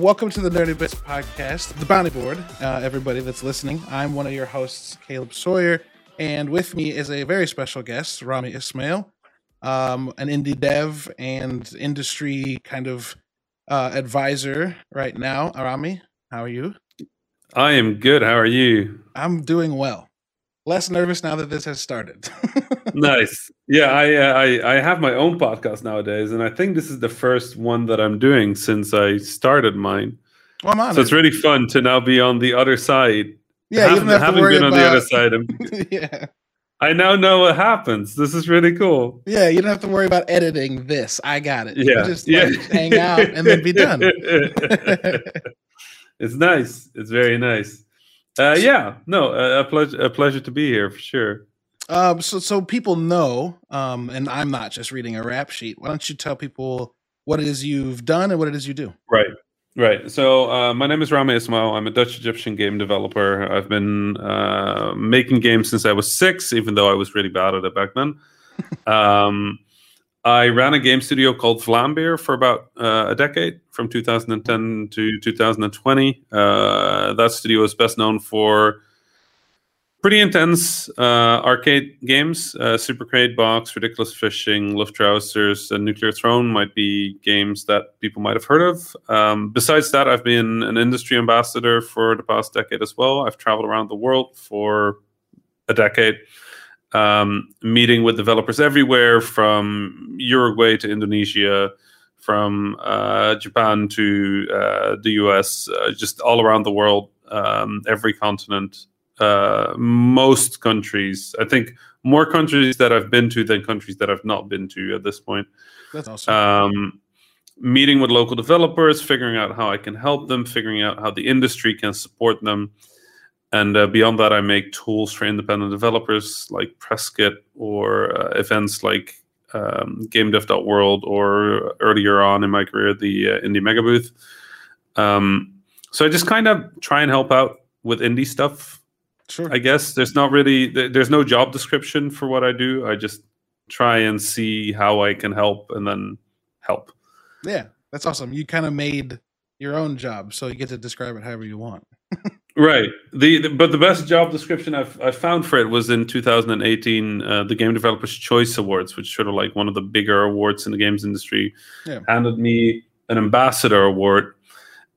welcome to the Nerdy Bits podcast, the Bounty Board. Uh, everybody that's listening, I'm one of your hosts, Caleb Sawyer, and with me is a very special guest, Rami Ismail, um, an indie dev and industry kind of uh, advisor right now. Rami, how are you? I am good. How are you? I'm doing well. Less nervous now that this has started. nice. Yeah, I, uh, I I have my own podcast nowadays, and I think this is the first one that I'm doing since I started mine. Well, I'm so it's really fun to now be on the other side. Yeah, don't have to worry been about... on the other side. Yeah. I now know what happens. This is really cool. Yeah, you don't have to worry about editing this. I got it. Yeah, you just yeah. Like, hang out and then be done. it's nice. It's very nice. Uh, yeah, no, a, a pleasure, a pleasure to be here for sure. Um, so so people know, um, and I'm not just reading a rap sheet. Why don't you tell people what it is you've done and what it is you do? Right, right. So uh, my name is Rami Ismail. I'm a Dutch Egyptian game developer. I've been uh, making games since I was six, even though I was really bad at it back then. um, I ran a game studio called Vlambeer for about uh, a decade, from 2010 to 2020. Uh, that studio is best known for pretty intense uh, arcade games. Uh, Super Crate Box, Ridiculous Fishing, Luftrausers, and Nuclear Throne might be games that people might have heard of. Um, besides that, I've been an industry ambassador for the past decade as well. I've traveled around the world for a decade um, meeting with developers everywhere from Uruguay to Indonesia, from uh, Japan to uh, the US, uh, just all around the world, um, every continent, uh, most countries. I think more countries that I've been to than countries that I've not been to at this point. That's awesome. Um, meeting with local developers, figuring out how I can help them, figuring out how the industry can support them. And uh, beyond that, I make tools for independent developers like Presskit or uh, events like um, GameDev.world or earlier on in my career, the uh, Indie Mega Booth. Um, so I just kind of try and help out with indie stuff. Sure. I guess there's not really there's no job description for what I do. I just try and see how I can help and then help. Yeah, that's awesome. You kind of made your own job, so you get to describe it however you want. Right. The, the, but the best job description I've I found for it was in 2018, uh, the Game Developers Choice Awards, which sort of like one of the bigger awards in the games industry, Yeah. handed me an ambassador award.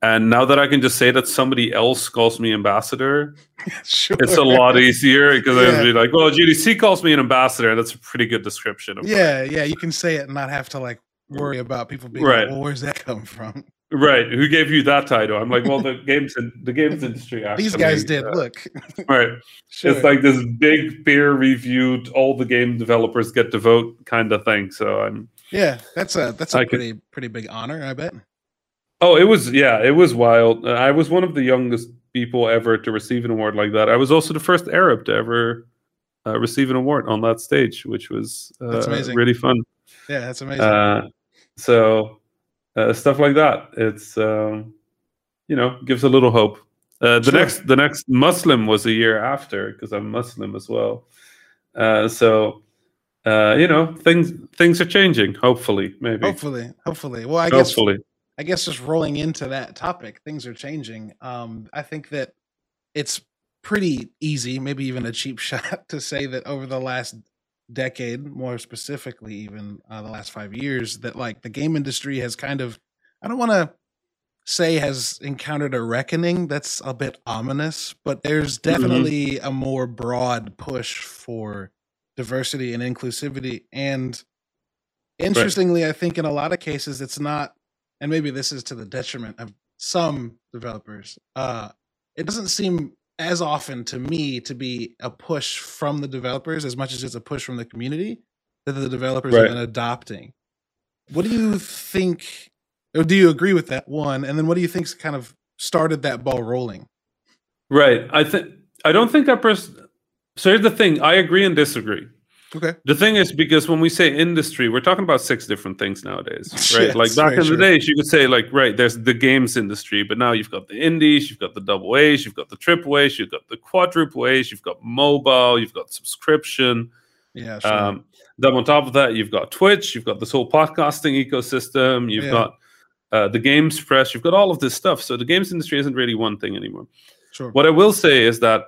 And now that I can just say that somebody else calls me ambassador, sure. it's a lot easier because I Yeah. was really like, well, GDC calls me an ambassador. That's a pretty good description. Of Yeah, yeah. You can say it and not have to like worry about people being Right. like, well, where's that come from? Right. Who gave you that title? I'm like, well, the games in, the games industry actually. These guys did. uh, Look. Right. Sure. It's like this big peer reviewed, all the game developers get to vote kind of thing. So I'm yeah, that's a that's a I could- pretty pretty big honor, I bet. Oh, it was yeah, it was wild. Uh, I was one of the youngest people ever to receive an award like that. I was also the first Arab to ever uh, receive an award on that stage, which was uh, That's amazing. really fun. Yeah, that's amazing. Uh, so uh, stuff like that, it's um, you know gives a little hope. Uh, the Sure. next the next Muslim was a year after because I'm Muslim as well. Uh, so uh, you know things things are changing. Hopefully, maybe. hopefully, hopefully. Well, I guess Hopefully. I guess just rolling into that topic, things are changing. Um, I think that it's pretty easy, maybe even a cheap shot, to say that over the last decade, more specifically, even uh, the last five years, that like the game industry has kind of, I don't want to say has encountered a reckoning. That's a bit ominous, but there's definitely a more broad push for diversity and inclusivity. And interestingly, I think in a lot of cases, it's not and maybe this is to the detriment of some developers. Uh, it doesn't seem as often to me to be a push from the developers as much as it's a push from the community that the developers Right. have been adopting. What do you think, or do you agree with that one? And then what do you think's kind of started that ball rolling? Right. I think I don't think that person. So here's the thing. I agree and disagree. Okay. The thing is, because when we say industry, we're talking about six different things nowadays, right? Yeah, like back in true. the days, you could say like, right, there's the games industry, but now you've got the indies, you've got the double A's, you've got the triple A's, you've got the quadruple A's, you've got mobile, you've got subscription. Yeah. Sure. Um, then on top of that, you've got Twitch, you've got this whole podcasting ecosystem, you've Yeah. got uh, the games press. You've got all of this stuff. So the games industry isn't really one thing anymore. Sure. What I will say is that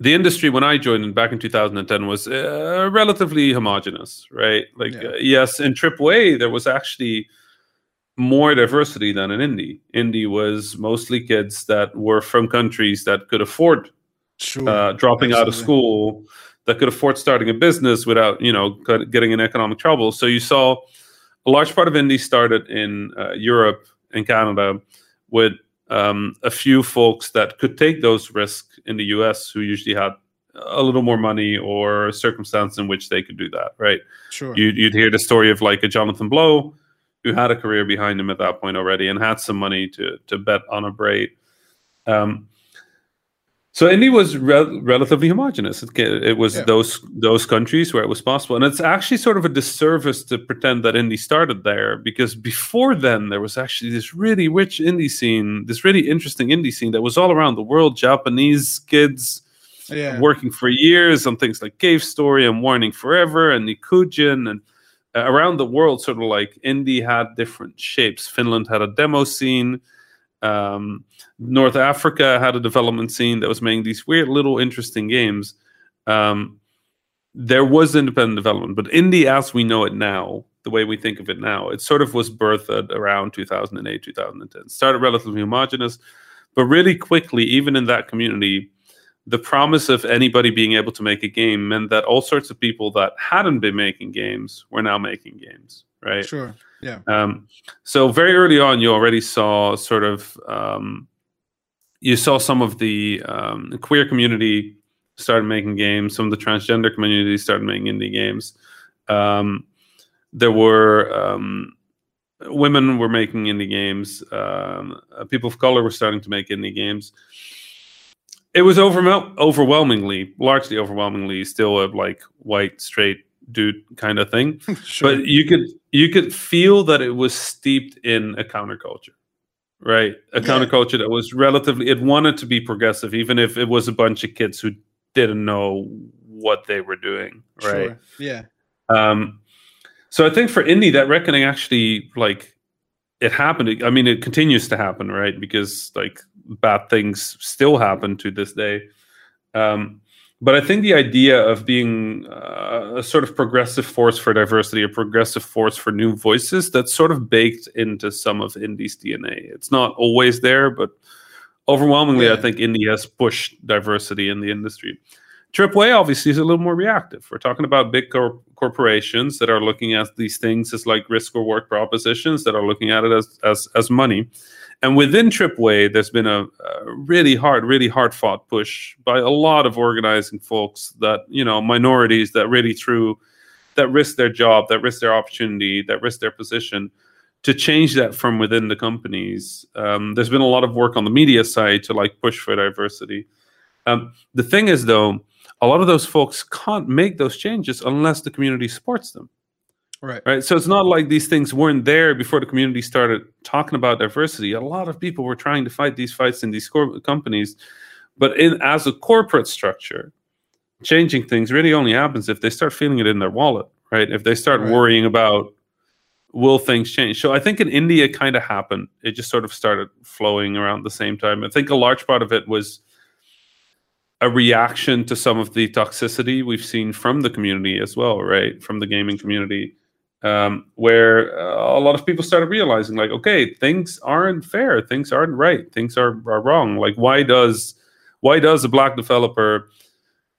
the industry when I joined in, back in 2010 was uh, relatively homogenous, right? Like, Yeah. uh, yes, in AAA there was actually more diversity than in indie. Indie was mostly kids that were from countries that could afford Sure. uh, dropping out of school, that could afford starting a business without, you know, getting in economic trouble. So you saw a large part of indie started in uh, Europe and Canada with um, a few folks that could take those risks in the US who usually had a little more money or a circumstance in which they could do that, right? Sure. You'd, you'd hear the story of like a Jonathan Blow who had a career behind him at that point already and had some money to to bet on a braid. Um, so indie was rel- relatively homogenous. It, it was Yeah. those those countries where it was possible, and it's actually sort of a disservice to pretend that indie started there because before then there was actually this really rich indie scene, this really interesting indie scene that was all around the world. Japanese kids yeah. working for years on things like Cave Story and Warning Forever and Nikujin and uh, around the world, sort of like indie had different shapes. Finland had a demo scene. Um, North Africa had a development scene that was making these weird little interesting games. Um, there was independent development, but indie as we know it now, the way we think of it now, it sort of was birthed around 2008, 2010. Started relatively homogenous, but really quickly, even in that community, the promise of anybody being able to make a game meant that all sorts of people that hadn't been making games were now making games, right? Sure. Yeah. Um, so very early on, you already saw sort of um, you saw some of the um, queer community started making games. Some of the transgender community started making indie games. Um, there were um, women were making indie games. Um, uh, people of color were starting to make indie games. It was overwhel- overwhelmingly, largely overwhelmingly, still a like white straight dude kind of thing sure. but you could you could feel that it was steeped in a counterculture right a Yeah. counterculture that was relatively it wanted to be progressive even if it was a bunch of kids who didn't know what they were doing right Sure. Yeah. um so i think for indie that reckoning actually like it happened i mean it continues to happen right because like bad things still happen to this day um but I think the idea of being uh, a sort of progressive force for diversity, a progressive force for new voices, that's sort of baked into some of indie's DNA. It's not always there, but overwhelmingly, I think indie has pushed diversity in the industry. AAA obviously is a little more reactive. We're talking about big cor- corporations that are looking at these things as like risk reward propositions, that are looking at it as as as money. And within AAA, there's been a, a really hard, really hard fought push by a lot of organizing folks that, you know, minorities that really through, that risk their job, that risk their opportunity, that risk their position to change that from within the companies. Um, there's been a lot of work on the media side to like push for diversity. Um, the thing is, though, a lot of those folks can't make those changes unless the community supports them Right. right? So it's not like these things weren't there before the community started talking about diversity. A lot of people were trying to fight these fights in these cor- companies but in as a corporate structure changing things really only happens if they start feeling it in their wallet right? If they start Right. worrying about will things change? So i think in indie it kind of happened. It just sort of started flowing around the same time. I think a large part of it was a reaction to some of the toxicity we've seen from the community as well right? From the gaming community um, where uh, a lot of people started realizing like okay things aren't fair things aren't right things are, are wrong. Like why does why does a black developer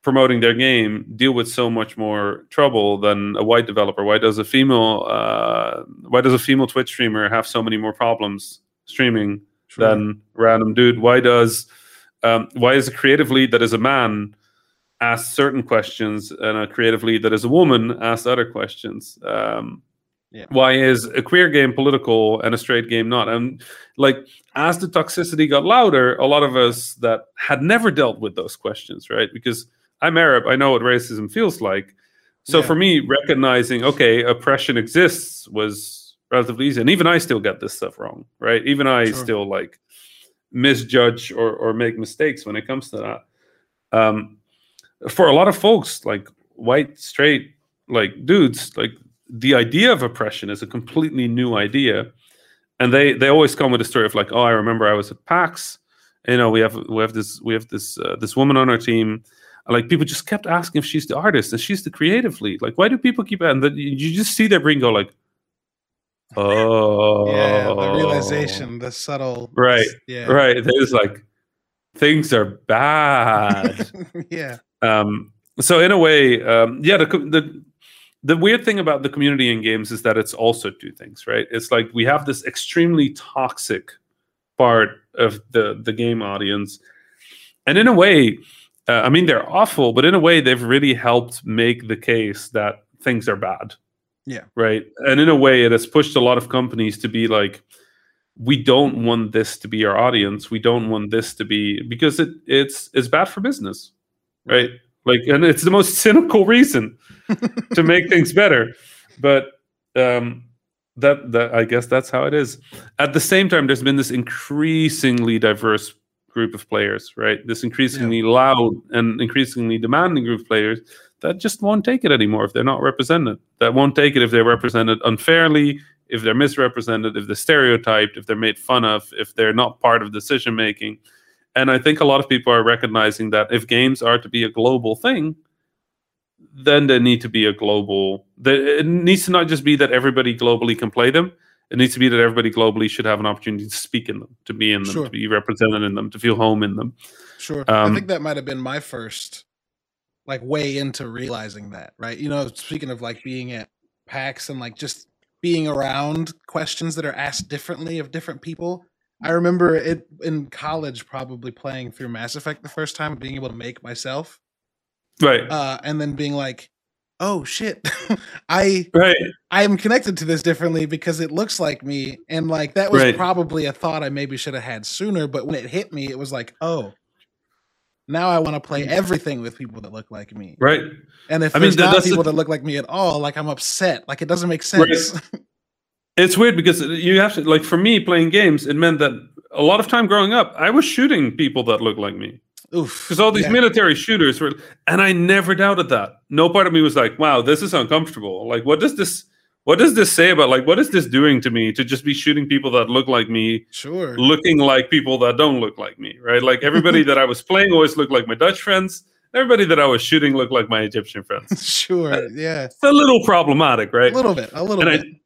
promoting their game deal with so much more trouble than a white developer? Why does a female uh, why does a female twitch streamer have so many more problems streaming Sure. than random dude? Why does um, why is a creative lead that is a man ask certain questions and a creative lead that is a woman ask other questions um, Yeah. why is a queer game political and a straight game not and like as the toxicity got louder a lot of us that had never dealt with those questions right because i'm arab i know what racism feels like so Yeah. for me recognizing okay oppression exists was relatively easy and even i still get this stuff wrong right even i Sure. still like misjudge or, or make mistakes when it comes to that um, for a lot of folks like white straight like dudes like the idea of oppression is a completely new idea and they they always come with a story of like, oh, I remember I was at PAX. You know, we have we have this we have this uh, this woman on our team. Like people just kept asking if she's the artist and she's the creative lead. Like, why do people keep and then you just see their brain go like, oh, yeah, the realization, the subtle, right, yeah, right. There's like things are bad. yeah. Um. So in a way, um, yeah, the the the weird thing about the community in games is that it's also two things, right? It's like we have this extremely toxic part of the the game audience, and in a way, uh, I mean they're awful, but in a way they've really helped make the case that things are bad. Yeah. Right. And in a way, it has pushed a lot of companies to be like, we don't want this to be our audience. We don't want this to be because it it's it's bad for business, right? Like, and it's the most cynical reason to make things better. But um, that that I guess that's how it is. At the same time, there's been this increasingly diverse group of players, right? This increasingly yeah. loud and increasingly demanding group of players that just won't take it anymore if they're not represented. That won't take it if they're represented unfairly, if they're misrepresented, if they're stereotyped, if they're made fun of, if they're not part of decision making. And I think a lot of people are recognizing that if games are to be a global thing, then they need to be a global. It needs to not just be that everybody globally can play them. It needs to be that everybody globally should have an opportunity to speak in them, to be in them, sure. to be represented in them, to feel home in them. Sure. Um, I think that might have been my first like way into realizing that, right? You know, speaking of like being at PAX and like just being around questions that are asked differently of different people. I remember it in college probably playing through Mass Effect the first time, being able to make myself. Right. Uh, and then being like, oh shit. I right. I am connected to this differently because it looks like me. And like that was right. probably a thought I maybe should have had sooner, but when it hit me, it was like, oh, now I want to play everything with people that look like me. Right. And if I there's mean, not people that look like me at all, like I'm upset. Like it doesn't make sense. Right. it's weird because you have to like for me playing games, it meant that a lot of time growing up, I was shooting people that looked like me. Oof. Because all these yeah. military shooters were, and I never doubted that. No part of me was like, "Wow, this is uncomfortable." Like, what does this? what does this say about like what is this doing to me to just be shooting people that look like me sure looking like people that don't look like me right like everybody that i was playing always looked like my dutch friends everybody that i was shooting looked like my egyptian friends sure uh, yeah it's a little problematic right a little bit a little and bit I,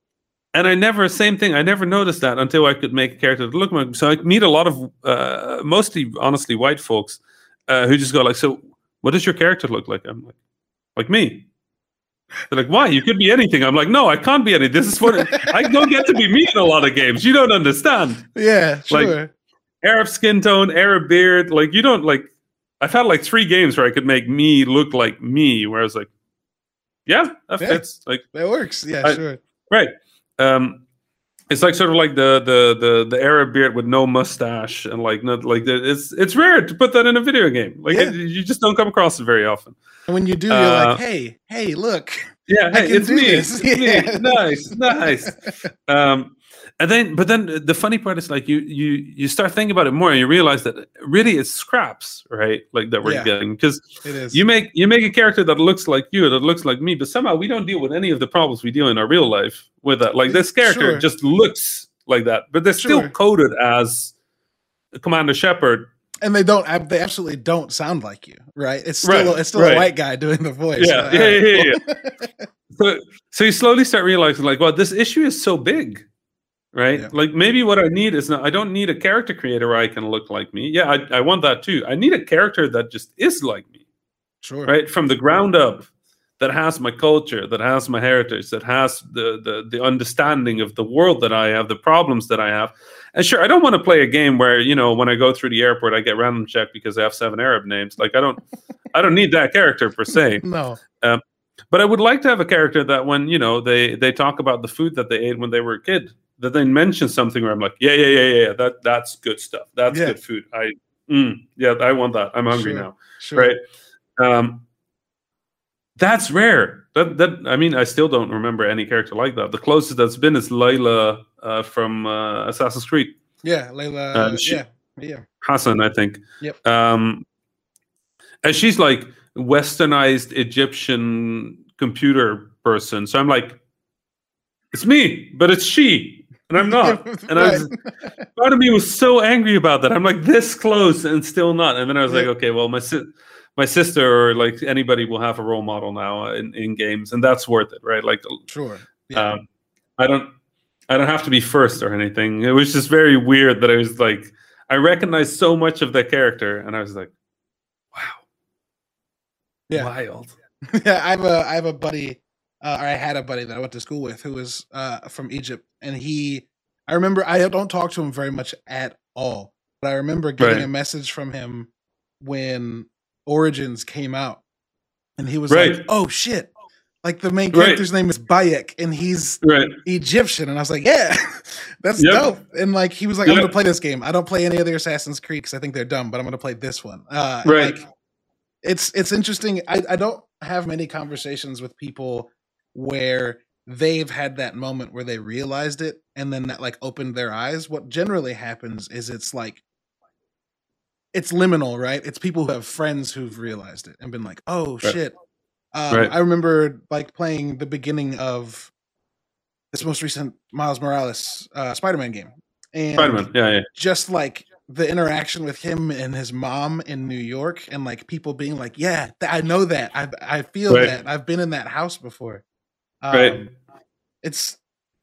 and I never, same thing. I never noticed that until I could make a character that look like. So I meet a lot of, uh, mostly, honestly, white folks uh, who just go like, "So, what does your character look like?" I'm like, "Like me." They're like, why? You could be anything. I'm like, no, I can't be anything. This is what I don't get to be me in a lot of games. You don't understand. Yeah, sure. Like Arab skin tone, Arab beard. Like you don't like. I've had like three games where I could make me look like me, where I was like, yeah, that yeah, fits. Like that works. Yeah, I, sure. Right. Um, it's like sort of like the the the the Arab beard with no mustache and like not like it's it's rare to put that in a video game. Like yeah. it, you just don't come across it very often. And when you do, you're uh, like, hey, hey, look. Yeah, hey, it's me. it's yeah. me. Nice, nice. Um, and then, but then the funny part is like you you you start thinking about it more, and you realize that really it's scraps, right? Like that we're yeah, getting because you make you make a character that looks like you, that looks like me, but somehow we don't deal with any of the problems we deal in our real life with that. Like this character sure. just looks like that, but they're sure. still coded as Commander Shepard and they don't they absolutely don't sound like you right it's still right, it's still right. a white guy doing the voice yeah yeah, yeah, yeah, yeah. so so you slowly start realizing like well this issue is so big right yeah. like maybe what i need is not i don't need a character creator where i can look like me yeah I, I want that too i need a character that just is like me sure right from the ground up that has my culture, that has my heritage, that has the, the the understanding of the world that I have, the problems that I have. And sure, I don't want to play a game where you know when I go through the airport, I get random checked because I have seven Arab names. Like I don't, I don't need that character per se. No. Um, but I would like to have a character that when you know they they talk about the food that they ate when they were a kid, that they mention something where I'm like, yeah, yeah, yeah, yeah, that that's good stuff. That's yeah. good food. I, mm, yeah, I want that. I'm hungry sure. now. Sure. Right. Um, that's rare. That that I mean, I still don't remember any character like that. The closest that's been is Layla uh, from uh, Assassin's Creed. Yeah, Layla. Uh, she, yeah, yeah. Hassan, I think. Yep. Um, and she's like westernized Egyptian computer person. So I'm like, it's me, but it's she. And I'm not. And I was part of me was so angry about that. I'm like this close and still not. And then I was like, okay, well, my si- my sister or like anybody will have a role model now in, in games, and that's worth it, right? Like, sure. Yeah. Um, I don't I don't have to be first or anything. It was just very weird that I was like I recognized so much of that character, and I was like, wow, yeah, wild. yeah, I have a I have a buddy uh, I had a buddy that I went to school with who was uh, from Egypt, and he, I remember I don't talk to him very much at all, but I remember getting right. a message from him when Origins came out, and he was right. like, "Oh shit." Like the main character's right. name is Bayek, and he's Egyptian, and I was like, "Yeah, that's yep. dope." And like he was like, "I'm gonna play this game. I don't play any other Assassin's Creed because I think they're dumb, but I'm gonna play this one." Uh, right. Like, it's it's interesting. I, I don't have many conversations with people where they've had that moment where they realized it and then that like opened their eyes what generally happens is it's like it's liminal right it's people who have friends who've realized it and been like oh right. shit um, right. i remember like playing the beginning of this most recent miles morales uh, spider-man game and spider-man yeah, yeah just like the interaction with him and his mom in New York and like people being like, "Yeah, I know that. I I feel right. that. I've been in that house before." Um, right. It's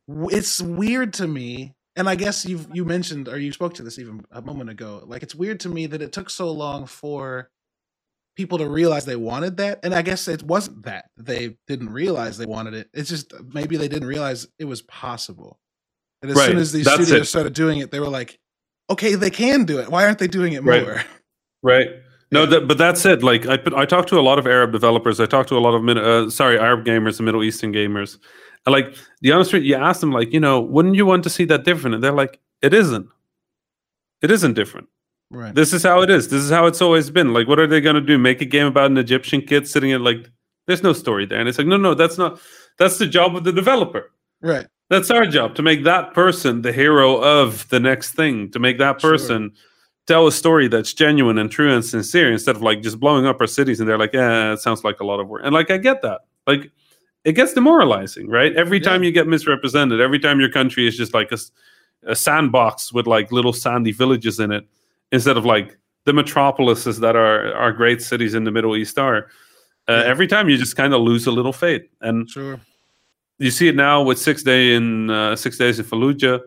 it's weird to me, and I guess you you mentioned or you spoke to this even a moment ago. Like it's weird to me that it took so long for people to realize they wanted that, and I guess it wasn't that they didn't realize they wanted it. It's just maybe they didn't realize it was possible. And as right. soon as these That's studios it. started doing it, they were like, "Okay, they can do it. Why aren't they doing it right. more?" Right. No, that, but that's it. Like I, I talk to a lot of Arab developers. I talk to a lot of uh, sorry Arab gamers and Middle Eastern gamers. And like the honest truth, you ask them like, you know, wouldn't you want to see that different? And they're like, it isn't. It isn't different. Right. This is how it is. This is how it's always been. Like, what are they going to do? Make a game about an Egyptian kid sitting in like, there's no story there. And it's like, no, no, that's not. That's the job of the developer. Right. That's our job to make that person the hero of the next thing. To make that person. Sure tell a story that's genuine and true and sincere instead of like just blowing up our cities and they're like, yeah, it sounds like a lot of work. And like I get that. Like it gets demoralizing, right? Every yeah. time you get misrepresented, every time your country is just like a, a sandbox with like little sandy villages in it, instead of like the metropolises that are our great cities in the Middle East are. Uh, yeah. Every time you just kind of lose a little faith, and sure. you see it now with six day in uh, six days in Fallujah,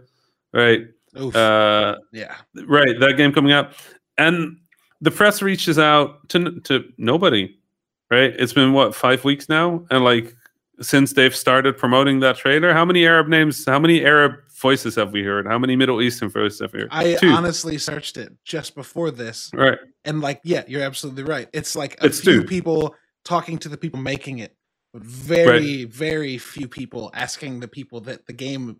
right? Uh, yeah, right. That game coming out, and the press reaches out to to nobody. Right. It's been what five weeks now, and like since they've started promoting that trailer, how many Arab names? How many Arab voices have we heard? How many Middle Eastern voices have we heard? I two. honestly searched it just before this. Right. And like, yeah, you're absolutely right. It's like a it's few two. people talking to the people making it, but very, right. very few people asking the people that the game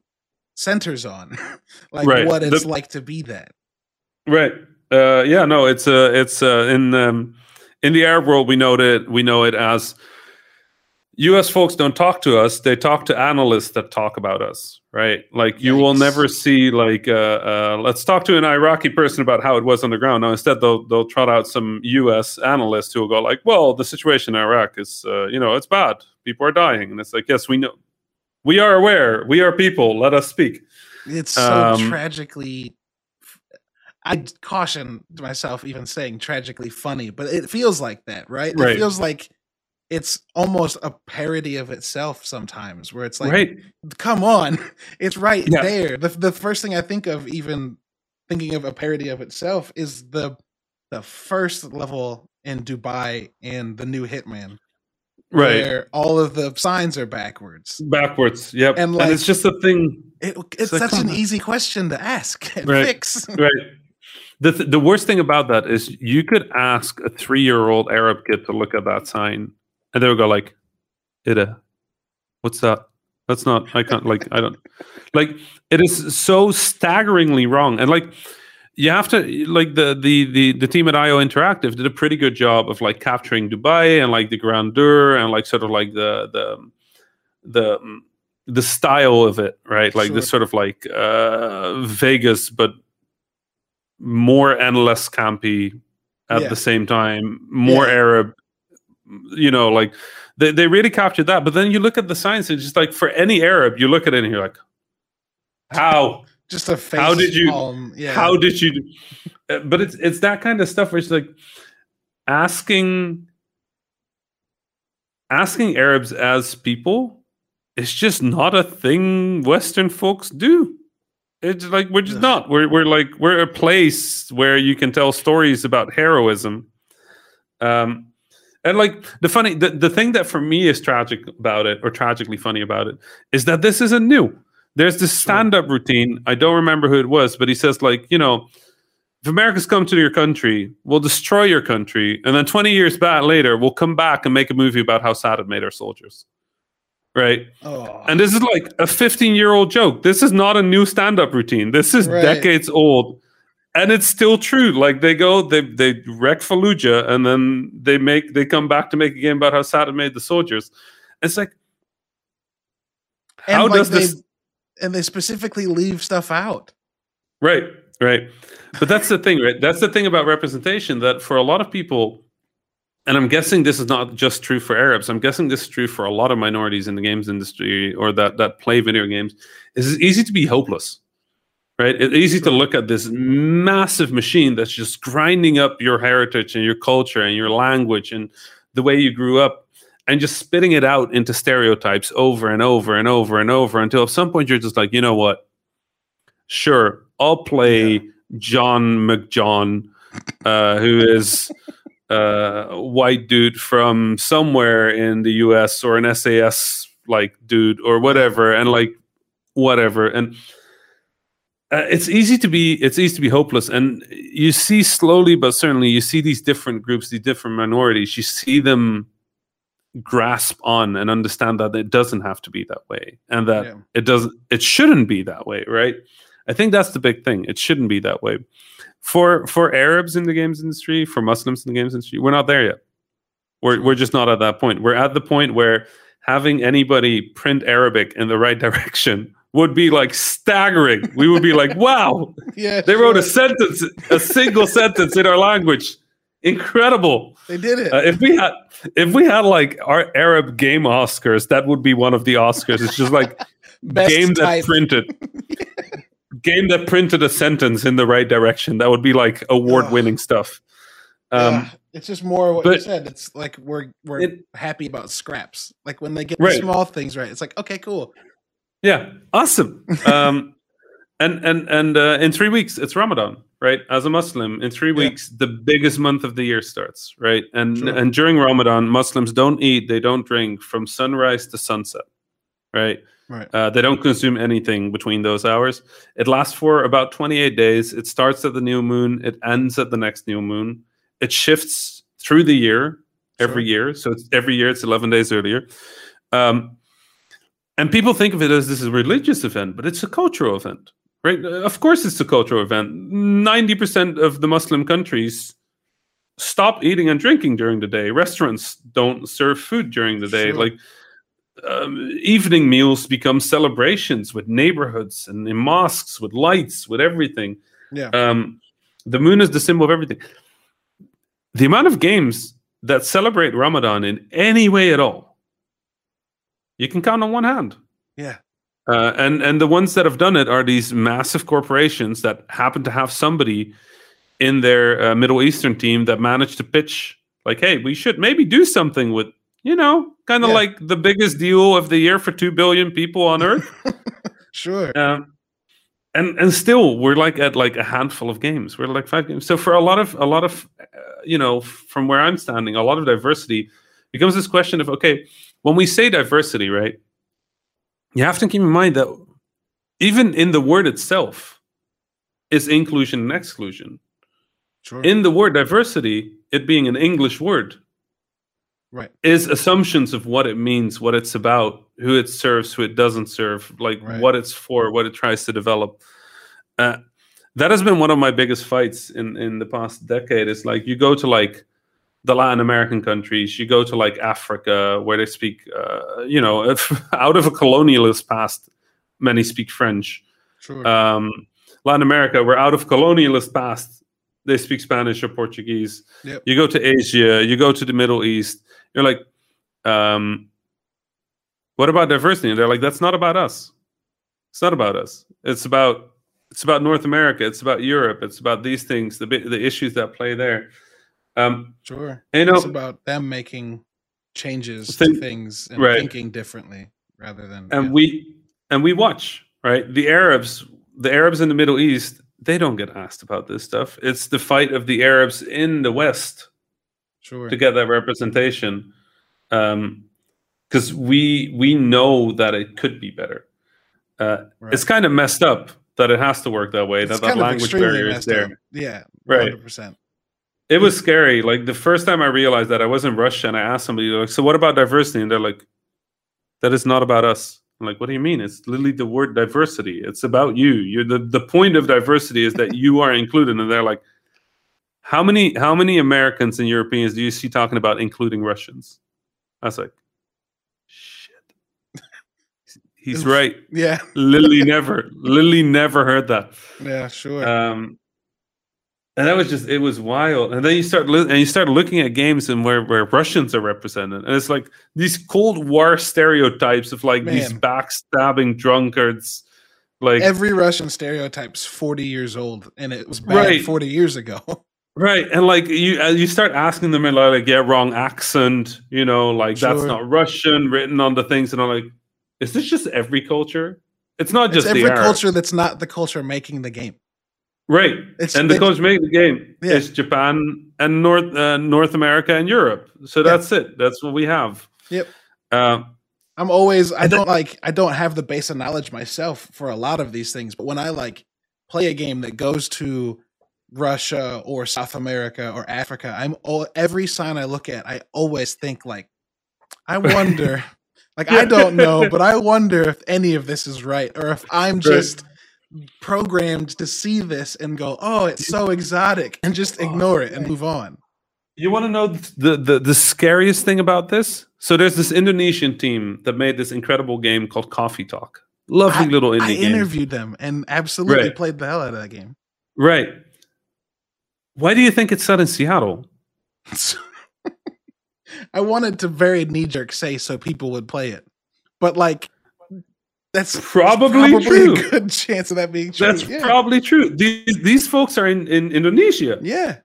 centers on, like right. what it's the, like to be that. Right. Uh, yeah. No. It's uh, it's uh, in um, in the Arab world we know it we know it as U.S. folks don't talk to us; they talk to analysts that talk about us. Right. Like Yikes. you will never see like uh, uh, let's talk to an Iraqi person about how it was on the ground. now instead they'll they'll trot out some U.S. analysts who will go like, well, the situation in Iraq is uh, you know it's bad. People are dying, and it's like yes, we know we are aware. We are people. Let us speak. It's so um, tragically. I caution myself even saying tragically funny, but it feels like that, right? right. It feels like it's almost a parody of itself sometimes, where it's like, right. come on, it's right yeah. there. The the first thing I think of, even thinking of a parody of itself, is the the first level in Dubai in the new Hitman right. where all of the signs are backwards. Backwards yep. And, like, and it's just a thing it, it's, it's such an easy question to ask and right. fix. right. The, th- the worst thing about that is you could ask a three-year-old arab kid to look at that sign and they would go like ida what's that? That's not i can't like i don't like it is so staggeringly wrong. And like you have to like the the the the team at IO Interactive did a pretty good job of like capturing Dubai and like the grandeur and like sort of like the the the the style of it, right? Like sure. this sort of like uh Vegas, but more and less campy at yeah. the same time, more yeah. Arab, you know, like they, they really captured that. But then you look at the signs and just like for any Arab, you look at it and you're like, How? Just a face. How did you? palm, Yeah. How did you? do- Uh, But it's it's that kind of stuff where it's like asking asking Arabs as people is just not a thing Western folks do. It's like we're just not. We're we're like we're a place where you can tell stories about heroism. Um and like the funny the, the thing that for me is tragic about it or tragically funny about it is that this isn't new. There's this stand-up routine. I don't remember who it was, but he says like, you know, if America's come to your country, we'll destroy your country, and then 20 years back later, we'll come back and make a movie about how sad it made our soldiers. Right? Oh. And this is like a 15 year old joke. This is not a new stand up routine. This is Right. decades old. And it's still true. Like they go, they they wreck Fallujah, and then they make they come back to make a game about how sad it made the soldiers. It's like, And, how like, does they, this And they specifically leave stuff out. Right, right. But that's the thing, right? That's the thing about representation that for a lot of people, and I'm guessing this is not just true for Arabs. I'm guessing this is true for a lot of minorities in the games industry or that that play video games. Is it's easy to be hopeless, right? It's easy to look at this massive machine that's just grinding up your heritage and your culture and your language and the way you grew up and just spitting it out into stereotypes over and over and over and over until at some point you're just like, you know what? Sure, I'll play Yeah. John McJohn, uh, who is uh, a white dude from somewhere in the US or an SAS like dude or whatever, and like whatever. And uh, it's easy to be it's easy to be hopeless and you see slowly but certainly you see these different groups these different minorities you see them grasp on and understand that it doesn't have to be that way and that Yeah. it doesn't it shouldn't be that way right? I think that's the big thing. It shouldn't be that way. For for arabs in the games industry for muslims in the games industry we're not there yet. We're, we're just not at that point. We're at the point where having anybody print arabic in the right direction would be like staggering. We would be like wow. Yeah. they wrote a sentence a single sentence in our language incredible They did it. uh, if we had if we had like our Arab game Oscars, that would be one of the Oscars. It's just like game that printed game that printed a sentence in the right direction. That would be like award winning stuff. Um, Yeah, it's just more what you said. It's like we're we're It- happy about scraps. Like when they get Right. the small things right, it's like okay, cool. Yeah, awesome. um, and and and uh, in three weeks, it's Ramadan, right? As a Muslim, in three Yeah. weeks, the biggest month of the year starts, right? And True. and during Ramadan, Muslims don't eat, they don't drink from sunrise to sunset, right? Right. Uh, they don't consume anything between those hours. It lasts for about 28 days. It starts at the new moon. It ends at the next new moon. It shifts through the year every Sure. year. So it's every year it's 11 days earlier. Um, and people think of it as this is a religious event, but it's a cultural event, right? Of course, it's a cultural event. 90% of the Muslim countries stop eating and drinking during the day. Restaurants don't serve food during the day. Sure. Like um, evening meals become celebrations with neighborhoods and in mosques with lights, with everything. Yeah. Um, the moon is the symbol of everything. The amount of games that celebrate Ramadan in any way at all, you can count on one hand. Yeah. Uh, and and the ones that have done it are these massive corporations that happen to have somebody in their uh, Middle Eastern team that managed to pitch like, hey, we should maybe do something with you know, kind of Yeah. like the biggest deal of the year for two billion people on Earth. Sure. um, and and still, we're like at like a handful of games. We're like five games. So for a lot of a lot of uh, you know, from where I'm standing, a lot of diversity becomes this question of okay, when we say diversity, right? You have to keep in mind that even in the word itself is inclusion and exclusion. Sure. In the word diversity, it being an English word, right. is assumptions of what it means, what it's about, who it serves, who it doesn't serve, like Right. what it's for, what it tries to develop. Uh, that has been one of my biggest fights in in the past decade. Is like you go to like the Latin American countries, you go to like Africa, where they speak, uh, you know, if, out of a colonialist past, many speak French. Sure. Um, Latin America, we're out of colonialist past. They speak Spanish or Portuguese. Yep. You go to Asia, you go to the Middle East. You're like, um, what about diversity? And they're like, that's not about us. It's not about us. It's about it's about North America. It's about Europe. It's about these things, the the issues that play there. Um, sure. You know, it's about them making changes Think- to things and right. thinking differently rather than and yeah. we and we watch right the arabs the arabs in the middle east they don't get asked about this stuff it's the fight of the arabs in the west sure to get that representation um because we we know that it could be better uh right. it's kind of messed up that it has to work that way It's that that language barrier is there up. Yeah, Right. 100%. It was scary. Like the first time i realized that i was in russia and i asked somebody like so what about diversity? And they're like that is not about us. I'm like what do you mean? It's literally the word diversity. It's about you. You're the, the point of diversity is that you are included. And they're like how many how many americans and europeans do you see talking about including russians? I was like shit. He's right. Yeah, literally never literally never heard that. Yeah, sure. um, and that was just it was wild. And then you start li- and you start looking at games and where where Russians are represented, and it's like these Cold War stereotypes of like these backstabbing drunkards, like Every Russian stereotype's 40 years old, and it was bad Right. 40 years ago. right, and like you uh, you start asking them and like yeah, wrong accent, you know, like that's not Russian written on the things, and I'm like, is this just every culture? It's not it's just every the culture that's not the culture making the game. Right? It's and the they- coach making the game Yeah. is Japan and North uh, North America and Europe. So Yeah. that's it. That's what we have. Yep. Um, I'm always I don't like I don't have the base of knowledge myself for a lot of these things, but when I like play a game that goes to Russia or South America or Africa, I'm all every sign I look at, I always think like I wonder like I don't know, but I wonder if any of this is right or if I'm just programmed to see this and go, "Oh, it's so exotic," and just oh, ignore it and move on. you want to know the, the the scariest thing about this? So there's this Indonesian team that made this incredible game called Coffee Talk. Lovely little indie I game. interviewed them and absolutely Right. played the hell out of that game. right. Why do you think it's set in Seattle? I wanted to very knee jerk say so people would play it, but like that's Probably probably true. a good chance of that being true. That's yeah. probably true. These these folks are in, in Indonesia. yeah,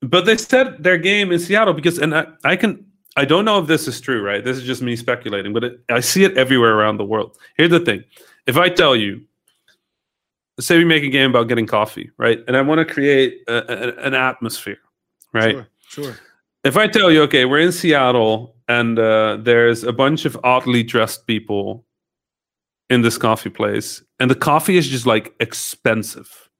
but they set their game in Seattle because, and I, I can, I don't know if this is true, right? This is just me speculating, but it, I see it everywhere around the world. Here's the thing: if I tell you, say we make a game about getting coffee, right, and I want to create a, a- an atmosphere, right? Sure, sure. If I tell you, okay, we're in Seattle and uh, there's a bunch of oddly dressed people in this coffee place, and the coffee is just like expensive,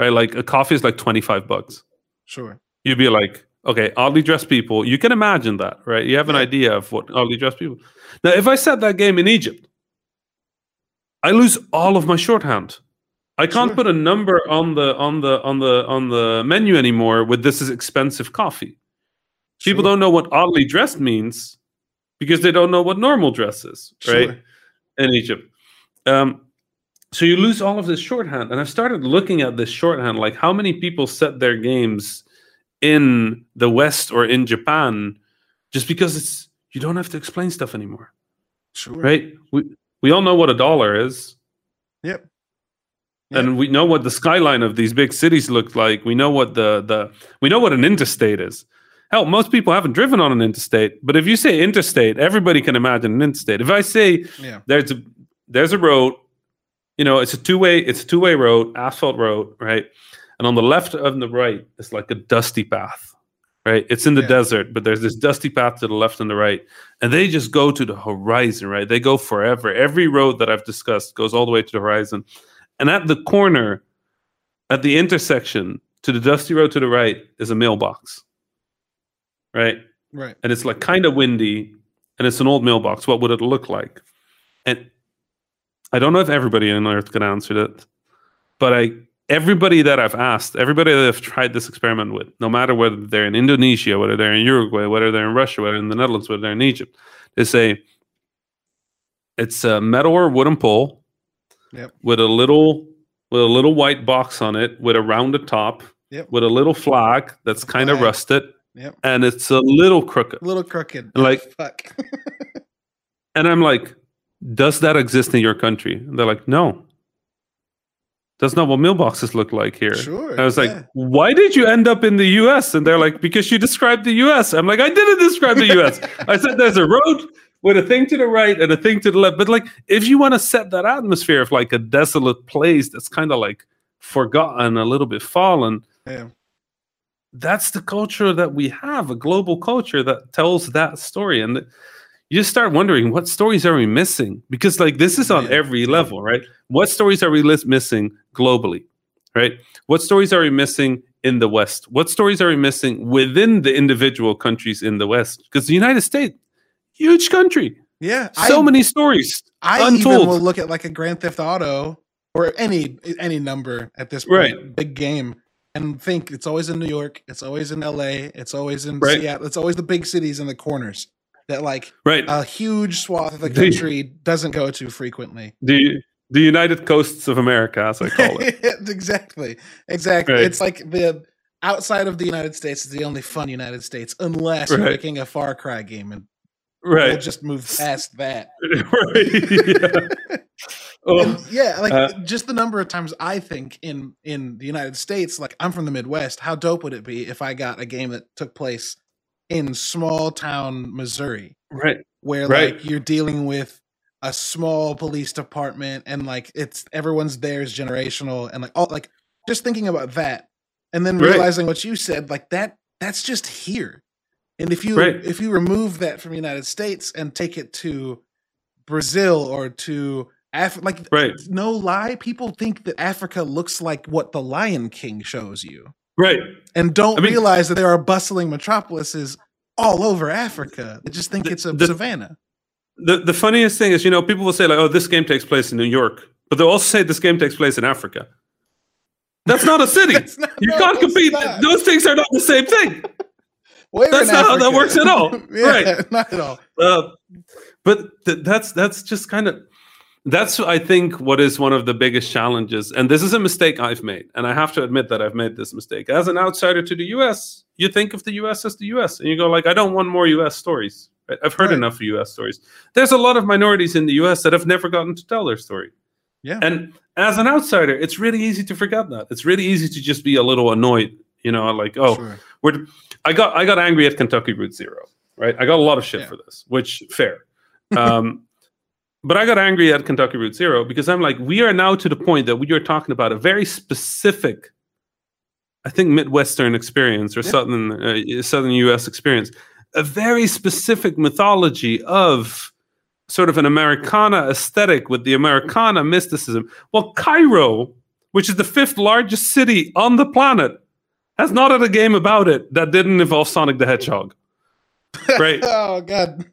right? Like a coffee is like twenty five bucks sure. you'd be like, okay, oddly dressed people. You can imagine that, right? You have an Yeah. idea of what oddly dressed people. Now, if I set that game in Egypt, I lose all of my shorthand. I can't Sure. put a number on the on the on the on the menu anymore with this is expensive coffee. People sure. don't know what oddly dressed means because they don't know what normal dress is, right? Sure. in Egypt. Um, so you lose all of this shorthand. And I've started looking at this shorthand, like how many people set their games in the West or in Japan, just because it's you don't have to explain stuff anymore, Sure. right? We we all know what a dollar is, Yep. and we know what the skyline of these big cities look like. We know what the the we know what an interstate is. Hell, most people haven't driven on an interstate, but if you say interstate, everybody can imagine an interstate. If I say Yeah. there's a there's a road you know it's a two-way it's a two-way road asphalt road right? And on the left and the right is like a dusty path right? It's in the Yeah. desert but there's this dusty path to the left and the right. And they just go to the horizon right? They go forever. Every road that i've discussed goes all the way to the horizon. And at the corner at the intersection to the dusty road to the right is a mailbox right? Right. and it's like kind of windy and it's an old mailbox. What would it look like? And i don't know if everybody on earth can answer that but i everybody that i've asked everybody that i've tried this experiment with no matter whether they're in indonesia whether they're in uruguay whether they're in russia whether in the netherlands whether they're in egypt they say it's a metal or wooden pole Yep. with a little with a little white box on it with a rounded top Yep. with a little flag that's kind of rusted Yep. and it's a little crooked A little crooked. Like- fuck. And I'm like, does that exist in your country? And they're like, no. That's not what mailboxes look like here. Sure. And I was yeah. like, why did you end up in the US? And they're like, because you described the US. I'm like, I didn't describe the US. I said there's a road with a thing to the right and a thing to the left. But like, if you want to set that atmosphere of like a desolate place that's kind of like forgotten, a little bit fallen, yeah. that's the culture that we have, a global culture that tells that story. And you just start wondering what stories are we missing? Because like this is on every level, right? What stories are we missing globally, right? What stories are we missing in the West? What stories are we missing within the individual countries in the West? Because the United States, huge country, Yeah. so I, many stories. I untold. even will look at like a Grand Theft Auto or any any number at this point, Right. big game, and think it's always in New York, it's always in L.A., it's always in Right. Seattle, it's always the big cities in the corners that like Right. a huge swath of the The- country doesn't go to frequently. the the United Coasts of America, as I call it. exactly, exactly. Right. It's like the outside of the United States is the only fun United States, unless you're making a Far Cry game, and we'll right. just move past that. right. Yeah. Oh, yeah, like Uh, just the number of times I think in in the United States, like I'm from the Midwest, how dope would it be if I got a game that took place in small town Missouri, right. where Right. like you're dealing with a small police department and like it's everyone's there is generational and like all like just thinking about that and then Right. realizing what you said, like that that's just here. And if you Right. if you remove that from the United States and take it to Brazil or to Af- like Right. no lie, people think that Africa looks like what the Lion King shows you, Right. and don't I mean- realize that there are bustling metropolises all over Africa. They just think The- it's a the- savannah. The the funniest thing is, you know, people will say like, "Oh, this game takes place in New York," but they'll also say this game takes place in Africa. That's not a city. Not- you no, can't compete. not. Those things are not the same thing. Where that's not how that works at all. yeah, Right. Not at all. Uh, but th- that's that's just kind of that's I think what is one of the biggest challenges, and this is a mistake I've made, and I have to admit that I've made this mistake. As an outsider to the U.S., you think of the U.S. as the U.S., and you go like, I don't want more U.S. stories. Right? I've heard Right. enough of U.S. stories. There's a lot of minorities in the U.S. that have never gotten to tell their story. Yeah. And as an outsider, it's really easy to forget that. It's really easy to just be a little annoyed, you know, like, oh, Sure. we're, I got I got angry at Kentucky Route Zero, right? I got a lot of shit Yeah. for this, which fair. Um, but I got angry at Kentucky Route Zero because I'm like, we are now to the point that we are talking about a very specific, I think Midwestern experience or Yeah. southern uh, southern U.S. experience, a very specific mythology of sort of an Americana aesthetic with the Americana mysticism. Well, Cairo, which is the fifth largest city on the planet, has not had a game about it that didn't involve Sonic the Hedgehog. Right. oh God.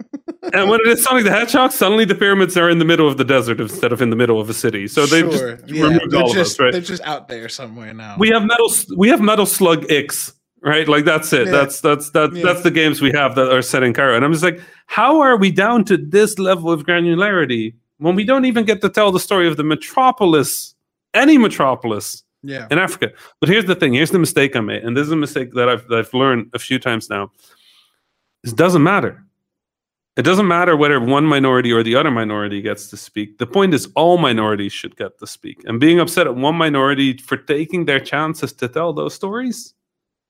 and when it is Sonic the Hedgehog, suddenly the pyramids are in the middle of the desert instead of in the middle of a city. So they sure. just yeah, removed they're all of just us, right? they're just out there somewhere now. We have metal. We have Metal Slug X, right? Like that's it. Yeah. That's that's that's Yeah. that's the games we have that are set in Cairo. And I'm just like, how are we down to this level of granularity when we don't even get to tell the story of the metropolis, any metropolis yeah. in Africa? But here's the thing. Here's the mistake I made, and this is a mistake that I've that I've learned a few times now. It doesn't matter. It doesn't matter whether one minority or the other minority gets to speak. The point is, all minorities should get to speak. And being upset at one minority for taking their chances to tell those stories,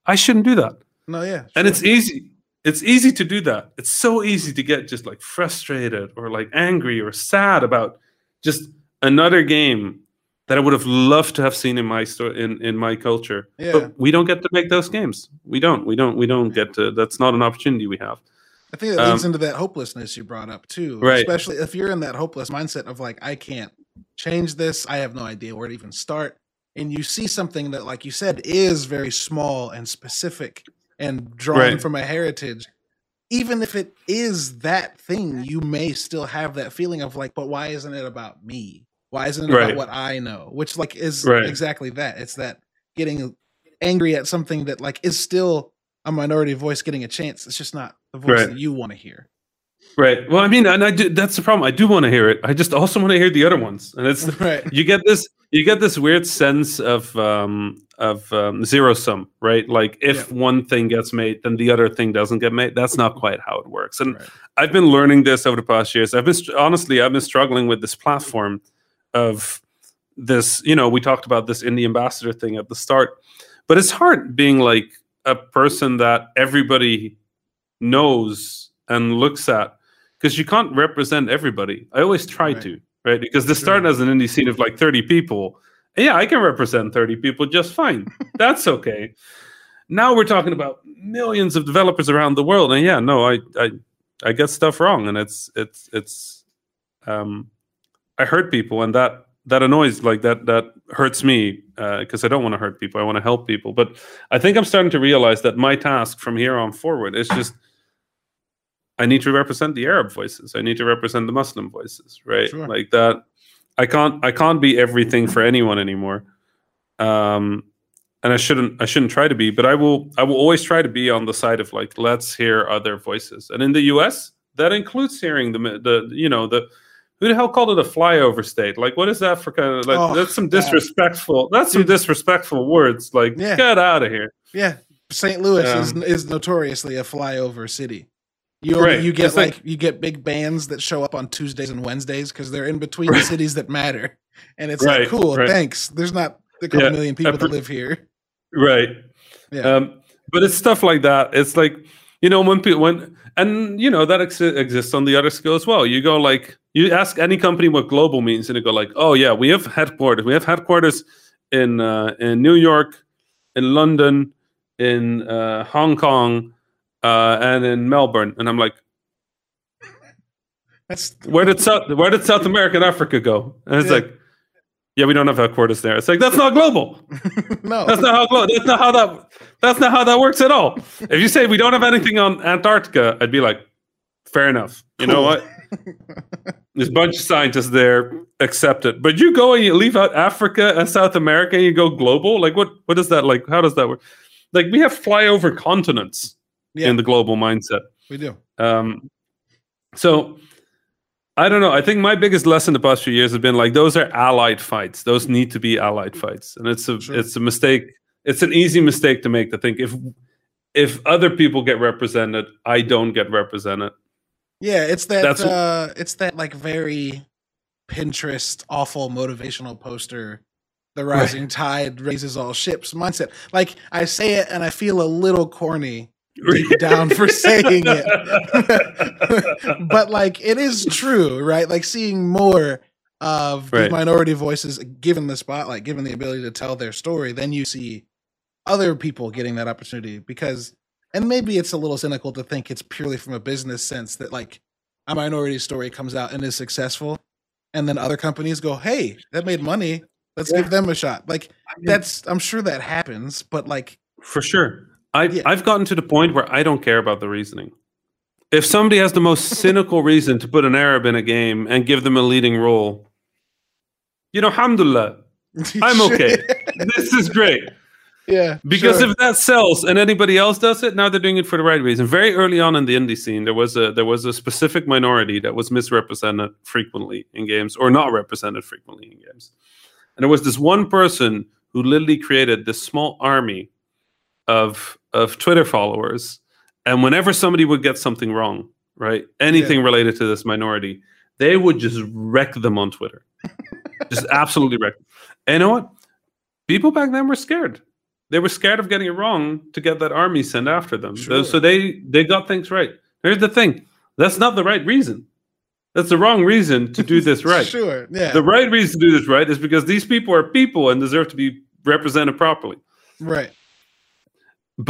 I shouldn't do that. No, yeah. And it's easy. It's easy to do that. It's so easy to get just like frustrated or like angry or sad about just another game that I would have loved to have seen in my sto- in in my culture. Yeah. But we don't get to make those games. We don't. We don't. We don't get to. That's not an opportunity we have. I think that leads Um, into that hopelessness you brought up too. Right. Especially if you're in that hopeless mindset of like, I can't change this. I have no idea where to even start. And you see something that, like you said, is very small and specific and drawn Right. from a heritage. Even if it is that thing, you may still have that feeling of like, but why isn't it about me? Why isn't it Right. about what I know? Which like is Right. exactly that. It's that getting angry at something that like is still a minority voice getting a chance. It's just not the voice Right. that you want to hear. Right. Well, I mean, and I do. That's the problem. I do want to hear it. I just also want to hear the other ones, and it's Right. you get this you get this weird sense of um, of um, zero sum, right? Like if Yeah. one thing gets made, then the other thing doesn't get made. That's not quite how it works. And Right. I've been learning this over the past years. I've been honestly, I've been struggling with this platform of this. You know, we talked about this indie ambassador thing at the start, but it's hard being like a person that everybody knows and looks at because you can't represent everybody. I always try Right. to, right? Because this Sure. started as an indie scene of like 30 people. Yeah, I can represent 30 people just fine. That's okay. Now we're talking about millions of developers around the world. And yeah, no, I I I get stuff wrong and it's it's it's um I hurt people and that that annoys like that that hurts me because I don't want to hurt people. I want to help people. But I think I'm starting to realize that my task from here on forward is just I need to represent the Arab voices. I need to represent the Muslim voices, right? Sure. Like that. I can't. I can't be everything for anyone anymore. Um, and I shouldn't. I shouldn't try to be. But I will. I will always try to be on the side of like, let's hear other voices. And in the U.S., that includes hearing the the you know the who the hell called it a flyover state? Like, what is that for kind of like? Oh, that's some God. disrespectful. That's some disrespectful words. Like, Yeah. get out of here. Yeah, St. Louis is Um, is notoriously a flyover city. You Right. you get It's like- you get big bands that show up on Tuesdays and Wednesdays because they're in between Right. cities that matter, and it's Right, like cool. Thanks. There's not a couple Yeah, million people that live here. Right. Yeah. Um, but it's stuff like that. It's like you know when people when and you know that ex- exists on the other scale as well. You go like you ask any company what global means, and they go like, oh yeah, we have headquarters. We have headquarters in uh, in New York, in London, in uh, Hong Kong, uh, and in Melbourne. And I'm like, That's where did South where did South America and Africa go? And it's Yeah. like, yeah, we don't have headquarters there. It's like that's not global. no. That's not how glo- that's not how that that's not how that works at all. If you say we don't have anything on Antarctica, I'd be like, fair enough. You know what? There's a bunch of scientists there, accept it. But you go and you leave out Africa and South America and you go global. Like what what is that like? How does that work? Like we have flyover continents Yeah. in the global mindset. we do. Um, so I don't know. I think my biggest lesson the past few years has been like those are allied fights. Those need to be allied fights, and it's a Sure. it's a mistake. It's an easy mistake to make to think if if other people get represented, I don't get represented. Yeah, it's that That's- uh it's that like very Pinterest awful motivational poster. The Right. rising tide raises all ships mindset. Like I say it and I feel a little corny down for saying it. but like it is true, right? Like seeing more of these Right. minority voices given the spotlight, given the ability to tell their story, then you see other people getting that opportunity because and maybe it's a little cynical to think it's purely from a business sense that like a minority story comes out and is successful and then other companies go, "Hey, that made money. Let's Yeah. give them a shot." Like that's I'm sure that happens, but like For sure. I've, Yeah. I've gotten to the point where I don't care about the reasoning. If somebody has the most cynical reason to put an Arab in a game and give them a leading role, you know, alhamdulillah, I'm okay. this is great. yeah. Because sure. if that sells and anybody else does it, now they're doing it for the right reason. Very early on in the indie scene, there was a there was a specific minority that was misrepresented frequently in games or not represented frequently in games. And there was this one person who literally created this small army of of Twitter followers. And whenever somebody would get something wrong, right? Anything related to this minority, they would just wreck them on Twitter. just absolutely wreck. them. And you know what? People back then were scared they were scared of getting it wrong to get that army sent after them. Sure. So they they got things right. Here's the thing: that's not the right reason. That's the wrong reason to do this right. Sure. Yeah. The right reason to do this right is because these people are people and deserve to be represented properly. right.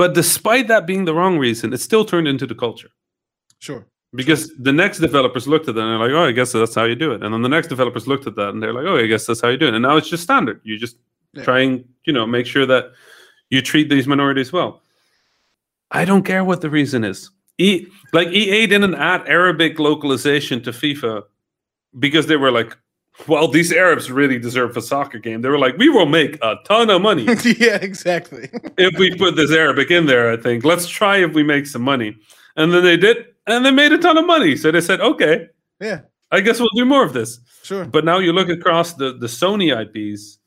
But despite that being the wrong reason, it still turned into the culture. Sure. Because the next developers looked at that and they're like, oh, I guess that's how you do it. And then the next developers looked at that and they're like, oh, I guess that's how you do it. And now it's just standard. You just Yeah. try and, you know, make sure that you treat these minorities well. I don't care what the reason is. E like EA didn't add Arabic localization to FIFA because they were like, well, these Arabs really deserve a soccer game. They were like, we will make a ton of money yeah, exactly. if we put this Arabic in there, I think. Let's try if we make some money. And then they did, and they made a ton of money. So they said, okay, Yeah, I guess we'll do more of this. sure. But now you look across the, the Sony IPs,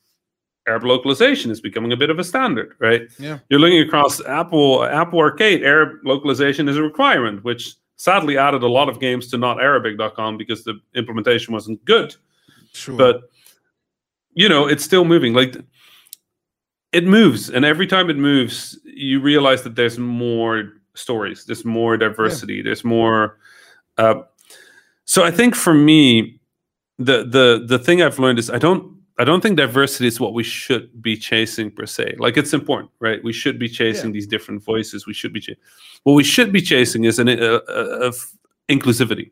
Arab localization is becoming a bit of a standard, right? Yeah. You're looking across Apple Apple Arcade, Arab localization is a requirement, which sadly added a lot of games to notarabic.com because the implementation wasn't good. Sure. But you know, it's still moving. Like it moves, and every time it moves, you realize that there's more stories, there's more diversity, there's more. Uh, so I think for me, the the the thing I've learned is I don't I don't think diversity is what we should be chasing per se. Like it's important, right? We should be chasing these different voices. We should be ch- what we should be chasing is an uh, uh, of inclusivity.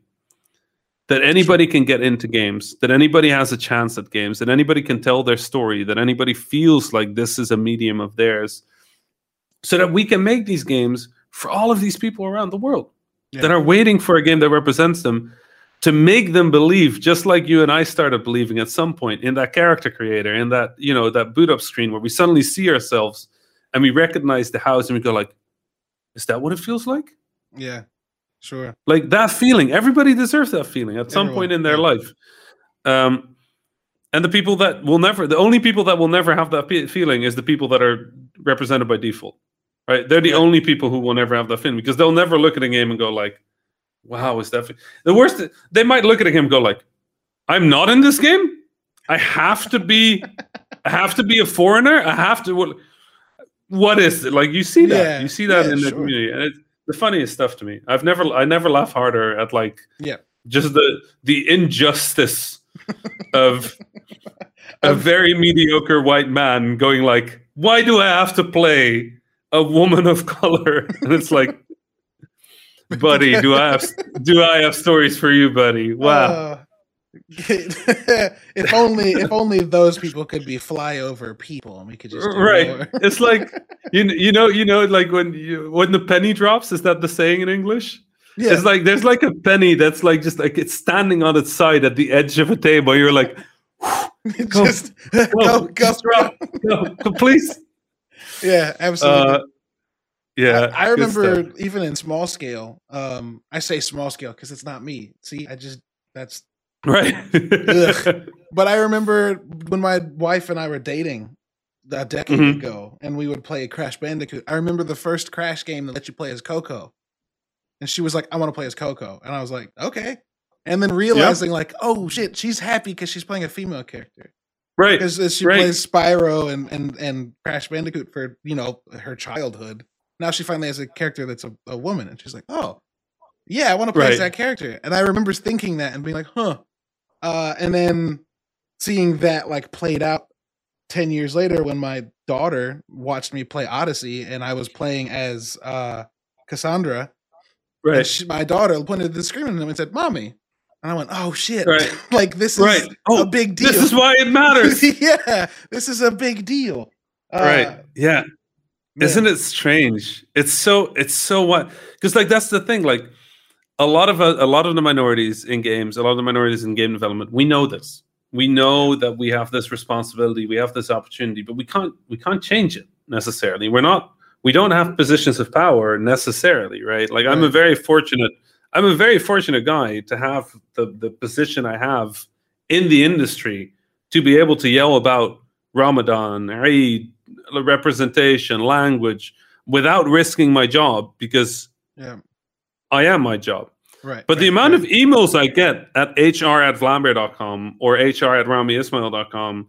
That anybody can get into games, that anybody has a chance at games, that anybody can tell their story, that anybody feels like this is a medium of theirs, so that we can make these games for all of these people around the world Yeah. that are waiting for a game that represents them to make them believe just like you and I started believing at some point in that character creator in that you know that boot up screen where we suddenly see ourselves and we recognize the house and we go like is that what it feels like? Yeah, sure. like that feeling everybody deserves that feeling at some Everyone, point in their yeah. life um and the people that will never the only people that will never have that fe- feeling is the people that are represented by default right they're the Yeah. only people who will never have that feeling because they'll never look at a game and go like wow is that fe-" the worst they might look at a game and go like i'm not in this game i have to be i have to be a foreigner i have to what, what is it like you see that Yeah, you see that in the sure. community and it's the funniest stuff to me. I've never i never laugh harder at like Yeah. just the the injustice of a very mediocre white man going like why do i have to play a woman of color? And it's like buddy do i have do i have stories for you buddy? Wow. Uh, if only if only those people could be flyover people and we could just right. it's like you, you know you know like when you when the penny drops is that the saying in english? Yeah. It's like there's like a penny that's like just like it's standing on its side at the edge of a table. You're like go, just go go, just drop, go, go, please. Yeah absolutely. Uh, yeah I, I remember even in small scale um i say small scale because it's not me. See i just that's right. But i remember when my wife and i were dating a decade Mhm. ago and we would play crash bandicoot. I remember the first crash game that let you play as coco. And she was like i want to play as coco. And i was like okay. And then realizing like oh shit she's happy because she's playing a female character. Right. Because she right. plays Spyro and, and and Crash Bandicoot for you know her childhood. Now she finally has a character that's a, a woman, and she's like, "Oh, yeah, I want to play as that character." And I remember thinking that and being like, "Huh," uh, and then seeing that like played out ten years later when my daughter watched me play Odyssey, and I was playing as uh, Kassandra. Right she, my daughter pointed to the screen at him and said, "Mommy," and I went, "Oh shit!" Right. like this is right oh a big deal. this is why it matters yeah, this is a big deal. Uh, right yeah man. isn't it strange it's so it's so what because like that's the thing like a lot of a lot of the minorities in games a lot of the minorities in game development we know this. We know that we have this responsibility we have this opportunity but we can't we can't change it necessarily. We're not we don't have positions of power necessarily right? Like i'm a very fortunate i'm a very fortunate guy to have the the position i have in the industry to be able to yell about ramadan eid representation language without risking my job because Yeah, i am my job right. but the amount right. of emails I get at hr at vlambeer.com or hr at ramiismail.com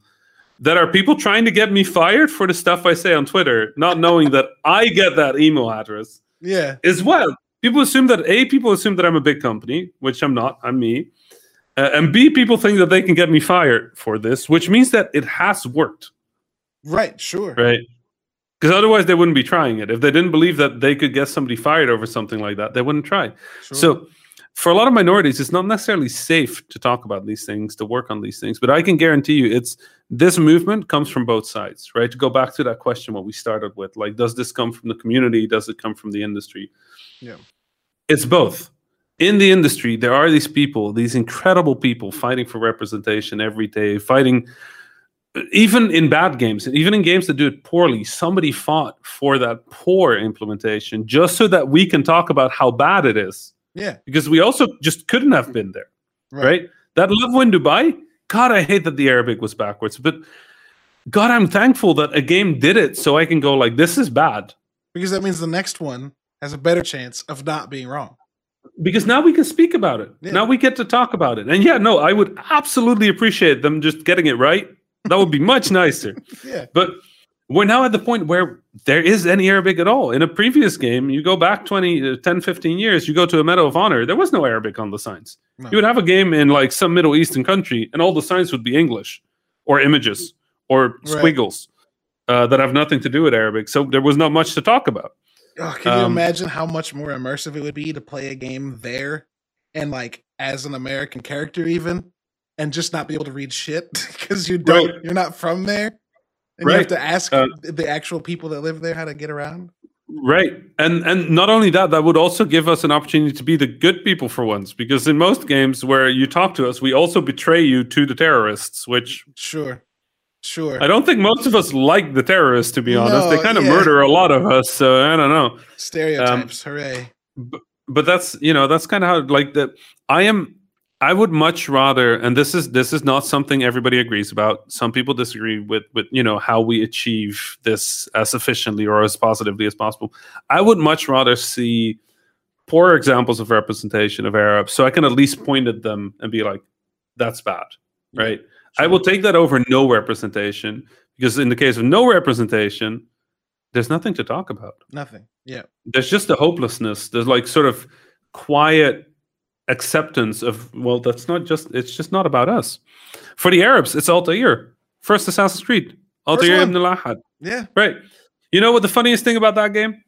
that are people trying to get me fired for the stuff I say on Twitter, not knowing that I get that email address yeah, as well. People assume that A, people assume that I'm a big company, which I'm not, I'm me. Uh, and B, people think that they can get me fired for this, which means that it has worked, right. Sure. right? Because otherwise they wouldn't be trying it. If they didn't believe that they could get somebody fired over something like that, they wouldn't try. sure. So, for a lot of minorities, it's not necessarily safe to talk about these things, to work on these things. But I can guarantee you, it's this movement comes from both sides, right? To go back to that question, what we started with, like, does this come from the community? Does it come from the industry? Yeah. it's both. In the industry, there are these people, these incredible people, fighting for representation every day, fighting. Even in bad games, even in games that do it poorly, somebody fought for that poor implementation just so that we can talk about how bad it is Yeah. because we also just couldn't have been there, right? That Love Win Dubai, God, I hate that the Arabic was backwards, but God, I'm thankful that a game did it so I can go like, this is bad. Because that means the next one has a better chance of not being wrong. Because now we can speak about it. Yeah. Now we get to talk about it. And yeah, no, I would absolutely appreciate them just getting it right. That would be much nicer. Yeah. But we're now at the point where there is any Arabic at all. In a previous game, you go back 20, uh, 10, 15 years, you go to a Medal of Honor, there was no Arabic on the signs. No. You would have a game in like some Middle Eastern country, and all the signs would be English or images or Right. squiggles uh, that have nothing to do with Arabic. So there was not much to talk about. Oh, can you Um, imagine how much more immersive it would be to play a game there and like as an American character even and just not be able to read shit because you don't Right. you're not from there and you have to ask Uh, the actual people that live there how to get around. Right. And and not only that, that would also give us an opportunity to be the good people for once. Because in most games where you talk to us, we also betray you to the terrorists, which Sure. Sure. I don't think most of us like the terrorists, to be honest. They kind of yeah. murder a lot of us, so I don't know. Stereotypes. Hooray. But that's you know, that's kind of how like the I am I would much rather, and this is this is not something everybody agrees about. Some people disagree with with you know how we achieve this as efficiently or as positively as possible. I would much rather see poor examples of representation of Arabs, so I can at least point at them and be like, "That's bad," right? I will take that over no representation because in the case of no representation, there's nothing to talk about Nothing. Yeah. there's just the hopelessness there's like sort of quiet acceptance of well that's not just it's just not about us. For the arabs it's altair. First assassin's creed. Altair ibn al-ahad. Yeah. right. You know what the funniest thing about that game?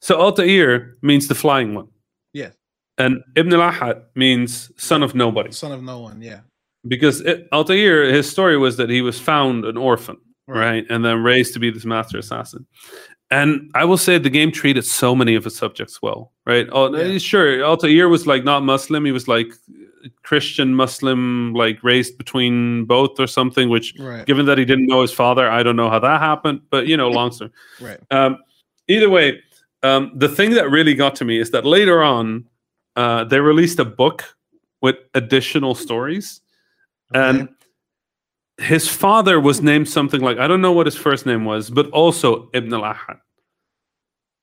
So altair means the flying one. Yes. and ibn al-ahad means son of nobody. Son of no one. Yeah. because it, altair his story was that he was found an orphan right? And then raised to be this master assassin and i will say the game treated so many of its subjects well right oh, Yeah. sure altair was like not muslim he was like christian muslim like raised between both or something which Right. given that he didn't know his father i don't know how that happened but you know long story Right. um, either way um, the thing that really got to me is that later on uh, they released a book with additional stories and Okay. His father was named something like I don't know what his first name was, but also Ibn al-Ahad.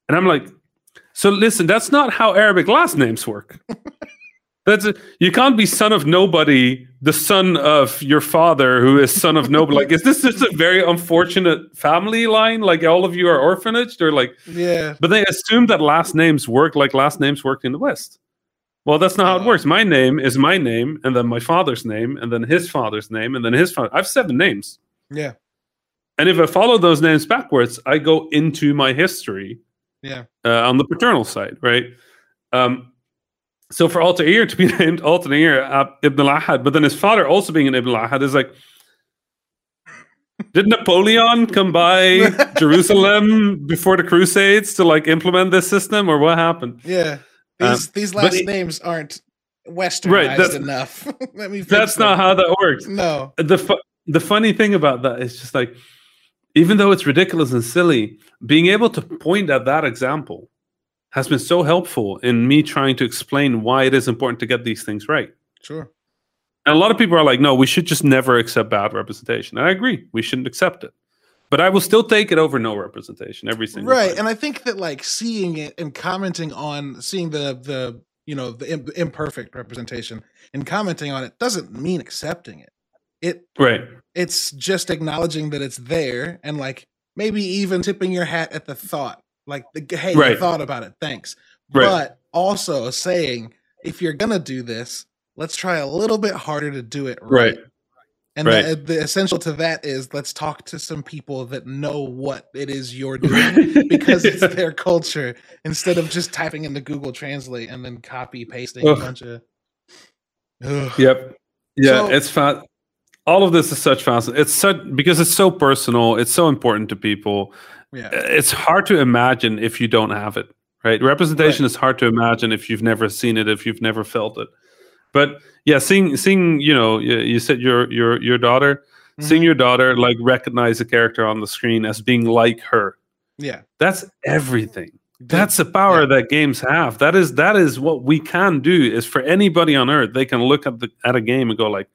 And I'm like, so listen, that's not how Arabic last names work. that's a, you can't be son of nobody, the son of your father who is son of nobody. like, is this just a very unfortunate family line? Like all of you are orphanaged, or like? yeah. But they assume that last names work like last names worked in the West. Well, that's not how it works. My name is my name, and then my father's name, and then his father's name, and then his father. I have seven names. Yeah. And if I follow those names backwards, I go into my history Yeah. uh, on the paternal side, right? Um, so for Altair to be named Altair uh, Ibn al-Ahad, but then his father also being an Ibn al-Ahad is like, did Napoleon come by Jerusalem before the Crusades to like implement this system, or what happened? Yeah. Um, These these last it- names aren't westernized that's- enough. Let me That's them. not how that works. No. the fu- the funny thing about that is just like even though it's ridiculous and silly being able to point at that example has been so helpful in me trying to explain why it is important to get these things right Sure. and a lot of people are like no we should just never accept bad representation and i agree we shouldn't accept it but i will still take it over no representation every single right time. and i think that like seeing it and commenting on seeing the the you know the Im- imperfect representation and commenting on it doesn't mean accepting it it right it's just acknowledging that it's there and like maybe even tipping your hat at the thought like the hey Right. thought about it thanks Right. but also saying if you're gonna do this let's try a little bit harder to do it right, Right. And Right. The, the essential to that is let's talk to some people that know what it is you're doing because it's their culture instead of just typing into Google Translate and then copy pasting a bunch of. Ugh. Yep. Yeah, So- it's fat. All of this is such fascinating. It's such because it's so personal. It's so important to people. Yeah, uh, It's hard to imagine if you don't have it. Right? Representation is hard to imagine if you've never seen it, if you've never felt it. But yeah, seeing seeing you know you, you said your your your daughter, seeing Mhm. your daughter like recognize a character on the screen as being like her. yeah, That's everything. That's the power Yeah. that games have. That is that is what we can do. Is for anybody on earth, they can look at the at a game and go like,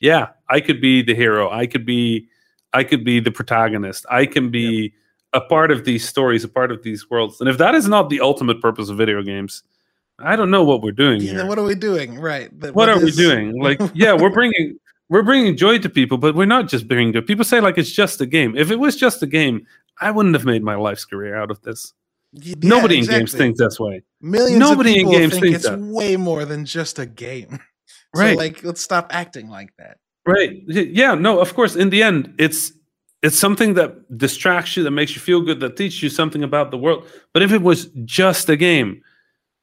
"Yeah, I could be the hero. I could be, I could be the protagonist. I can be a part of these stories, a part of these worlds." And if that is not the ultimate purpose of video games, I don't know what we're doing Yeah, here. what are we doing? Right. But what are we doing? Like, yeah, we're bringing we're bringing joy to people, but we're not just bringing joy. People say like it's just a game. If it was just a game, I wouldn't have made my life's career out of this. Yeah, Nobody in games thinks this way. Millions nobody in of people games think thinks it's that. way more than just a game. Right. So like let's stop acting like that. Right. Yeah, no, of course, in the end, it's it's something that distracts you, that makes you feel good, that teaches you something about the world. But if it was just a game,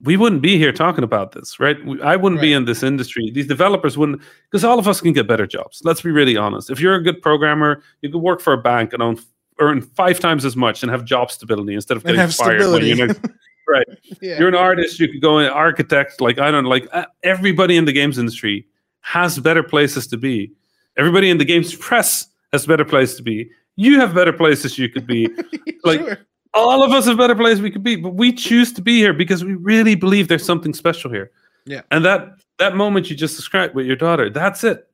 we wouldn't be here talking about this, right? We- I wouldn't be in this industry. These developers wouldn't, because all of us can get better jobs. Let's be really honest. If you're a good programmer, you could work for a bank and own, earn five times as much and have job stability instead of getting fired. when you're next- Right. yeah. You're an artist. You could go in architect. Like I don't like uh, everybody in the games industry has better places to be. Everybody in the games press has better place to be. You have better places you could be. like- sure. All of us have better places we could be, but we choose to be here because we really believe there's something special here. Yeah. And that that moment you just described with your daughter, that's it.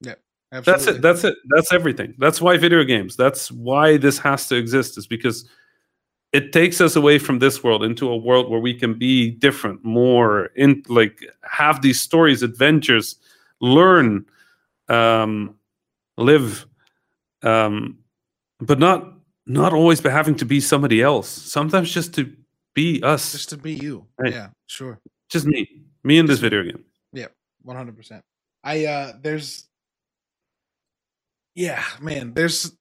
Yeah, that's it. That's it. That's everything. That's why video games. That's why this has to exist. Is because it takes us away from this world into a world where we can be different, more in like have these stories, adventures, learn, um, live, um, but not not always by having to be somebody else. Sometimes just to be us, just to be you. Right. Yeah, sure. just me, me in this video game. Yeah, One hundred percent. I uh there's yeah, man, there's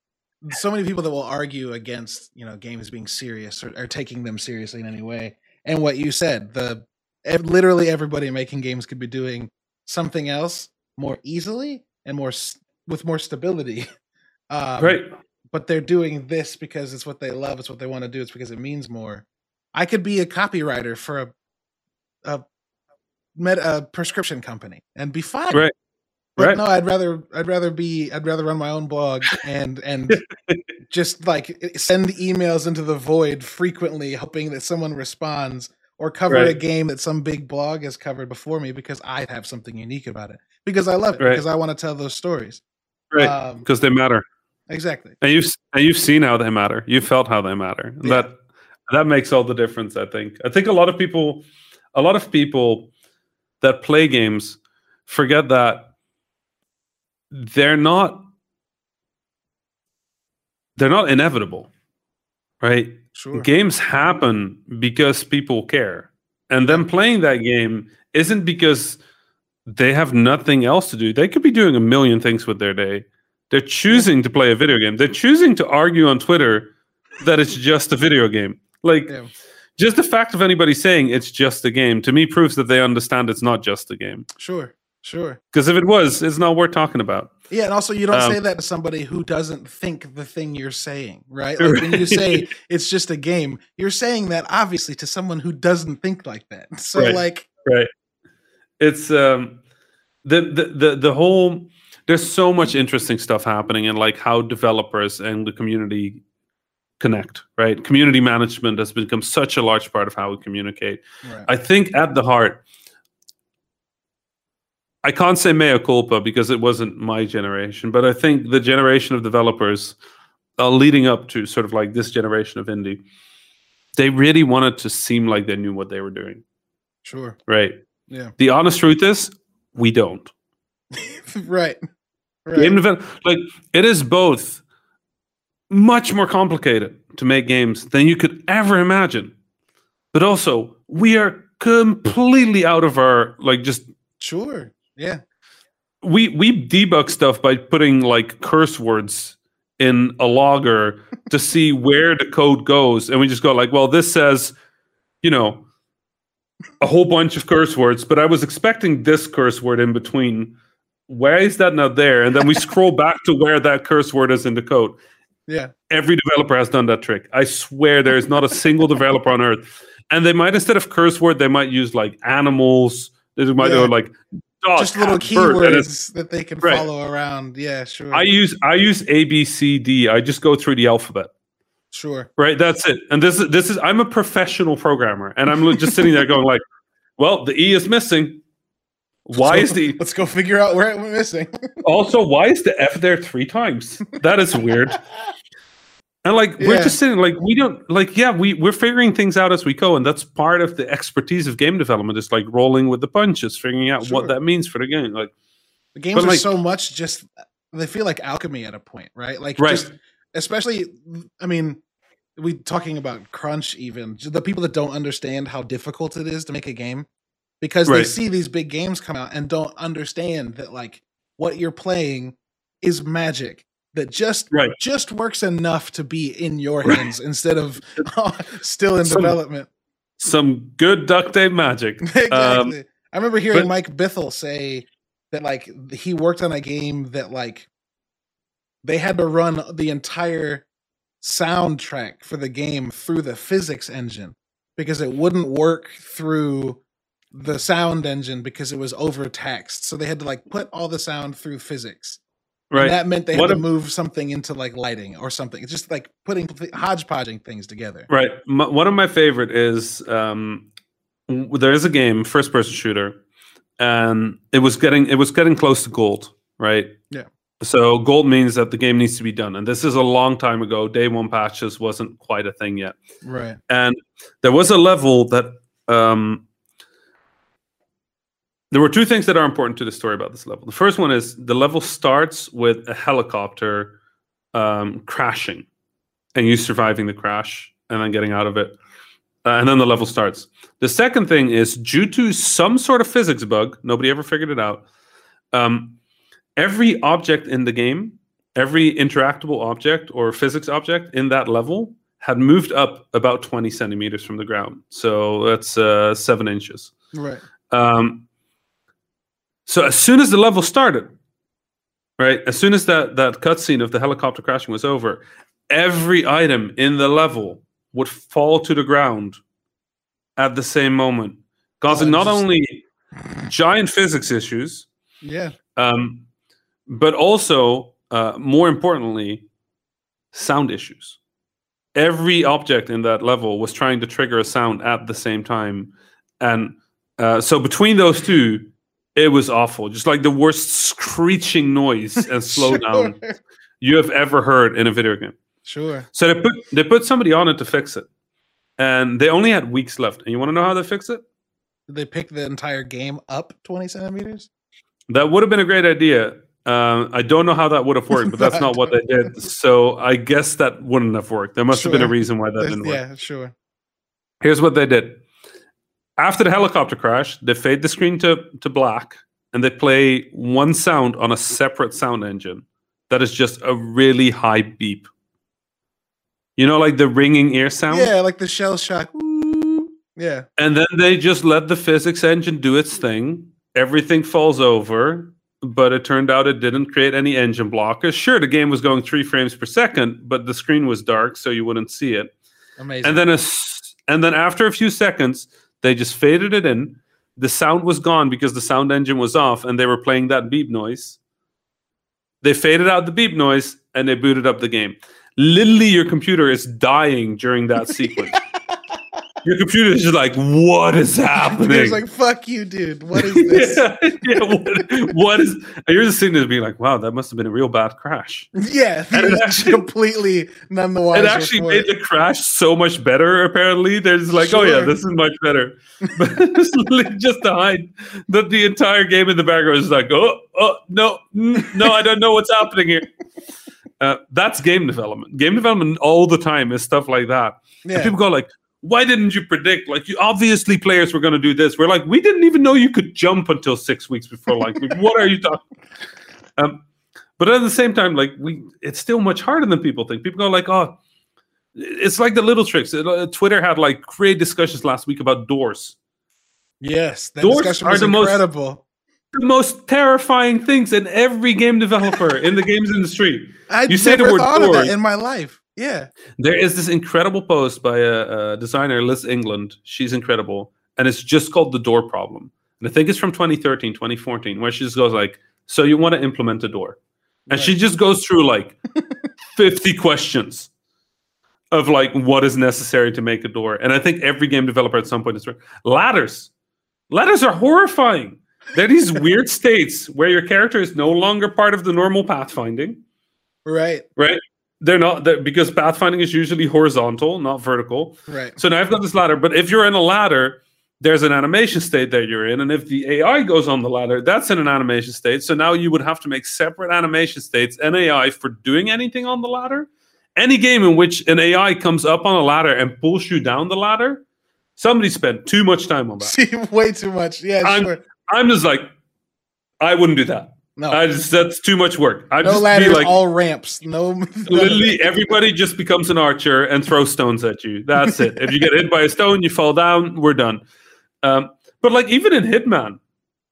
so many people that will argue against, you know, games being serious or, or taking them seriously in any way. And what you said, the literally everybody making games could be doing something else more easily and more with more stability. Um, right. But they're doing this because it's what they love, it's what they want to do, it's because it means more. I could be a copywriter for a a med, a prescription company and be fine. Right. But Right. no, I'd rather I'd rather be I'd rather run my own blog and and just like send emails into the void frequently hoping that someone responds or cover a game that some big blog has covered before me because I have something unique about it. Because I love it Right. because I want to tell those stories. Right. Um, Because they matter. Exactly. And you've and you've seen how they matter. You've felt how they matter. Yeah. That that makes all the difference. I think. I think a lot of people, a lot of people that play games forget that they're not they're not inevitable, right? Sure. Games happen because people care, and them playing that game isn't because they have nothing else to do. They could be doing a million things with their day. They're choosing to play a video game. They're choosing to argue on Twitter that it's just a video game. Like Yeah. just the fact of anybody saying it's just a game to me proves that they understand it's not just a game. Sure. Sure. Because if it was, it's not worth talking about. Yeah, and also you don't Um, say that to somebody who doesn't think the thing you're saying, right? Like when you say it's just a game, you're saying that obviously to someone who doesn't think like that. So Right. like Right. It's um the, the the the whole there's so much interesting stuff happening in like how developers and the community connect, right? Community management has become such a large part of how we communicate. right. I think at the heart, I can't say mea culpa because it wasn't my generation, but I think the generation of developers uh, leading up to sort of like this generation of indie, they really wanted to seem like they knew what they were doing, sure. right? Yeah. The honest truth is, we don't. right. Right. Game develop like it is both much more complicated to make games than you could ever imagine, but also we are completely out of our like just sure. Yeah. we we debug stuff by putting like curse words in a logger to see where the code goes and we just go like well this says you know a whole bunch of curse words but i was expecting this curse word in between why is that not there and then we scroll back to where that curse word is in the code Yeah. every developer has done that trick i swear there is not a single developer on earth and they might instead of curse word they might use like animals they might Yeah. go like dog, Just little cat, bird, and keywords that they can Right. follow around. Yeah, sure. I use I use A B C D. I just go through the alphabet. Sure. Right. That's it. And this is this is I'm a professional programmer, and I'm just sitting there going like, well, the E is missing. Why So, is the Let's go figure out where went missing. also why is the F there three times? That is weird. And like we're just sitting like we don't like yeah we we're figuring things out as we go, and that's part of the expertise of game development. Is like rolling with the punches, figuring out Sure. what that means for the game. Like The games are like- so much just they feel like alchemy at a point, right? Like Right. just especially I mean, we talking about crunch even the people that don't understand how difficult it is to make a game because they see these big games come out and don't understand that like what you're playing is magic that just Right. just works enough to be in your Right. hands instead of still in Some- development. some good duct tape magic. exactly. Um, I remember hearing but- Mike Bithell say that like he worked on a game that like they had to run the entire soundtrack for the game through the physics engine because it wouldn't work through the sound engine because it was overtaxed. So they had to like put all the sound through physics. Right. And that meant they had What to a- move something into like lighting or something. It's just like putting hodgepodging things together. Right. M- one of my favorite is um, there is a game, first person shooter, and it was getting it was getting close to gold. Right. Yeah. So gold means that the game needs to be done, and this is a long time ago. Day one patches wasn't quite a thing yet, Right. and there was a level that um, there were two things that are important to the story about this level. The first one is the level starts with a helicopter um, crashing, and you surviving the crash and then getting out of it, uh, and then the level starts. The second thing is due to some sort of physics bug, nobody ever figured it out. Um, every object in the game, every interactable object or physics object in that level had moved up about 20 centimeters from the ground. So that's uh, seven inches. Right. Um, so as soon as the level started, right, as soon as that that cutscene of the helicopter crashing was over, every item in the level would fall to the ground at the same moment, causing Oh, not only giant physics issues, Yeah. um, but also, uh, more importantly, sound issues. Every object in that level was trying to trigger a sound at the same time, and uh, so between those two, it was awful. Just like the worst screeching noise and slowdown Sure. you have ever heard in a video game. Sure. So they put they put somebody on it to fix it, and they only had weeks left. And you want to know how they fixed it? Did they pick the entire game up 20 centimeters? That would have been a great idea. Uh, I don't know how that would have worked, but that's not what they did. So I guess that wouldn't have worked. There must have been a reason why that There's- didn't work. yeah, sure. Here's what they did. After the helicopter crash, they fade the screen to, to black and they play one sound on a separate sound engine that is just a really high beep. You know, like the ringing ear sound? Yeah, like the shell shock. Yeah. And then they just let the physics engine do its thing. Everything falls over, but it turned out it didn't create any engine blockers. Sure, the game was going three frames per second, but the screen was dark, so you wouldn't see it. Amazing. And then a and then after a few seconds, they just faded it in. The sound was gone because the sound engine was off, and they were playing that beep noise. They faded out the beep noise and they booted up the game. Literally, your computer is dying during that sequence. Your computer is just like, "What is happening?" It's like, fuck you, dude. What is this? yeah, yeah, what, what is? And you're just sitting there being like, "Wow, that must have been a real bad crash." yeah, And it actually- completely none the wiser. it actually made it. the crash so much better. Apparently, they're just like, "Oh yeah, this is much better." But just to hide that the entire game in the background is like, "Oh, oh, no, mm, no, I don't know what's happening here." Uh, that's game development. Game development all the time is stuff like that. Yeah. people go like, "Why didn't you predict? Like, you obviously players were going to do this." We're like, "We didn't even know you could jump until six weeks before." Like, what are you talking? Um, but at the same time, like we, it's still much harder than people think. People go like, "Oh." It's like the little tricks. Uh, Twitter had like great discussions last week about doors. Yes, Doors are the most- incredible. The most terrifying things in every game developer in the games industry. I You say the never word thought of that in my life. Yeah. There is this incredible post by a, a designer, Liz England. She's incredible. And it's just called The Door Problem. And I think it's from 2013, 2014, where she just goes like, so you want to implement a door. And she just goes through like 50 questions of like what is necessary to make a door. And I think every game developer at some point is ladders. Ladders are horrifying. They're these weird states where your character is no longer part of the normal pathfinding. Right. Right. They're not they're, because pathfinding is usually horizontal, not vertical. Right. So now I've got this ladder, but if you're in a ladder, there's an animation state that you're in, and if the AI goes on the ladder, that's in an animation state. So now you would have to make separate animation states and AI for doing anything on the ladder. Any game in which an AI comes up on a ladder and pulls you down the ladder, somebody spent too much time on that. See, way too much. Yeah, I'm, sure. I'm just like, I wouldn't do that. No, I just that's too much work. I'd no just ladders, like, all ramps. No, literally everybody just becomes an archer and throws stones at you. That's it. if you get hit by a stone, you fall down. We're done. Um, but like even in Hitman,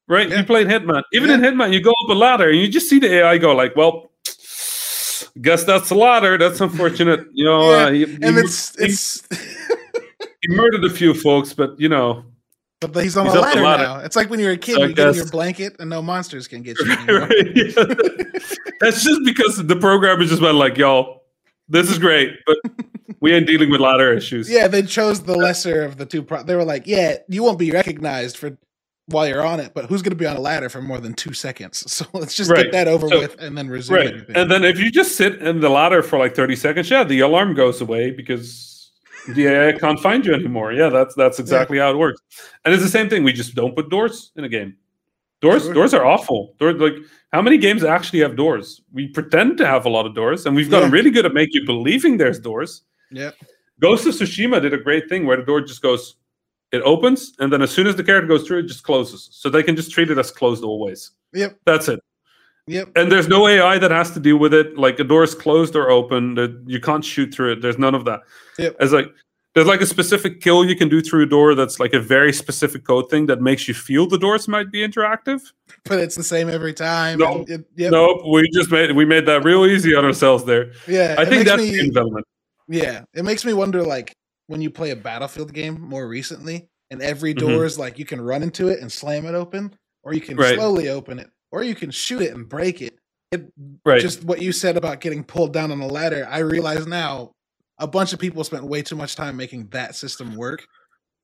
right? Yeah. You played Hitman. Even Yeah. in Hitman, you go up a ladder and you just see the AI go like, well. Guess that's the ladder. That's unfortunate. You know, Yeah, uh, he, and he- it's he- it's. he murdered a few folks, but you know, But he's on He's a ladder, ladder. now. It's like when you're a kid, So you get in your blanket and no monsters can get you. Right, yeah. That's just because the programmers just went like, "Y'all, this is great, but we ain't dealing with ladder issues." yeah, they chose the lesser of the two. Pro- they were like, "Yeah, you won't be recognized for while you're on it, but who's going to be on a ladder for more than two seconds? So let's just Right. get that over So- with and then resume right. everything." And then if you just sit in the ladder for like thirty seconds, yeah, the alarm goes away because the AI can't find you anymore. Yeah, that's that's exactly how it works. And it's the same thing. We just don't put doors in a game. Doors Sure. doors are awful. Like how many games actually have doors? We pretend to have a lot of doors, and we've gotten Yeah. really good at making you believing there's doors. Yeah. Ghost of Tsushima did a great thing where the door just goes, it opens, and then as soon as the character goes through, it just closes. So they can just treat it as closed always. Yep. That's it. Yep. And there's no AI that has to deal with it. Like a door is closed or open, that you can't shoot through it. There's none of that. Yep. It's like there's like a specific kill you can do through a door that's like a very specific code thing that makes you feel the doors might be interactive. But it's the same every time. No. it- yep. Nope, we just made we made that real easy on ourselves there. Yeah. I think that's me- game development. Yeah, it makes me wonder like when you play a battlefield game more recently, and every Mhm. door is like you can run into it and slam it open, or you can Right. slowly open it, or you can shoot it and break it. It Right. just what you said about getting pulled down on a ladder. I realize now a bunch of people spent way too much time making that system work.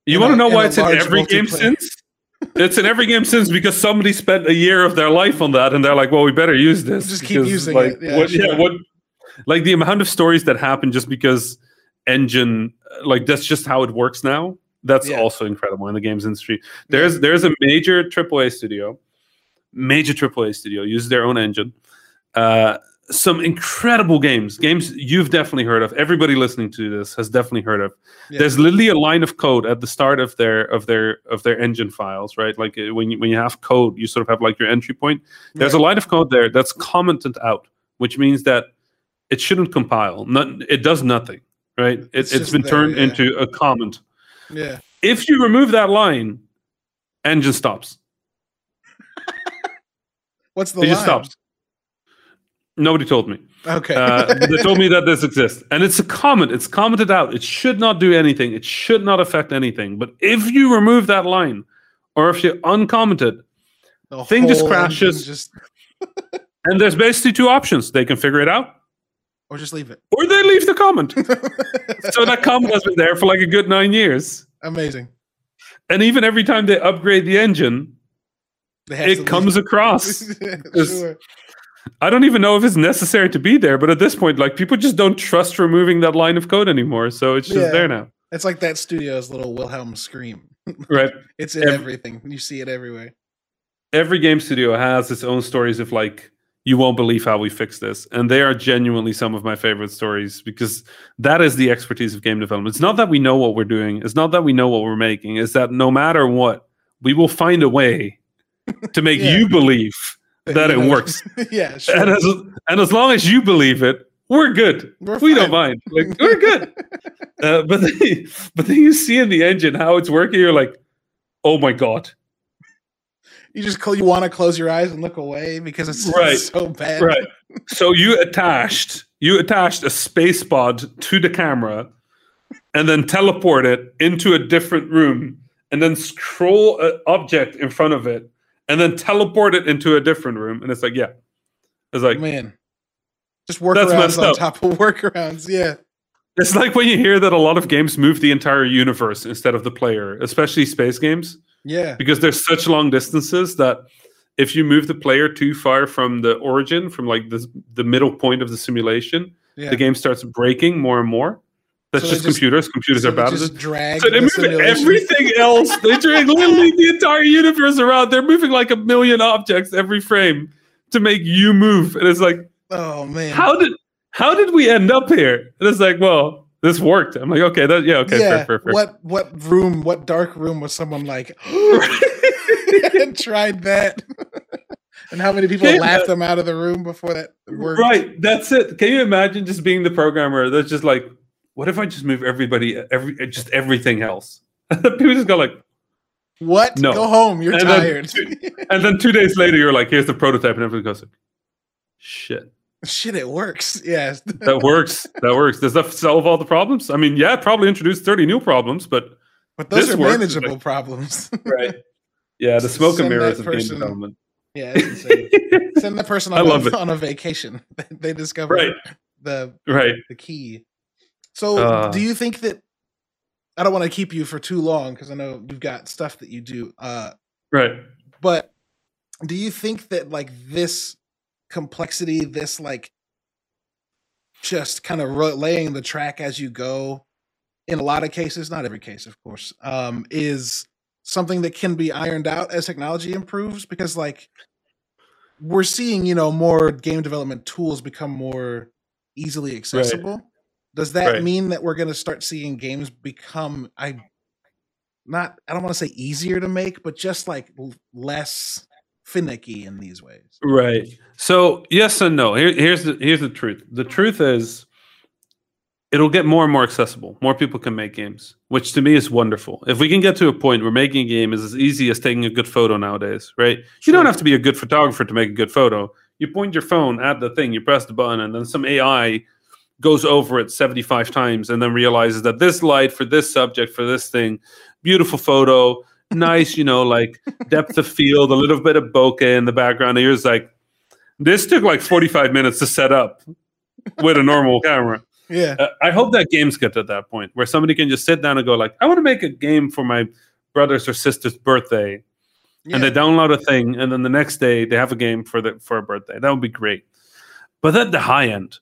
You want to know why it's in every game since? it's in every game since because somebody spent a year of their life on that, and they're like, "Well, we better use this." Just keep using like, it. Yeah, what, yeah, what? Like the amount of stories that happen just because engine, like that's just how it works now. That's Yeah. also incredible in the games industry. There's there's a major AAA studio, major AAA studio uses their own engine. Uh, some incredible games, games you've definitely heard of. Everybody listening to this has definitely heard of. Yeah. There's literally a line of code at the start of their of their of their engine files, right? Like uh, when you, when you have code, you sort of have like your entry point. There's a line of code there that's commented out, which means that it shouldn't compile. Not, it does nothing, right? It, It's it's been there, turned yeah. into a comment. yeah, If you remove that line, engine stops. What's the It line? just stopped. Nobody told me. Okay, Uh, they told me that this exists, and it's a comment. It's commented out. It should not do anything. It should not affect anything. But if you remove that line, or if you uncomment it, The thing just crashes. just and there's basically two options: they can figure it out, or just leave it. or they leave the comment. so that comment has been there for like a good nine years. Amazing. And even every time they upgrade the engine, They have to it leave comes across. Sure. I don't even know if it's necessary to be there, but at this point, like people just don't trust removing that line of code anymore. So it's just Yeah. there now, It's like that studio's little Wilhelm scream. right? It's in Every- everything. You see it everywhere. every game studio has its own stories of like you won't believe how we fix this and they are genuinely some of my favorite stories because that is the expertise of game development it's not that we know what we're doing it's not that we know what we're making it's that no matter what we will find a way to make Yeah. you believe that You it works yeah, sure. and as, and as long as you believe it we're good We're we don't mind like we're good uh, but then, but then you see in the engine how it's working you're like oh my god You just cl- you want to close your eyes and look away because it's Right. so bad. right so you attached you attached a space pod to the camera and then teleport it into a different room and then scroll an object in front of it and then teleport it into a different room and it's like yeah it's like Man. Just workarounds on up. top of workarounds. Yeah. It's like when you hear that a lot of games move the entire universe instead of the player, especially space games. Yeah. Because there's such long distances that if you move the player too far from the origin, from like the the middle point of the simulation, Yeah. the game starts breaking more and more. That's So just, just- computers. Computers So are bad just drag So they the move simulation. everything else. They drag literally the entire universe around. They're moving like a million objects every frame to make you move. And it's like, Oh man. how did how did we end up here? And it's like, well, this worked. I'm like, okay, that yeah, okay, yeah. fair, fair, fair. What what room? What dark room was someone like and tried that? and how many people laughed them out of the room before that worked? Right, that's it. Can you imagine just being the programmer that's just like, what if I just move everybody, every just everything else? People just go like, What? No. Go home. You're And then- tired. and then two days later, you're like, here's the prototype, and everybody goes, like, shit, Shit, it works. Yes. that works. That works. Does that solve all the problems? I mean, yeah, probably introduced 30 new problems, but But those are works. manageable problems. right. Yeah, the smoke and mirrors that of game development. yeah. Send the person I on, love a, on a vacation. they discover Right. the Right. the key. So, Uh. do you think that? I don't want to keep you for too long because I know you've got stuff that you do. Uh, Right. but do you think that like this complexity, this like just kind of laying the track as you go, in a lot of cases, not every case, of course, um, is something that can be ironed out as technology improves? Because like we're seeing, you know, more game development tools become more easily accessible. Does that Right. mean that we're going to start seeing games become I not I don't want to say easier to make, but just like less finicky in these ways? Right. So yes and no. Here, here's the here's the truth. The truth is, it'll get more and more accessible. More people can make games, which to me is wonderful. If we can get to a point where making a game is as easy as taking a good photo nowadays, right? You don't have to be a good photographer to make a good photo. You point your phone at the thing, you press the button, and then some AI goes over it 75 times and then realizes that this light for this subject for this thing beautiful photo nice you know like depth of field a little bit of bokeh in the background. And you're just like this took like 45 minutes to set up with a normal camera. Yeah. uh, i hope that games get to that point where somebody can just sit down and go like i want to make a game for my brother's or sister's birthday. And they download a thing and then the next day they have a game for the for a birthday. That would be great. But at the high end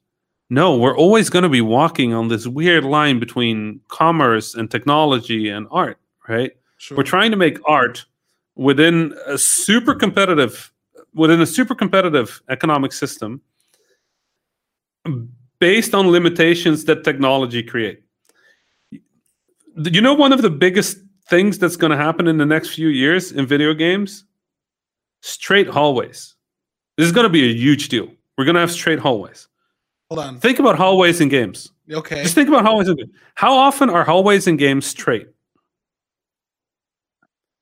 no we're always going to be walking on this weird line between commerce and technology and art right? Sure. we're trying to make art within a super competitive within a super competitive economic system based on limitations that technology create. You know one of the biggest things that's going to happen in the next few years in video games? Straight hallways. This is going to be a huge deal. We're going to have straight hallways Hold on. think about hallways in games Okay. just think about hallways in games how often are hallways in games straight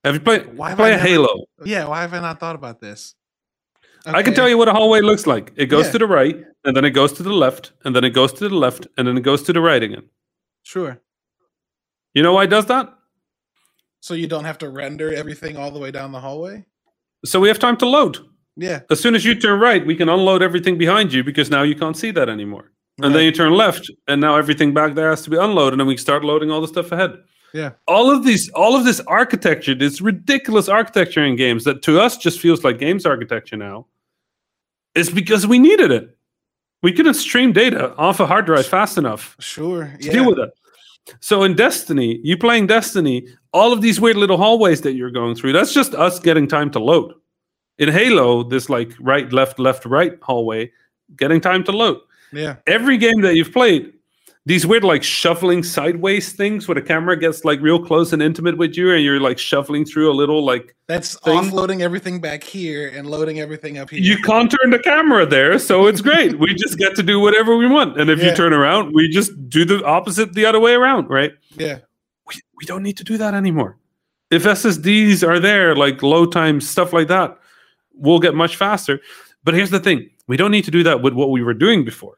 have you played Why have play I never- halo Yeah. Why have I not thought about this? I can tell you what a hallway looks like. It goes Yeah. to the right, and then it goes to the left, and then it goes to the left, and then it goes to the right again. Sure. You know why it does that? So you don't have to render everything all the way down the hallway. So we have time to load. Yeah. As soon as you turn right, we can unload everything behind you because now you can't see that anymore. And then you turn left, and now everything back there has to be unloaded, and then we start loading all the stuff ahead. Yeah. All of these, all of this architecture, this ridiculous architecture in games that to us just feels like games architecture now, is because we needed it. We couldn't stream data off a hard drive fast enough. Sure. to Yeah. deal with it. So in Destiny, you playing Destiny, all of these weird little hallways that you're going through, that's just us getting time to load. In Halo, this like right, left, left, right hallway, getting time to load. Yeah. Every game that you've played, these weird like shuffling sideways things where the camera gets like real close and intimate with you, and you're like shuffling through a little like That's Thing. offloading everything back here and loading everything up here. you can't turn the camera there, so it's great. we just get to do whatever we want. And if Yeah. you turn around, we just do the opposite the other way around, right? yeah. we, we don't need to do that anymore. If SSDs are there, like load times, stuff like that, we'll get much faster. But here's the thing we don't need to do that with what we were doing before.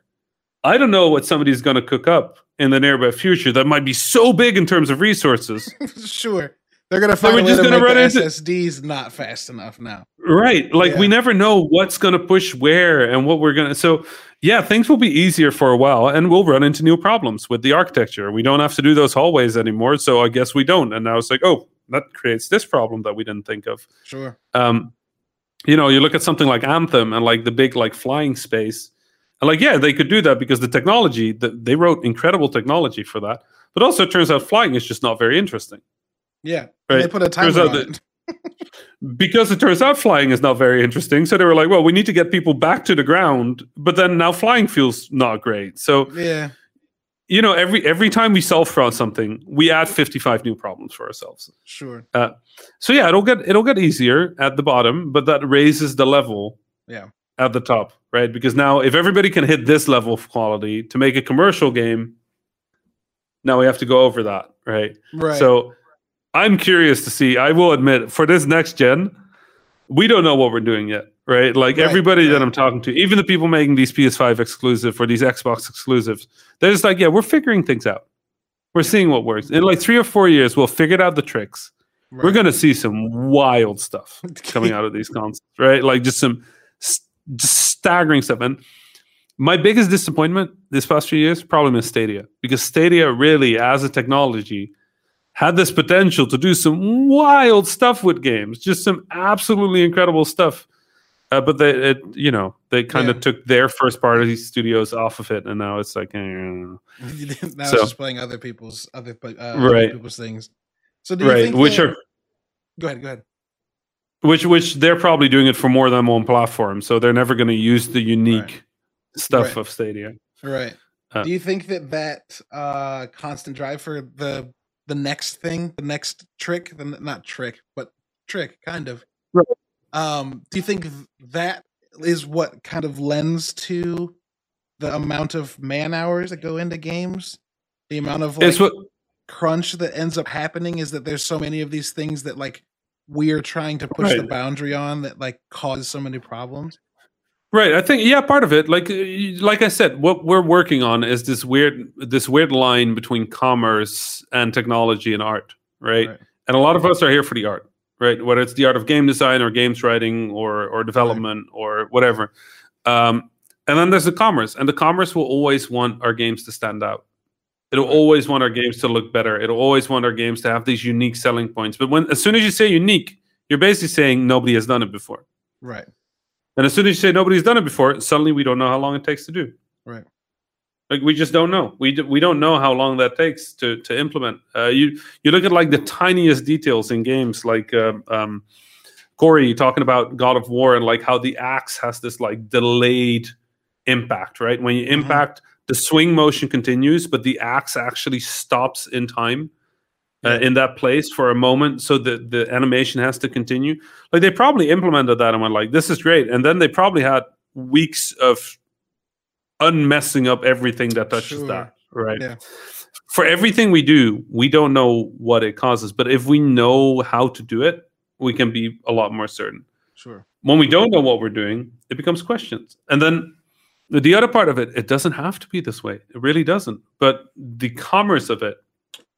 I don't know what somebody's going to cook up in the nearby future that might be so big in terms of resources sure. They're gonna find We're just going to run the SSDs not fast enough now. Right. Like yeah. we never know what's gonna push where and what we're gonna so yeah, things will be easier for a while and we'll run into new problems with the architecture. We don't have to do those hallways anymore, so I guess we don't. And now it's like, oh, that creates this problem that we didn't think of. Sure. Um, you know, you look at something like Anthem and like the big like flying space. And like, yeah, they could do that because the technology that they wrote incredible technology for that. But also it turns out flying is just not very interesting. Yeah. Right? They put a timer on it. because it turns out flying is not very interesting. So they were like, well, we need to get people back to the ground, but then now flying feels not great. So yeah you know every every time we solve for something we add 55 new problems for ourselves. Sure. Uh, so yeah it'll get it'll get easier at the bottom but that raises the level yeah. at the top right? Because now if everybody can hit this level of quality to make a commercial game now we have to go over that right? Right. So i'm curious to see i will admit for this next gen we don't know what we're doing yet right? Like right, everybody right. that I'm talking to, even the people making these PS5 exclusive or these Xbox exclusives, they're just like, yeah, we're figuring things out. We're seeing what works. In like three or four years, we'll figure out the tricks. Right. We're going to see some wild stuff coming out of these consoles, right? Like just some just staggering stuff. And my biggest disappointment this past few years probably been Stadia because Stadia really, as a technology, had this potential to do some wild stuff with games, just some absolutely incredible stuff. Uh, but they, it, you know, they kind of yeah. took their first party studios off of it, and now it's like, eh, now so, it's just playing other people's other, uh, right. other people's things. So do you right, think which are go ahead, go ahead. Which which they're probably doing it for more than one platform, so they're never going to use the unique right. stuff right. of Stadia. Right. Uh, do you think that that uh, constant drive for the the next thing, the next trick, the not trick, but trick, kind of, right. Um, do you think that is what kind of lends to the amount of man hours that go into games? The amount of like what, crunch that ends up happening is that there's so many of these things that like we're trying to push right. the boundary on that like cause so many problems. Right. I think yeah, part of it, like like I said, what we're working on is this weird this weird line between commerce and technology and art, right? right. And a lot of us are here for the art right? Whether it's the art of game design or games writing or or development right. or whatever. Um, and then there's the commerce, and the commerce will always want our games to stand out. It'll always want our games to look better. It'll always want our games to have these unique selling points. But when as soon as you say unique, you're basically saying nobody has done it before. Right. And as soon as you say nobody's done it before, suddenly we don't know how long it takes to do. Right. Like we just don't know. We we don't know how long that takes to to implement. Uh, you you look at like the tiniest details in games, like uh, um, Corey talking about God of War and like how the axe has this like delayed impact, right? When you mm-hmm. impact, mm-hmm. the swing motion continues, but the axe actually stops in time. Uh, in that place for a moment so that the animation has to continue like they probably implemented that and went like this is great and then they probably had weeks of unmessing up everything that touches sure. that, right? Yeah. For everything we do, we don't know what it causes, but if we know how to do it, we can be a lot more certain. Sure. When we don't know what we're doing, it becomes questions. And then the other part of it, it doesn't have to be this way. It really doesn't. But the commerce of it,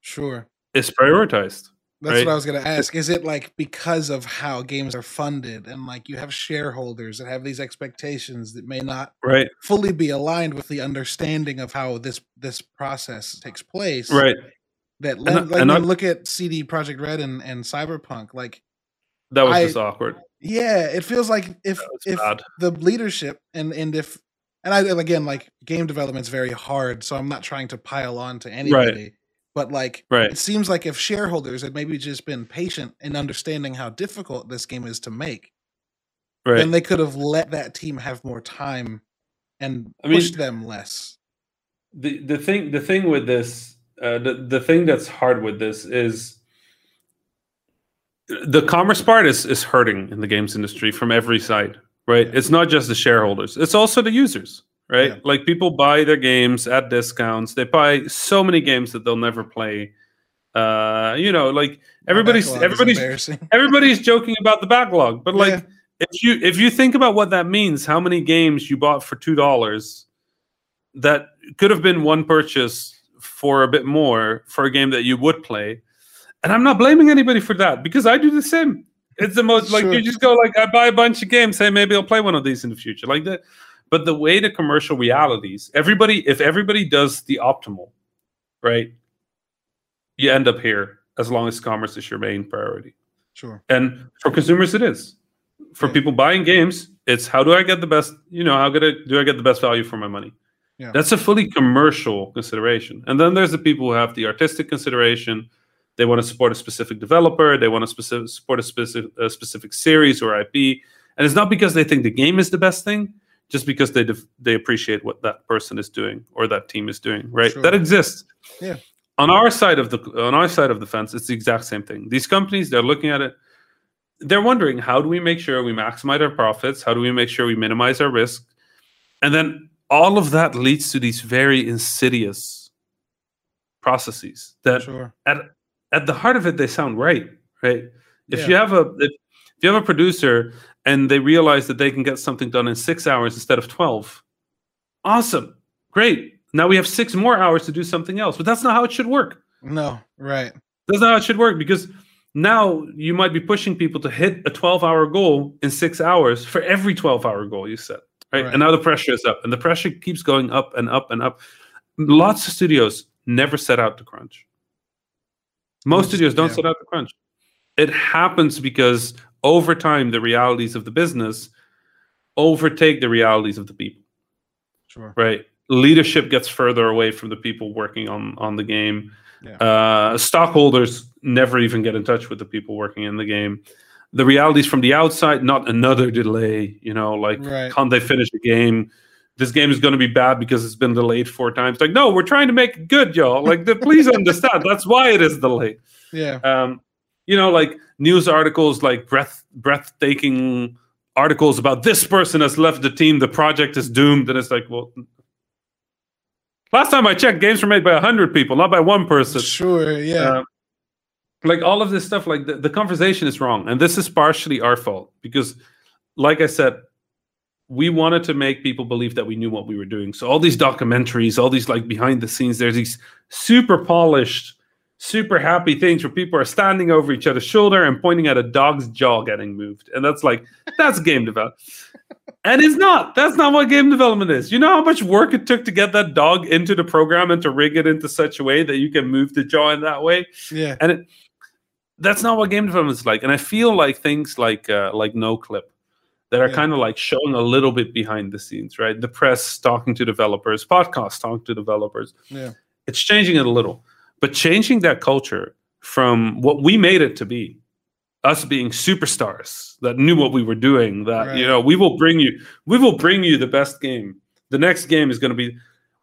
sure, is prioritized. That's right? what I was going to ask. Is it like because of how games are funded and like you have shareholders that have these expectations that may not right. fully be aligned with the understanding of how this this process takes place? Right. That and, like and I, look at CD Projekt Red and, and Cyberpunk like that was I, just awkward. Yeah, it feels like if if bad. the leadership and and if and I again like game development is very hard, so I'm not trying to pile on to anybody. Right but like, right. it seems like if shareholders had maybe just been patient in understanding how difficult this game is to make, right. then they could have let that team have more time and I pushed mean, them less. The the thing the thing with this uh, the the thing that's hard with this is the commerce part is is hurting in the games industry from every side. Right, yeah. it's not just the shareholders; it's also the users right? Yeah. Like people buy their games at discounts. They buy so many games that they'll never play. Uh, you know, like everybody's everybody's everybody's joking about the backlog, but like yeah. if you if you think about what that means, how many games you bought for two dollars that could have been one purchase for a bit more for a game that you would play, And I'm not blaming anybody for that because I do the same. It's the most like Sure. you just go like I buy a bunch of games, say maybe I'll play one of these in the future. Like that. But the way the commercial realities, everybody, if everybody does the optimal, right? You end up here as long as commerce is your main priority. Sure. And for consumers, it is. For Yeah. people buying games, it's how do I get the best, you know, how I- do I get the best value for my money? Yeah. That's a fully commercial consideration. And then there's the people who have the artistic consideration. They want to support a specific developer, they want to specific, support a specific, a specific series or IP. And it's not because they think the game is the best thing, just because they def- they appreciate what that person is doing or that team is doing, right? Sure. That exists. Yeah. On our side of the on our side of the fence, it's the exact same thing. These companies, they're looking at it they're wondering how do we make sure we maximize our profits how do we make sure we minimize our risk and then all of that leads to these very insidious processes that Sure. at at the heart of it they sound right right if Yeah. you have a if, if you have a producer and they realize that they can get something done in six hours instead of 12 awesome great now we have six more hours to do something else but that's not how it should work No. Right. that's not how it should work because now you might be pushing people to hit a 12 hour goal in six hours for every 12 hour goal you set. Right? Right. And now the pressure is up and the pressure keeps going up and up and up. Lots of studios never set out to crunch. Most studios don't yeah. set out to crunch. It happens because over time, the realities of the business overtake the realities of the people Sure. right leadership gets further away from the people working on on the game Yeah. uh stockholders never even get in touch with the people working in the game the realities from the outside not another delay you know like Right. can't they finish the game this game is going to be bad because it's been delayed four times like no we're trying to make it good y'all like the, please understand that's why it is delayed Yeah. um, you know, like news articles, like breath breathtaking articles about this person has left the team, the project is doomed, and it's like, well, last time I checked, games were made by hundred people, not by one person. Sure. Yeah. Uh, like all of this stuff, like the, the conversation is wrong, and this is partially our fault because, like I said, we wanted to make people believe that we knew what we were doing. So all these documentaries, all these like behind the scenes, there's these super polished, super happy things where people are standing over each other's shoulder and pointing at a dog's jaw getting moved, and that's like that's game development. And it's not. That's not what game development is. You know how much work it took to get that dog into the program and to rig it into such a way that you can move the jaw in that way yeah. and it, that's not what game development is like and i feel like things like uh, like Noclip that are Yeah. kind of like showing a little bit behind the scenes right the press talking to developers podcasts talking to developers Yeah. it's changing it a little but changing that culture from what we made it to be us being superstars that knew what we were doing that you know we will bring you we will bring you the best game the next game is going to be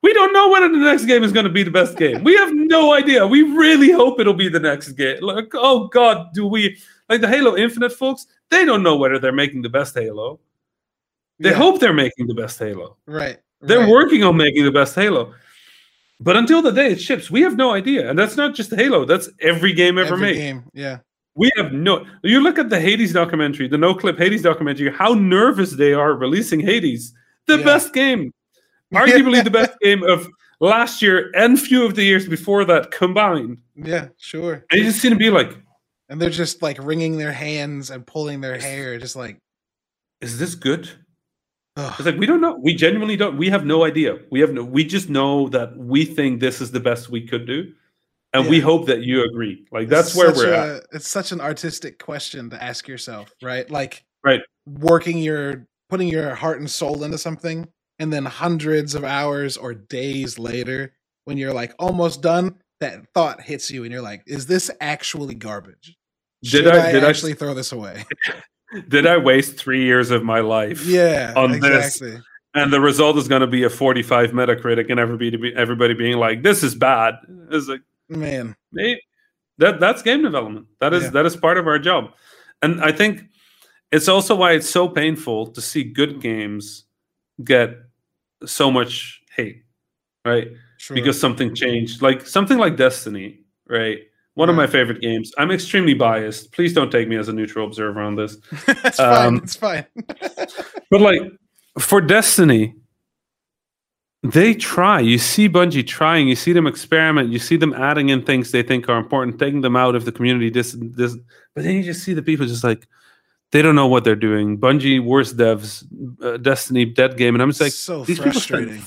we don't know whether the next game is going to be the best game we have no idea we really hope it'll be the next game like oh god do we like the halo infinite folks they don't know whether they're making the best halo they Yeah. hope they're making the best halo Right. they're right. working on making the best Halo. But until the day it ships, we have no idea. And that's not just Halo, that's every game ever Every made. game. Yeah. We have no you look at the Hades documentary, the Noclip Hades documentary, how nervous they are releasing Hades. The Yeah. best game. Arguably the best game of last year and few of the years before that combined. Yeah. Sure. And you just seem to be like, And they're just like wringing their hands and pulling their hair, just like. is this good? Ugh. It's like we don't know. We genuinely don't. We have no idea. We have no. We just know that we think this is the best we could do, and we hope that you agree. Like It's that's where we're a, at. It's such an artistic question to ask yourself, right? Like, Right. Working your, putting your heart and soul into something, and then hundreds of hours or days later, when you're like almost done, that thought hits you, and you're like, "Is this actually garbage? Did I- I, did I- actually throw this away?" Did I waste three years of my life? Yeah. On this. And the result is going to be a 45 Metacritic, and everybody everybody being like, "This is bad." It's like, Man. Maybe. That that's game development. That is Yeah. that is part of our job, and I think it's also why it's so painful to see good games get so much hate, right? Sure. Because something changed, like something like Destiny, right? One of my favorite games. I'm extremely biased. Please don't take me as a neutral observer on this. it's um, fine. It's fine. But like for Destiny, they try. You see Bungie trying. You see them experiment. You see them adding in things they think are important, taking them out of the community. This, this. But then you just see the people just like they don't know what they're doing. Bungie, worst devs, uh, Destiny, dead game, and I'm just like, so these people frustrating.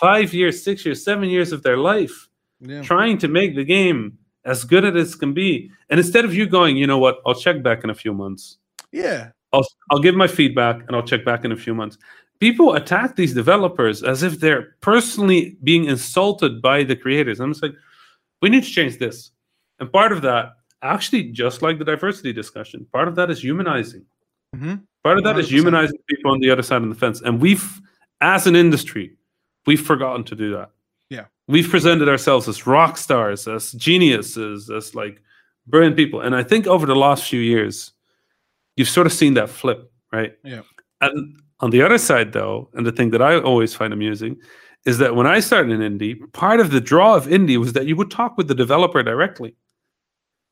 five years, six years, seven years of their life Yeah. trying to make the game as good as it can be, and instead of you going, you know what, I'll check back in a few months. Yeah. I'll I'll give my feedback and I'll check back in a few months. People attack these developers as if they're personally being insulted by the creators. I'm just like, we need to change this. And part of that, actually, just like the diversity discussion, part of that is humanizing. Mhm. Part of that is 100%. humanizing people on the other side of the fence. And we've, as an industry, we've forgotten to do that. We've presented ourselves as rock stars, as geniuses, as like brilliant people. And I think over the last few years, you've sort of seen that flip, right? Yeah. And on the other side, though, and the thing that I always find amusing is that when I started in indie, part of the draw of indie was that you would talk with the developer directly.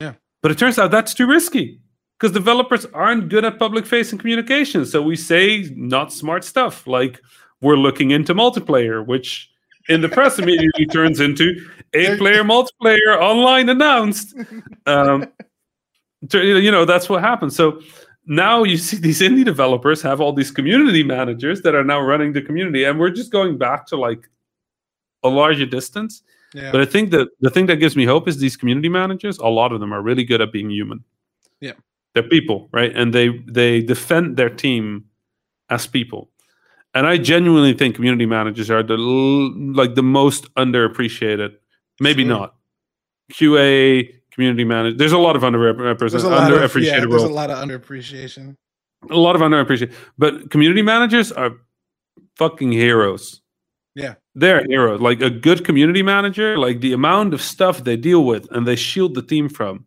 Yeah. But it turns out that's too risky because developers aren't good at public facing communication. So we say not smart stuff like we're looking into multiplayer, which in the press immediately turns into eight player multiplayer online announced. Um, you know, that's what happens. So now you see these indie developers have all these community managers that are now running the community, and we're just going back to like a larger distance. Yeah. But I think that the thing that gives me hope is these community managers. A lot of them are really good at being human. Yeah. they're people, right? And they they defend their team as people. And I genuinely think community managers are the like the most underappreciated. Maybe Sure. not QA community manager. There's a lot of underrepresented, there's a lot of underappreciated yeah, there's a lot of underappreciation. a lot of underappreciated. But community managers are fucking heroes. Yeah. They're heroes. Like a good community manager, like the amount of stuff they deal with and they shield the team from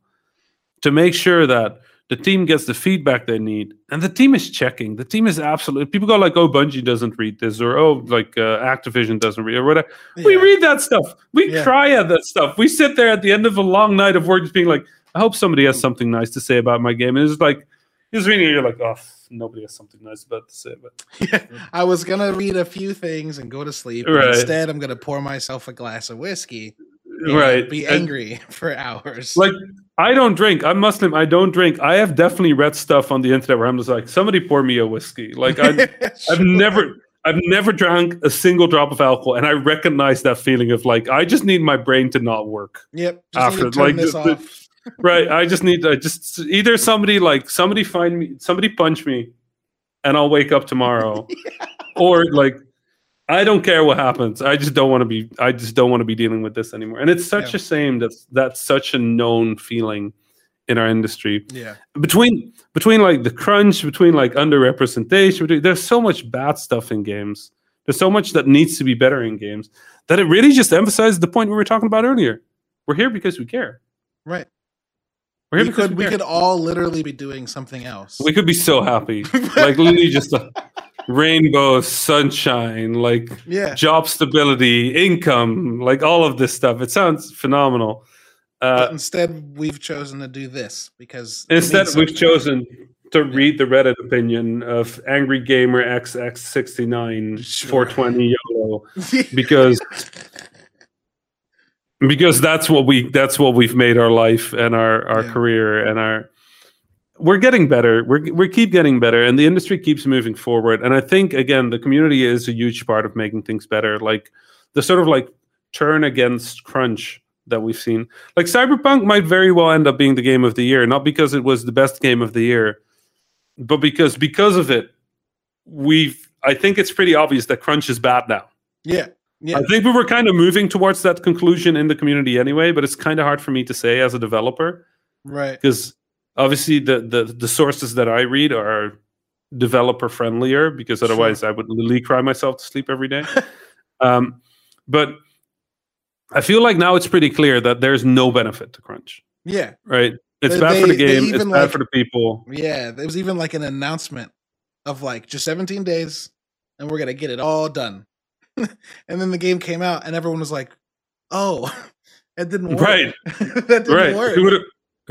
to make sure that the team gets the feedback they need. And the team is checking. The team is absolutely people go like, oh, Bungie doesn't read this, or oh, like uh, Activision doesn't read or whatever. We read that stuff. We Yeah. cry at that stuff. We sit there at the end of a long night of work just being like, I hope somebody has something nice to say about my game. And it's like just reading it, you're like, oh, nobody has something nice about to say. But I was gonna read a few things and go to sleep. Right. Instead, I'm gonna pour myself a glass of whiskey. and right. Be And, angry for hours. like I don't drink. I'm Muslim. I don't drink. I have definitely read stuff on the internet where I'm just like, somebody pour me a whiskey. Like I, I've never, I've never drank a single drop of alcohol, and I recognize that feeling of like, I just need my brain to not work. Yep. After, need to turn like, this the- the- off. right i just need to just either somebody like somebody find me somebody punch me and i'll wake up tomorrow or like i don't care what happens i just don't want to be i just don't want to be dealing with this anymore and it's such Yeah. a shame that that's such a known feeling in our industry Yeah. between between like the crunch between like underrepresentation between, there's so much bad stuff in games there's so much that needs to be better in games that it really just emphasizes the point we were talking about earlier we're here because we care Right. we're here We because could we care. could all literally be doing something else. We could be so happy. like literally just a rainbow, sunshine, like yeah. job stability, income, like all of this stuff. It sounds phenomenal. But Uh, instead, we've chosen to do this because instead, we've chosen to read the Reddit opinion of Angry Gamer XX69 Sure. 420 YOLO because because that's what we that's what we've made our life and our our Yeah. career and our we're getting better we're we keep getting better and the industry keeps moving forward and i think again the community is a huge part of making things better like the sort of like turn against crunch that we've seen like cyberpunk might very well end up being the game of the year not because it was the best game of the year but because because of it we've i think it's pretty obvious that crunch is bad now yeah. Yeah. I think we were kind of moving towards that conclusion in the community anyway, but it's kind of hard for me to say as a developer Right. because obviously the, the the sources that I read are developer friendlier because Sure. otherwise I would literally cry myself to sleep every day. um, but I feel like now it's pretty clear that there's no benefit to crunch, Yeah. right? It's They- bad for the game. It's bad like- for the people. Yeah. There was even like an announcement of like just 17 days and we're gonna get it all done. and then the game came out and everyone was like, "Oh, it didn't work." Right. that didn't Right? work.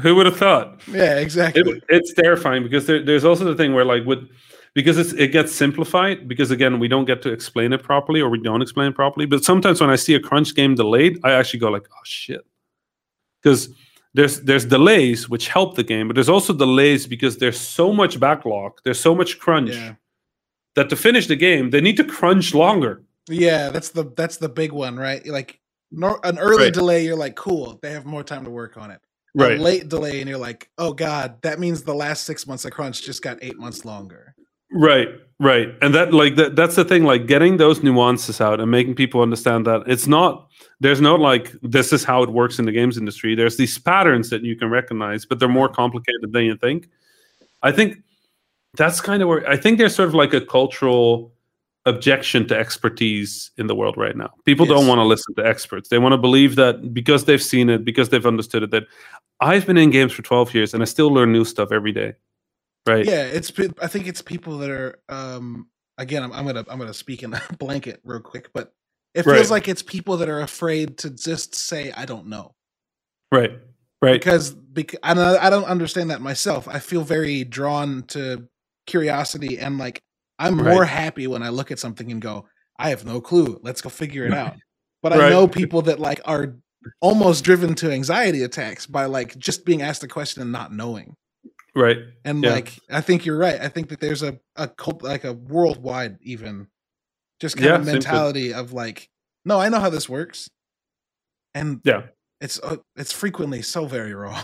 Who would have thought? yeah. Exactly. it, it's terrifying because there, there's also the thing where like with because it's, it gets simplified because again we don't get to explain it properly or we don't explain it properly but sometimes when i see a crunch game delayed i actually go like oh shit because there's there's delays which help the game but there's also delays because there's so much backlog there's so much crunch Yeah. that to finish the game they need to crunch longer Yeah, that's the that's the big one, right? Like no, an early Right. delay, you're like, cool, they have more time to work on it. A late delay, and you're like, oh god, that means the last six months of crunch just got eight months longer. Right, right. And that like that that's the thing like getting those nuances out and making people understand that it's not there's no like this is how it works in the games industry. There's these patterns that you can recognize, but they're more complicated than you think. I think that's kind of where I think there's sort of like a cultural objection to expertise in the world right now. People Yes. don't want to listen to experts. They want to believe that because they've seen it, because they've understood it that I've been in games for 12 years and I still learn new stuff every day. Right? Yeah, it's I think it's people that are um again, I'm, I'm gonna I'm gonna speak in a blanket real quick, but it feels Right. like it's people that are afraid to just say I don't know. Right. Right. because because I don't, I don't understand that myself. I feel very drawn to curiosity and like I'm more happy when I look at something and go, I have no clue. Let's go figure it out. But I know people that like are almost driven to anxiety attacks by like just being asked a question and not knowing. Right. And Yeah. like I think you're right. I think that there's a a cult like a worldwide even just kind Yeah, of mentality of like, no, I know how this works. And Yeah. it's uh, it's frequently so very wrong.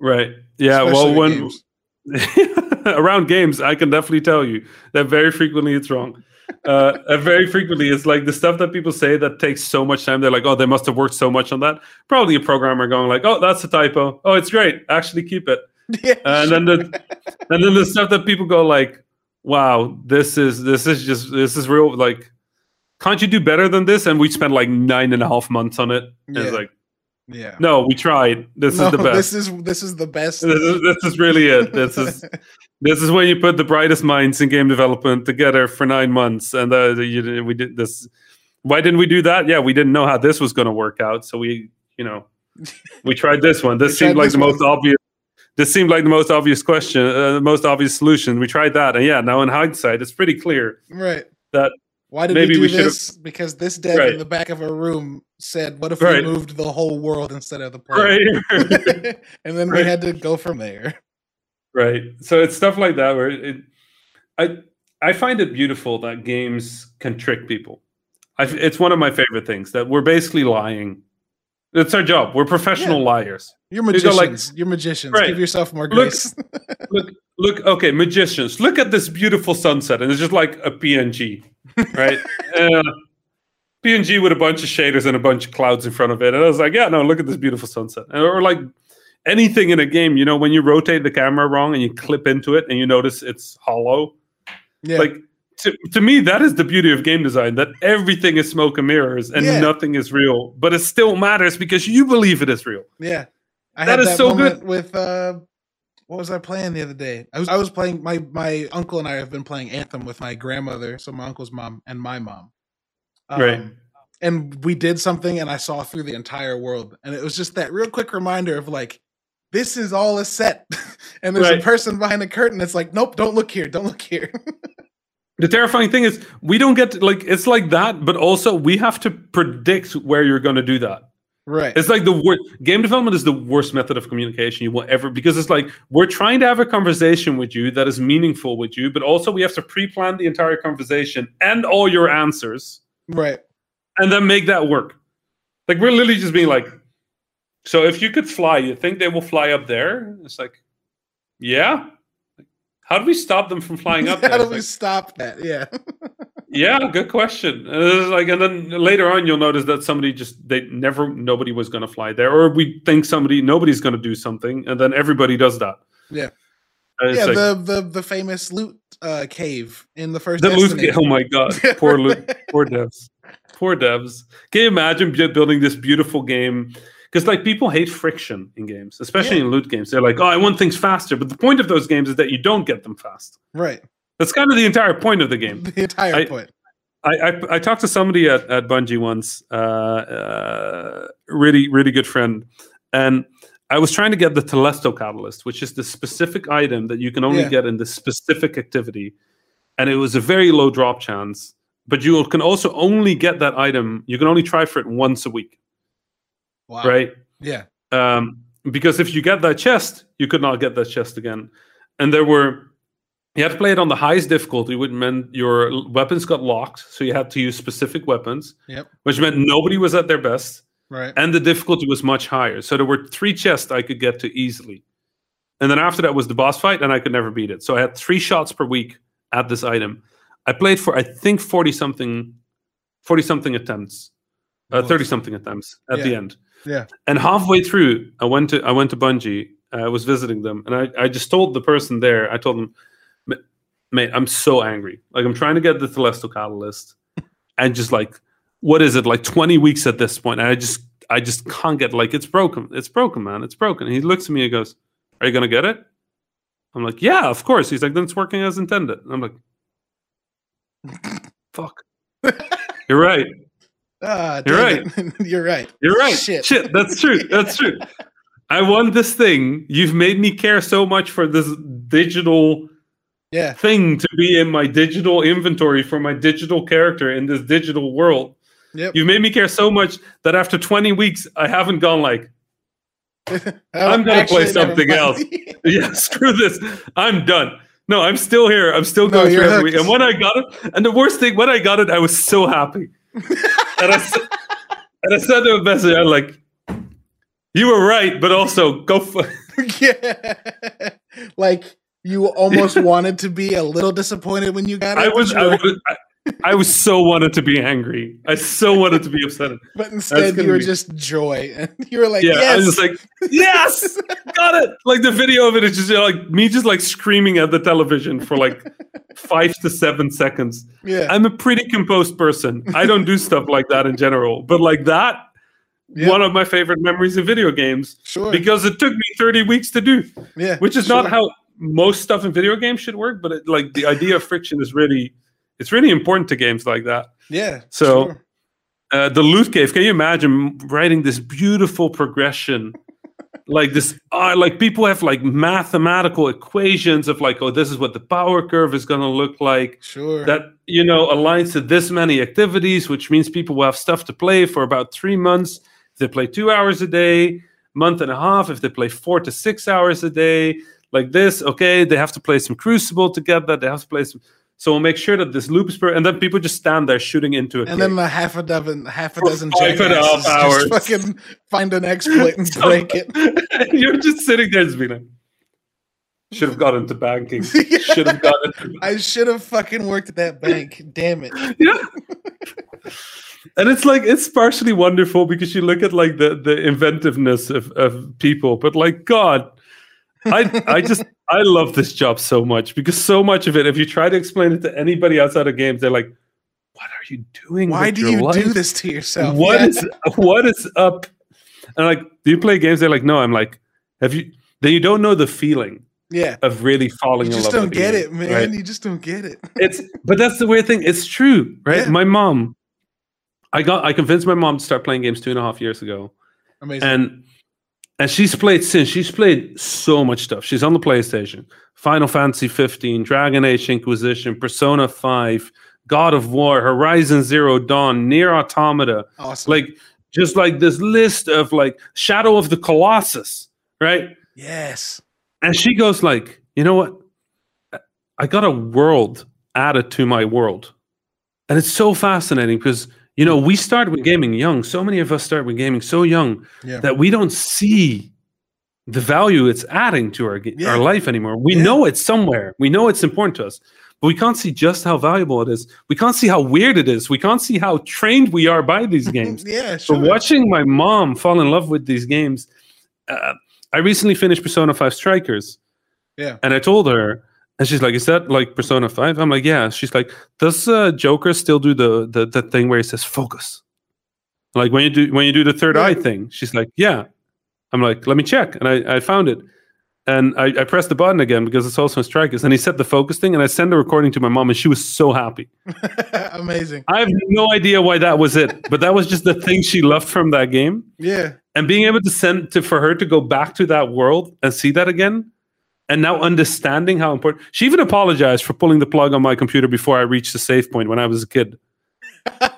Right. Yeah. Especially well, when games. around games, I can definitely tell you that very frequently it's wrong. Uh, very frequently, it's like the stuff that people say that takes so much time. They're like, "Oh, they must have worked so much on that." Probably a programmer going like, "Oh, that's a typo. Oh, it's great. Actually, keep it." yeah, And then the and then the stuff that people go like, "Wow, this is this is just this is real." Like, can't you do better than this? And we spent like nine and a half months on it. And It's Yeah. like, yeah. no, we tried. This No, is the best. This is this is the best. this is, this is really it. This is this is when you put the brightest minds in game development together for nine months, and uh, you, we did this. Why didn't we do that? Yeah, we didn't know how this was going to work out, so we, you know, we tried this one. This seemed like this the most obvious. This seemed like the most obvious question, uh, the most obvious solution. We tried that, and yeah, now in hindsight, it's pretty clear right. that Why did maybe we we do should've- this? Because this dev Right. in the back of a room said, "What if Right. we moved the whole world instead of the planet?" right. and then we Right. had to go from there. right so it's stuff like that where it i i find it beautiful that games can trick people I, it's one of my favorite things that we're basically lying it's our job we're professional liars You're You magicians. like- You're magicians. Right. Give yourself more Look- grace. look look okay magicians look at this beautiful sunset and it's just like a png right uh, png with a bunch of shaders and a bunch of clouds in front of it and i was like yeah no look at this beautiful sunset And- or like anything in a game you know when you rotate the camera wrong and you clip into it and you notice it's hollow yeah. like to, to me that is the beauty of game design that everything is smoke and mirrors and Yeah. nothing is real but it still matters because you believe it is real Yeah. I That had is that so moment good. with uh what was I playing the other day? I was I was playing my my uncle and I have been playing Anthem with my grandmother, so my uncle's mom and my mom. Right. Um, And we did something and I saw through the entire world. And it was just that real quick reminder of like this is all a set. and there's Right. a person behind a curtain that's like, nope, don't look here, don't look here. the terrifying thing is we don't get to, like it's like that but also we have to predict where you're going to do that right. it's like the worst game development is the worst method of communication you will ever because it's like we're trying to have a conversation with you that is meaningful with you but also we have to pre-plan the entire conversation and all your answers right. and then make that work. Like we're literally just being like, so if you could fly, you think they will fly up there? It's like, yeah. How do we stop them from flying up there? How there? do we like, stop that? Yeah. yeah, good question. And it's like, and then later on, you'll notice that somebody just they never nobody was going to fly there, or we think somebody nobody's going to do something, and then everybody does that. Yeah. Yeah, like, the, the the famous loot uh cave in the first the. Oh my god, poor loot. poor devs poor devs can you imagine building this beautiful game because like people hate friction in games especially Yeah. in loot games they're like oh i want things faster but the point of those games is that you don't get them fast Right. that's kind of the entire point of the game The entire I- point. i i, I talked to somebody at, at bungie once uh, uh really really good friend and I was trying to get the Telesto catalyst, which is the specific item that you can only Yeah. get in the specific activity. and it was a very low drop chance. But you can also only get that item. You can only try for it once a week, Wow. right? Yeah. um, because if you get that chest, you could not get that chest again. And there were you had to play it on the highest difficulty, which meant your weapons got locked, so you had to use specific weapons, Yep. which meant nobody was at their best, Right. and the difficulty was much higher. So there were three chests I could get to easily, and then after that was the boss fight, and I could never beat it. So I had three shots per week at this item. I played for I think forty something, forty something attempts, uh, thirty something attempts at the end. Yeah. And halfway through, I went to I went to Bungie. I was visiting them, and I, I just told the person there. I told them, "Mate, I'm so angry. Like I'm trying to get the Telesto Catalyst, and just like, what is it? Like 20 weeks at this point, and I just I just can't get like it's broken. It's broken, man. It's broken." And he looks at me and goes, "Are you gonna get it?" I'm like, "Yeah, of course." He's like, "Then it's working as intended." And I'm like, "Fuck." You're right. Ah, You're it. You're right. You're right. Shit. Shit. That's true. That's true. I want this thing. You've made me care so much for this digital Yeah. thing to be in my digital inventory for my digital character in this digital world. Yep. You made me care so much that after 20 weeks, I haven't gone like, I'm gonna play something else. yeah, screw this. I'm done. No, I'm still here. I'm still No, going through every week. And when I got it, and the worst thing, when I got it, I was so happy. and I and I said to a message, I'm like, you were right, but also go for yeah. like you almost wanted to be a little disappointed when you got it. I was, I was, I, I was so wanted to be angry. I so wanted to be upset. but instead you were be- just joy, and you were like, Yeah, "Yes, I was just like, yes, got it. Like the video of it is just you know, like me just like screaming at the television for like five to seven seconds. yeah, I'm a pretty composed person. I don't do stuff like that in general, but like that, Yeah. one of my favorite memories of video games sure, because it took me 30 weeks to do, yeah, which is sure. not how most stuff in video games should work. But it, like the idea of friction is really, it's really important to games like that. yeah, So- sure. uh, the loot cave. Can you imagine writing this beautiful progression? like this, uh, like people have like mathematical equations of like, oh, this is what the power curve is going to look like. sure, That you know aligns to this many activities, which means people will have stuff to play for about three months. If they play two hours a day, month and a half. If they play four to six hours a day, like this, okay, they have to play some Crucible together. They have to play some. So we'll make sure that this loop is per, and then people just stand there shooting into it. and then a half a dozen, half a For dozen five and a half jackasses hours. just fucking find an exploit and break it. You're just sitting there just being like, should have got into banking. Should have got into I should have fucking worked at that bank. Damn it. yeah. and it's like it's partially wonderful because you look at like the the inventiveness of, of people, but like God, I I just I love this job so much because so much of it, if you try to explain it to anybody outside of games, they're like, What are you doing? Why do you life? do this to yourself? What Yeah. is what is up? And like, do you play games? They're like, no. I'm like, have you? Then you don't know the feeling Yeah. of really falling in love. You just don't get it, man. right? You just don't get it. It's but that's the weird thing. It's true, right? Yeah. My mom, I got I convinced my mom to start playing games two and a half years ago, Amazing. and and she's played since. She's played so much stuff. She's on the PlayStation, Final Fantasy 15, Dragon Age Inquisition, Persona 5, God of War, Horizon Zero Dawn, NieR Automata, awesome. like just like this list of like Shadow of the Colossus, right? yes. And she goes like, you know what? I got a world added to my world. And it's so fascinating because you know, we start with gaming young. So many of us start with gaming so young Yeah. that we don't see the value it's adding to our Yeah. our life anymore. We Yeah. know it's somewhere. We know it's important to us. But we can't see just how valuable it is. We can't see how weird it is. We can't see how trained we are by these games. yeah. So Sure. watching my mom fall in love with these games, uh, I recently finished Persona Five Strikers. Yeah. and I told her, and she's like, "Is that like Persona 5? I'm like, "Yeah." She's like, "Does uh, Joker still do the, the the thing where he says focus? Like when you do when you do the third eye thing?" She's like, "Yeah." I'm like, "Let me check," and I I found it. And I, I pressed the button again because it's also in Strikers. And he said the focus thing, and I sent the recording to my mom, and she was so happy. Amazing. I have no idea why that was it, but that was just the thing she loved from that game. Yeah. And being able to send to for her to go back to that world and see that again and now understanding how important. She even apologized for pulling the plug on my computer before I reached the save point when I was a kid.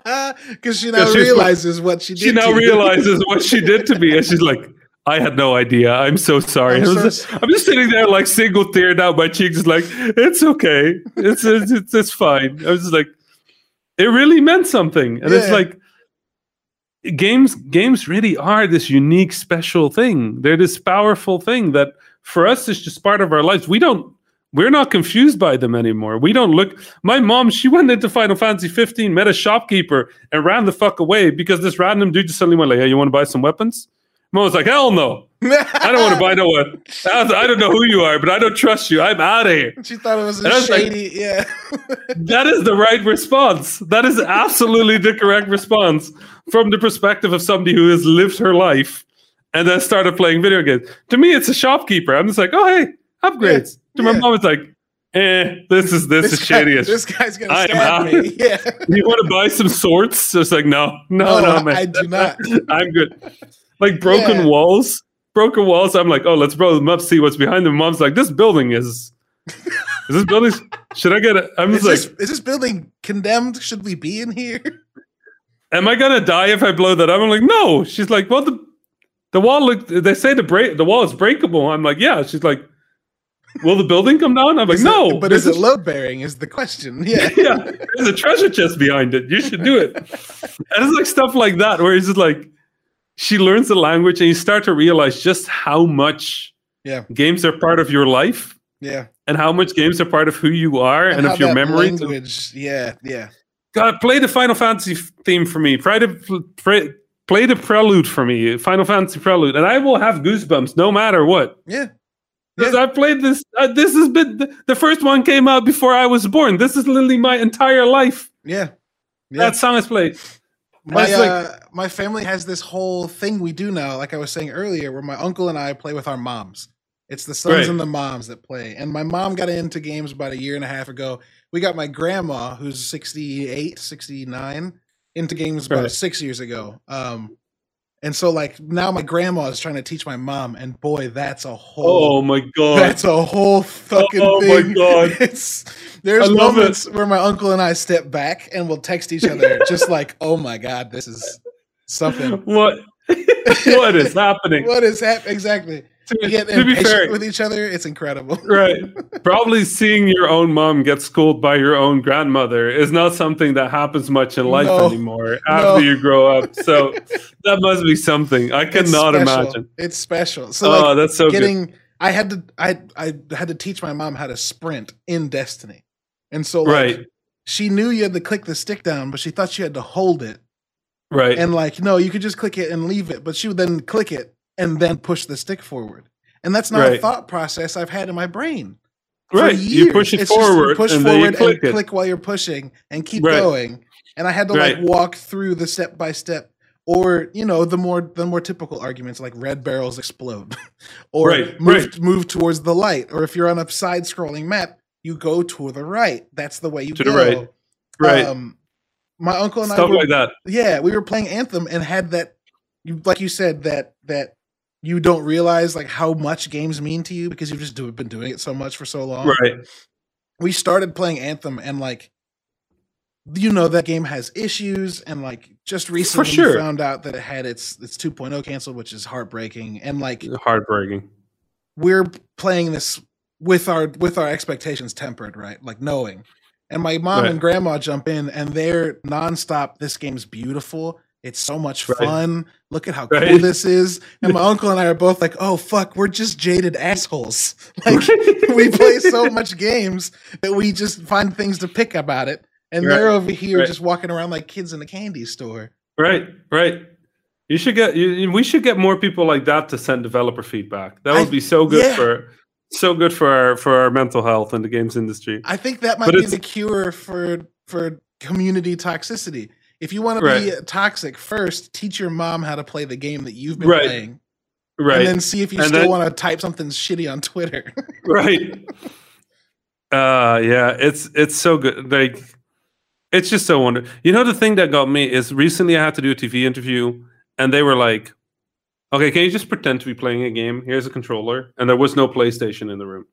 Because she now realizes like, what she did. She now realizes what she did to me, and she's like, "I had no idea. I'm so sorry." I'm, so just, I'm just, sitting there, like single tear down my cheeks, like it's okay, it's it's it's, it's fine. I was just like, it really meant something, and yeah. it's like games games really are this unique special thing they're this powerful thing that for us it's just part of our lives we don't we're not confused by them anymore we don't look my mom she went into final fantasy 15 met a shopkeeper and ran the fuck away because this random dude just suddenly went like hey you want to buy some weapons mom was like hell no I don't want to buy no one. I don't know who you are, but I don't trust you. I'm out of here. She thought it was a shady. Like, yeah. that is the right response. That is absolutely the correct response from the perspective of somebody who has lived her life and then started playing video games. To me, it's a shopkeeper. I'm just like, oh hey, upgrades. Yeah, to my yeah. mom, it's like, eh, this is this, this is guy, shady. This guy's gonna I stab me. Yeah. you want to buy some swords? So it's like, no, no, no, no man. I do not. I'm good. Like broken yeah. walls broken walls. I'm like, oh, let's blow them up, see what's behind them. Mom's like, this building is. Is this building? Should I get it? I'm just is like, this, is this building condemned? Should we be in here? Am I gonna die if I blow that up? I'm like, no. She's like, well, the the wall look. They say the break the wall is breakable. I'm like, yeah. She's like, will the building come down? I'm like, is no. It, but is it load bearing? Is the question? Yeah, yeah. There's a treasure chest behind it. You should do it. and it's like stuff like that where it's just like, she learns the language and you start to realize just how much yeah. games are part of your life. Yeah. And how much games are part of who you are and, and of your memory. Language. Yeah, yeah. God, play the Final Fantasy theme for me. Try to play, play the prelude for me, Final Fantasy prelude, and I will have goosebumps no matter what. Yeah. Because yeah. I played this. Uh, this has been the, first one came out before I was born. This is literally my entire life. Yeah. yeah. That song is played. My uh, my family has this whole thing we do now, like I was saying earlier, where my uncle and I play with our moms. It's the sons right. and the moms that play. And my mom got into games about a year and a half ago. We got my grandma, who's 68, 69, into games about right. six years ago. Um, and so like now my grandma is trying to teach my mom, and boy, that's a whole Oh my god. That's a whole fucking oh, thing. Oh my god. It's there's moments it. where my uncle and I step back and we'll text each other just like, oh my god, this is something. What what is happening? what is happening? Exactly to, get to be fair. with each other? It's incredible. Right. Probably seeing your own mom get schooled by your own grandmother is not something that happens much in life no, anymore after no. you grow up. So that must be something. I cannot imagine. It's special. So oh like, that's so getting good. i had to i i had to teach my mom how to sprint in destiny. And so like, right. she knew you had to click the stick down but she thought she had to hold it. Right. And like no you could just click it and leave it but she would then click it and then push the stick forward. And that's not right. a thought process I've had in my brain. Right. You push it it's forward. push and forward click and click while you're pushing and keep right. going. And I had to right. like walk through the step by step or you know the more the more typical arguments like red barrels explode or right, move right. move towards the light or if you're on a side scrolling map you go to the right that's the way you to go the right right um, my uncle and stuff I were, like that yeah we were playing anthem and had that you like you said that that you don't realize like how much games mean to you because you've just do, been doing it so much for so long. Right. We started playing Anthem and like you know that game has issues and like just recently sure. found out that it had its its 2.0 canceled which is heartbreaking and like heartbreaking. We're playing this with our with our expectations tempered, right? Like knowing. And my mom right. and grandma jump in and they're nonstop this game's beautiful it's so much right. fun. Look at how right. cool this is. And my uncle and I are both like, oh, fuck, we're just jaded assholes. Like, we play so much games that we just find things to pick about it. And right. they're over here just walking around like kids in a candy store. Right, right. You should get, you, we should get more people like that to send developer feedback. That would I, be so good yeah. for, so good for our, for our mental health in the games industry. I think that might but be the cure for, for community toxicity if you want right. to be toxic, first teach your mom how to play the game that you've been right. playing. Right. And then see if you and still want to type something shitty on Twitter. right. Uh yeah, it's it's so good. Like it's just so wonderful. You know the thing that got me is recently I had to do a TV interview and they were like, "Okay, can you just pretend to be playing a game? Here's a controller." And there was no PlayStation in the room.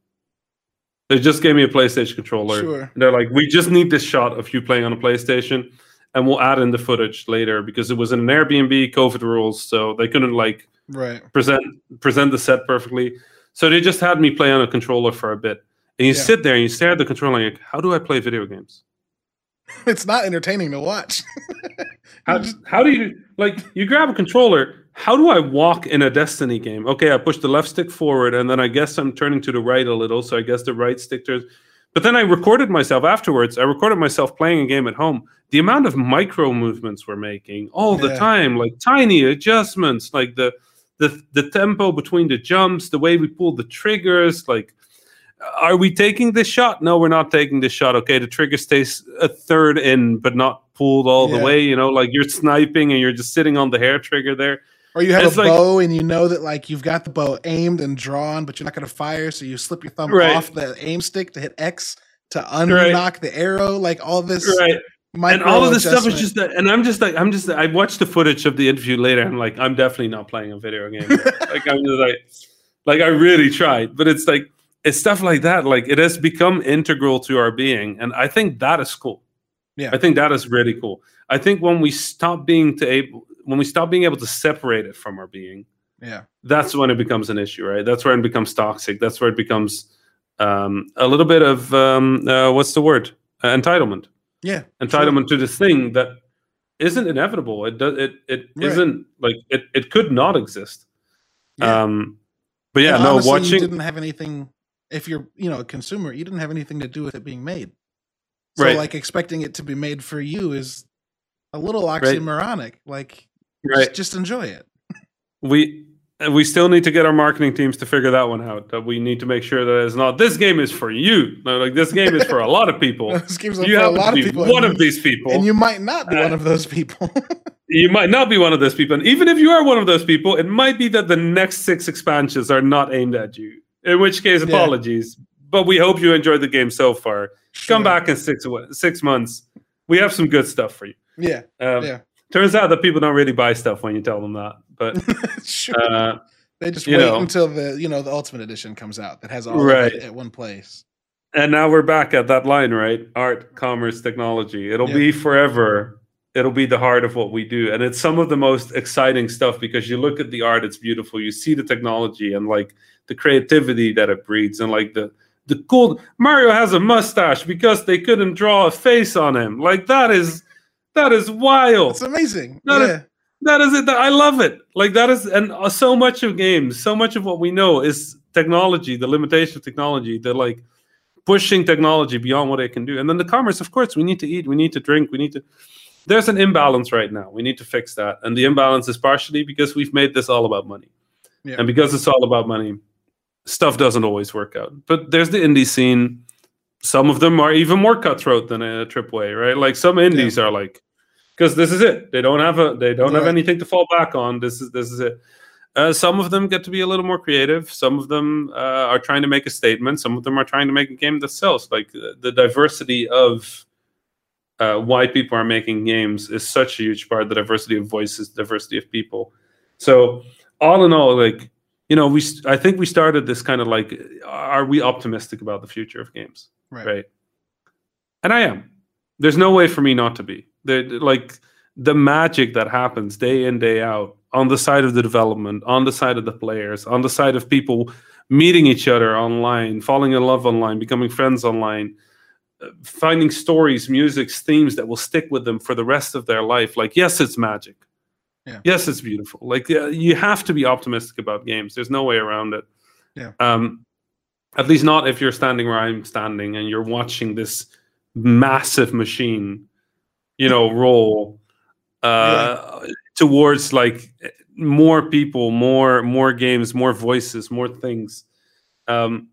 They just gave me a PlayStation controller. Sure. They're like, we just need this shot of you playing on a PlayStation, and we'll add in the footage later because it was in an Airbnb, COVID rules, so they couldn't like Right. present present the set perfectly. So they just had me play on a controller for a bit. And you Yeah. sit there and you stare at the controller and you're like, how do I play video games? It's not entertaining to watch. How, how do you like you grab a controller? How do I walk in a Destiny game? Okay, I push the left stick forward and then I guess I'm turning to the right a little, so I guess the right stick turns. But then I recorded myself afterwards. I recorded myself playing a game at home. The amount of micro movements we're making all the Yeah. time, like tiny adjustments, like the the the tempo between the jumps, the way we pull the triggers, like uh, are we taking this shot? No, we're not taking this shot. Okay, the trigger stays a third in, but not pulled all Yeah. the way. You know, like you're sniping and you're just sitting on the hair trigger there. Or you have It's a like- bow and you know that like you've got the bow aimed and drawn, but you're not going to fire, so you slip your thumb Right. off the aim stick to hit X to unlock the arrow. Like all this, Right. and all of this stuff is just that, and I'm just like, I'm just, I watched the footage of the interview later. I'm like, I'm definitely not playing a video game. like, I'm just like, like I really tried, but it's like, it's stuff like that. Like, it has become integral to our being, and I think that is cool. Yeah. I think that is really cool. I think when we stop being to able, when we stop being able to separate it from our being, yeah, that's when it becomes an issue, right? That's where it becomes toxic. That's where it becomes um, a little bit of um, uh, what's the word? Uh, entitlement yeah, entitlement to this thing that isn't inevitable. It does. It it Right. not like it. It could not exist. Yeah. Um, but yeah, And no. honestly, you Watching didn't have anything. If you're, you know, a consumer, you didn't have anything to do with it being made. So, Right. like, expecting it to be made for you is a little oxymoronic. Like, right, just, just enjoy it. we we still need to get our marketing teams to figure that one out. That we need to make sure that it's not this game is for you. No, like this game is for a lot of people. this game's you for a lot to of be people, one of these people. and you might not be Uh, one of those people. you might not be one of those people. And even if you are one of those people, it might be that the next six expansions are not aimed at you. In which case, Yeah. apologies. But we hope you enjoyed the game so far. Come back in six six months. We have some good stuff for you. Yeah, Um, Yeah. Turns out that people don't really buy stuff when you tell them that. But sure. uh, they just wait know. until the you know the ultimate edition comes out that has all Right. of it at one place. and now we're back at that line, right? Art, commerce, technology. It'll Yeah. be forever. It'll be the heart of what we do. And it's some of the most exciting stuff because you look at the art, it's beautiful. You see the technology and like the creativity that it breeds and like the the cool Mario has a mustache because they couldn't draw a face on him. Like that is that is wild. It's amazing. A- yeah, That is it. I love it. Like that is, and uh, so much of games, so much of what we know is technology, the limitation of technology, the like pushing technology beyond what it can do. And then the commerce, of course, we need to eat, we need to drink, we need to. There's an imbalance right now. We need to fix that, and the imbalance is partially because we've made this all about money, Yeah. and because it's all about money, stuff doesn't always work out. But there's the indie scene. Some of them are even more cutthroat than a AAA, right? Like some indies are like, because this is it. They don't have a, they don't have anything to fall back on. This is this is it. Uh, some of them get to be a little more creative. Some of them uh, are trying to make a statement. Some of them are trying to make a game that sells. Like the, diversity of uh, why people are making games is such a huge part. The diversity of voices, diversity of people. So all in all, like you know, we I think we started this kind of like, are we optimistic about the future of games? Right. right? And i am. There's no way for me not to be. The like the magic that happens day in day out on the side of the development on the side of the players on the side of people meeting each other online falling in love online becoming friends online uh, finding stories music themes that will stick with them for the rest of their life. Like yes it's magic. Yeah. yes it's beautiful. Like you have to be optimistic about games. There's no way around it. Yeah. um at least not if you're standing where I'm standing and you're watching this massive machine, you know, roll uh, towards like more people, more more games, more voices, more things. Um,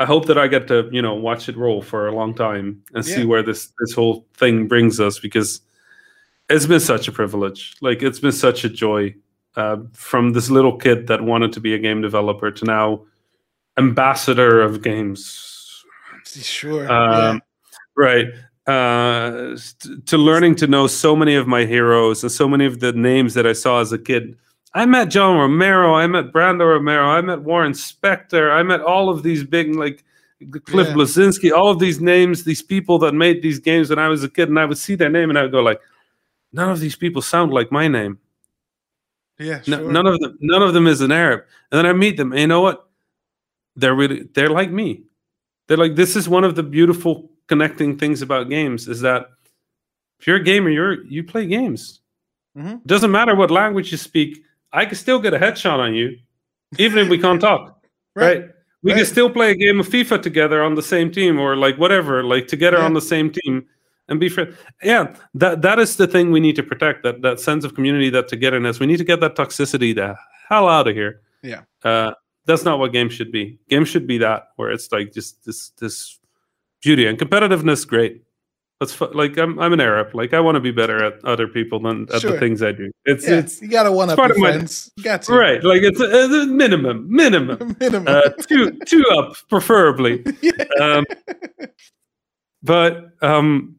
I hope that I get to you know watch it roll for a long time and see where this this whole thing brings us because it's been such a privilege. Like it's been such a joy uh, from this little kid that wanted to be a game developer to now ambassador of games Sure. um, right uh, to learning to know so many of my heroes and so many of the names that i saw as a kid i met john romero i met Brenda Romero i met warren spector i met all of these big like Cliff Yeah. Bleszinski, all of these names, these people that made these games when I was a kid, and I would see their name and I would go like, none of these people sound like my name. Yeah, No. None of them, none of them is an Arab. And then I meet them, and you know what? They're really, they're like me. They're like, this is one of the beautiful connecting things about games is that if you're a gamer, you're you play games. Mhm. Doesn't matter what language you speak. I can still get a headshot on you, even if we can't talk. right? We can still play a game of FIFA together on the same team, or like whatever, like together Yeah. on the same team, and be friends. Yeah, that that is the thing we need to protect. That that sense of community, that togetherness. We need to get that toxicity the hell out of here. Yeah. uh, that's not what games should be. Games should be that where it's like just this this beauty and competitiveness. Great. That's fu- like I'm I'm an Arab. Like I want to be better at other people than at Sure. the things I do. It's Yeah, it's you gotta one up part of friends. You got to. right. Like it's a, a minimum minimum Minimum. uh, two two up preferably. Yeah. Um, but um,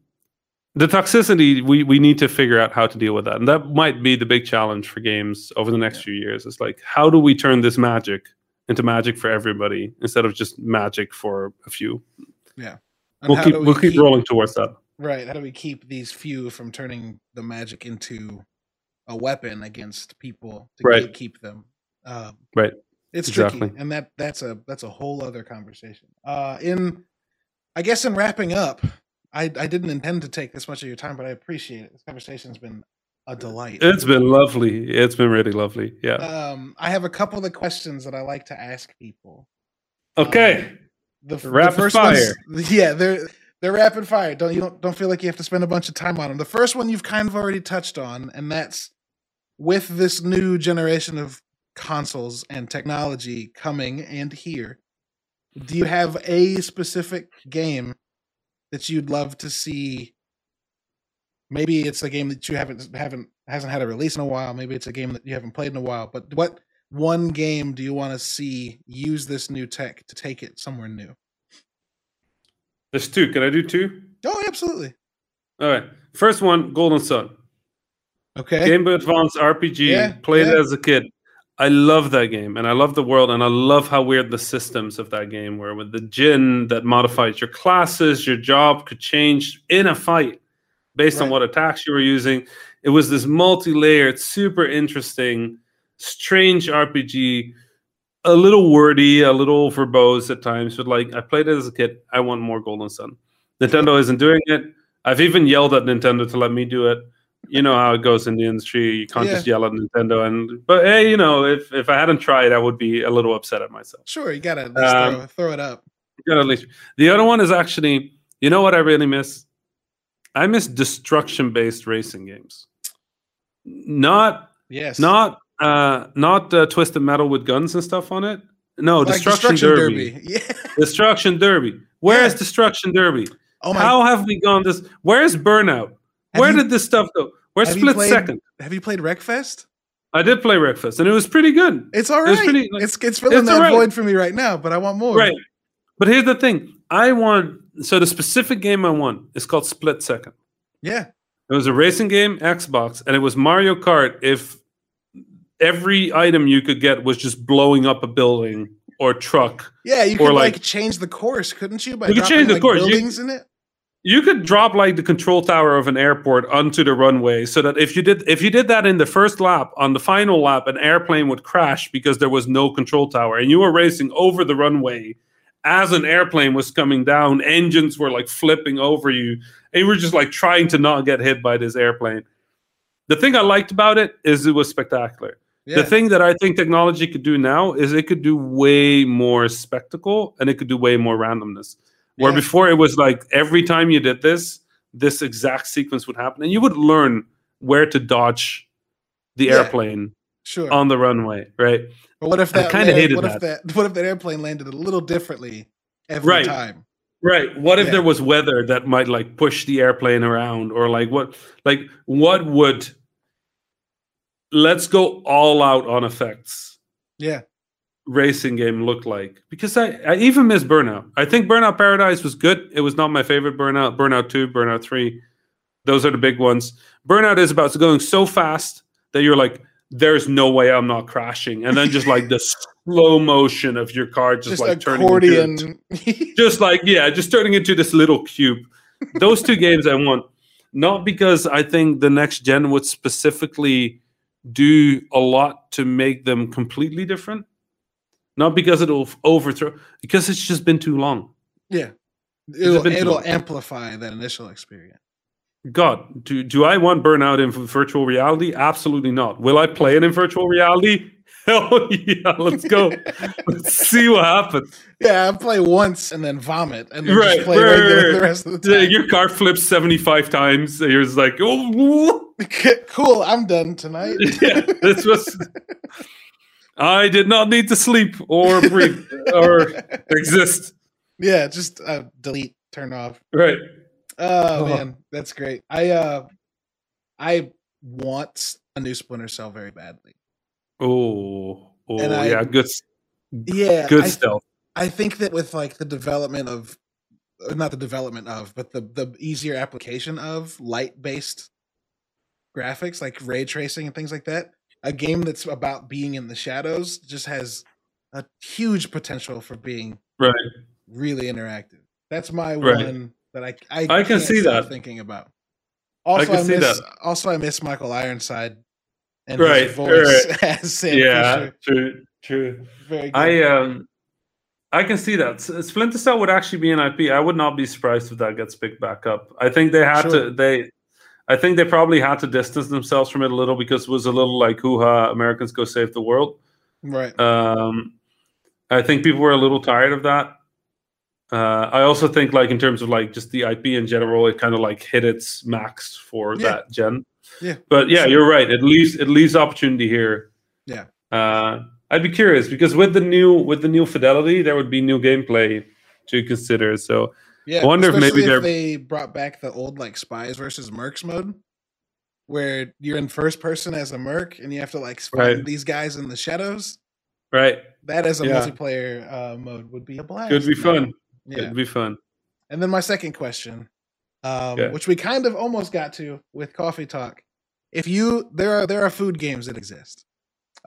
the toxicity we we need to figure out how to deal with that, and that might be the big challenge for games over the next few years. It's like how do we turn this magic into magic for everybody instead of just magic for a few? And we'll keep we we'll keep rolling towards that. Right. How do we keep these few from turning the magic into a weapon against people to Right. keep them? Um, Right. It's Exactly. tricky, and that that's a that's a whole other conversation. Uh, in, I guess, in wrapping up, I I didn't intend to take this much of your time, but I appreciate it. This conversation's been a delight. It's been lovely. It's been really lovely. Yeah. Um, I have a couple of the questions that I like to ask people. Okay. The, f- the Rapid first one's- yeah, they're they're rapid fire. Don't you don't don't feel like you have to spend a bunch of time on them. The first one you've kind of already touched on, and that's with this new generation of consoles and technology coming and here. Do you have a specific game that you'd love to see? Maybe it's a game that you haven't haven't hasn't had a release in a while. Maybe it's a game that you haven't played in a while. But what one game do you want to see use this new tech to take it somewhere new? There's two. Can I do two? Oh, absolutely. All right. First one, Golden Sun. Okay. Game Boy Advance RPG. Yeah, played it yeah. as a kid. I love that game, and I love the world, and I love how weird the systems of that game were. With the Djinn that modifies your classes, your job could change in a fight based on what attacks you were using. It was this multi-layered, super interesting, strange RPG. A little wordy, a little verbose at times, but like I played it as a kid. I want more Golden Sun. Nintendo isn't doing it. I've even yelled at Nintendo to let me do it. You know how it goes in the industry. You can't Yeah. just yell at Nintendo. And but hey, you know, if if I hadn't tried, I would be a little upset at myself. Sure, you gotta at least Um, throw, throw it up. You gotta at least. The other one is actually, you know what I really miss? I miss destruction-based racing games. Not Yes. not uh not uh, twisted metal with guns and stuff on it. No, Like destruction, derby. Yeah. Destruction derby. Where is Yeah. destruction derby? Oh my. How have we gone this? Where's burnout? Have Where you- did this stuff go? Where's split played- second? Have you played Wreckfest? I did play Wreckfest, and it was pretty good. It's all It pretty, like- it's it's filling it's that right. void for me right now, but I want more. Right. But here's the thing. I want so the specific game I won is called Split Second. Yeah. It was a racing game, Xbox, and it was Mario Kart if every item you could get was just blowing up a building or truck. Yeah. You could like, like- change the course, couldn't you? By You could dropping, change the like, course. You- Buildings in it. You could drop like the control tower of an airport onto the runway so that if you did if you did that in the first lap, on the final lap, an airplane would crash because there was no control tower and you were racing over the runway as an airplane was coming down, engines were like flipping over you, and you were just like trying to not get hit by this airplane. The thing I liked about it is it was spectacular. Yeah. The thing that I think technology could do now is it could do way more spectacle and it could do way more randomness. Where Yeah. before it was like every time you did this, this exact sequence would happen, and you would learn where to dodge the Yeah. airplane Sure. on the runway, right? But what if I that? kinda hated what if that? What if that airplane landed a little differently every Right. time? Right. What if Yeah. there was weather that might like push the airplane around, or like what, like what would? Let's go all out on effects. Yeah. racing game look like because I, I even miss burnout i think burnout paradise was good it was not my favorite burnout burnout 2 burnout 3 those are the big ones burnout is about going so fast that you're like there's no way I'm not crashing. And then just like the slow motion of your car just, Just like accordion. turning into, just like yeah, just turning into this little cube. Those two games I want. Not because I think the next gen would specifically do a lot to make them completely different. Not because it'll overthrow, because it's just been too long. yeah. It'll, it'll amplify that initial experience. God, do, do I want Burnout in virtual reality? Absolutely not. Will I play it in virtual reality? Hell yeah, let's go. let's see what happens. Yeah, I play once and then vomit and then Right, just play right, right. the rest of the time. Your car flips 75 times. You're just like, oh, cool, I'm done tonight. yeah, this was. I did not need to sleep or breathe or exist. yeah, just uh, delete, turn off. Right. Oh, Oh. man, that's great. I uh I want a new Splinter Cell very badly. Oh, oh And I- yeah, good, Yeah, good I, stealth. I think that with like the development of uh, not the development of, but the the easier application of light based graphics like ray tracing and things like that, a game that's about being in the shadows just has a huge potential for being Right. really interactive. That's my Right. one that I I, I can see that. thinking about. Also, I, see miss that. also I miss Michael Ironside and Right, his voice right. as Sam Yeah, Fisher. true, true. Very good. I um, I can see that Splinter Cell would actually be an IP. I would not be surprised if that gets picked back up. I think they had Sure. to. They, I think they probably had to distance themselves from it a little because it was a little like hoo ha, Americans go save the world. right. Um, I think people were a little tired of that. Uh, I also think, like in terms of like just the IP in general, it kind of like hit its max for Yeah. that gen. Yeah, but yeah, you're right. It leaves it leaves opportunity here. Yeah. Uh, I'd be curious because with the new with the new fidelity, there would be new gameplay to consider. So Yeah, I wonder if maybe they're- they brought back the old like spies versus mercs mode, where you're in first person as a merc and you have to like find Right. these guys in the shadows. right, That as a Yeah. multiplayer uh, mode would be a blast. could be fun. Yeah. It'd be fun. And then my second question, um, Yeah. which we kind of almost got to with coffee talk. If you there are there are food games that exist,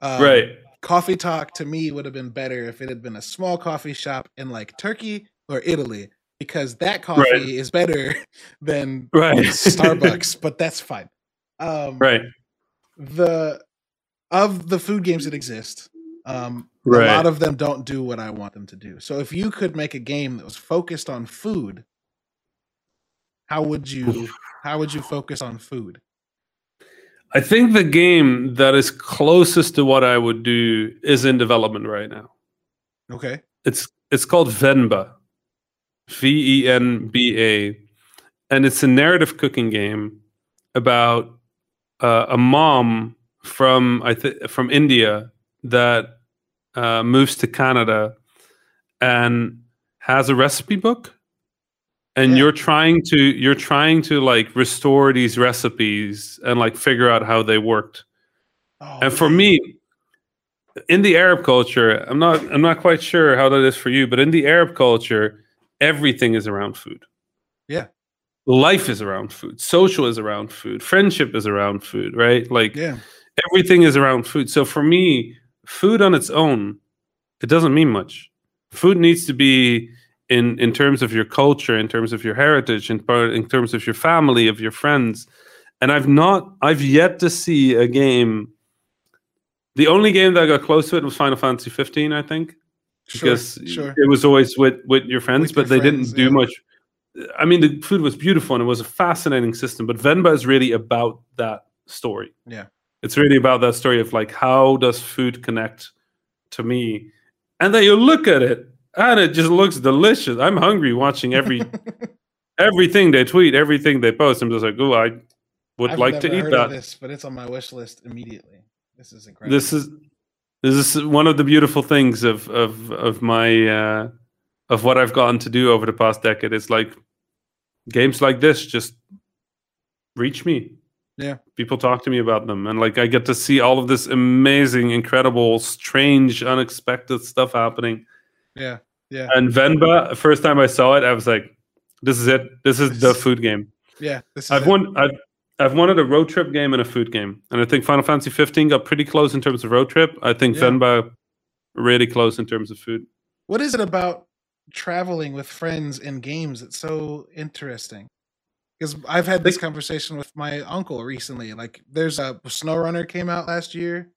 um, right. Coffee Talk to me would have been better if it had been a small coffee shop in like Turkey or Italy because that coffee Right. is better than Right. Starbucks, but that's fine. Um, Right. The of the food games that exist, um, Right. a lot of them don't do what I want them to do. So if you could make a game that was focused on food, how would you how would you focus on food? I think the game that is closest to what I would do is in development right now. Okay. It's it's called Venba, V E N B A, and it's a narrative cooking game about uh, a mom from I think from India that uh, moves to Canada and has a recipe book, and Yeah. you're trying to you're trying to like restore these recipes and like figure out how they worked. Oh, And for me, in the Arab culture, I'm not I'm not quite sure how that is for you, but in the Arab culture, everything is around food. Yeah. Life is around food. Social is around food. Friendship is around food, right? Like yeah, everything is around food. So for me, food on its own, it doesn't mean much. Food needs to be in in terms of your culture, in terms of your heritage, in part in terms of your family, of your friends. And I've not, I've yet to see a game. The only game that I got close to it was Final Fantasy 15, I think, sure, because sure. it was always with with your friends, With but your they friends, didn't do yeah. much. I mean, the food was beautiful and it was a fascinating system, but Venba is really about that story. Yeah. It's really about that story of like how does food connect to me, and then you look at it and it just looks delicious. I'm hungry watching every everything they tweet, everything they post. I'm just like, oh, I would I've like to eat that. this, but it's on my wish list immediately. This is incredible. This is this is one of the beautiful things of of of my uh, of what I've gotten to do over the past decade. It's like games like this just reach me. Yeah. People talk to me about them, and like I get to see all of this amazing, incredible, strange, unexpected stuff happening. yeah, yeah, And Venba, first time I saw it, I was like, "This is it. This is the food game." yeah. This is I've it. won. I've I've wanted a road trip game and a food game, and I think Final Fantasy 15 got pretty close in terms of road trip. I think Yeah. Venba really close in terms of food. What is it about traveling with friends in games that's so interesting? Because I've had this conversation with my uncle recently. Like, there's a SnowRunner came out last year,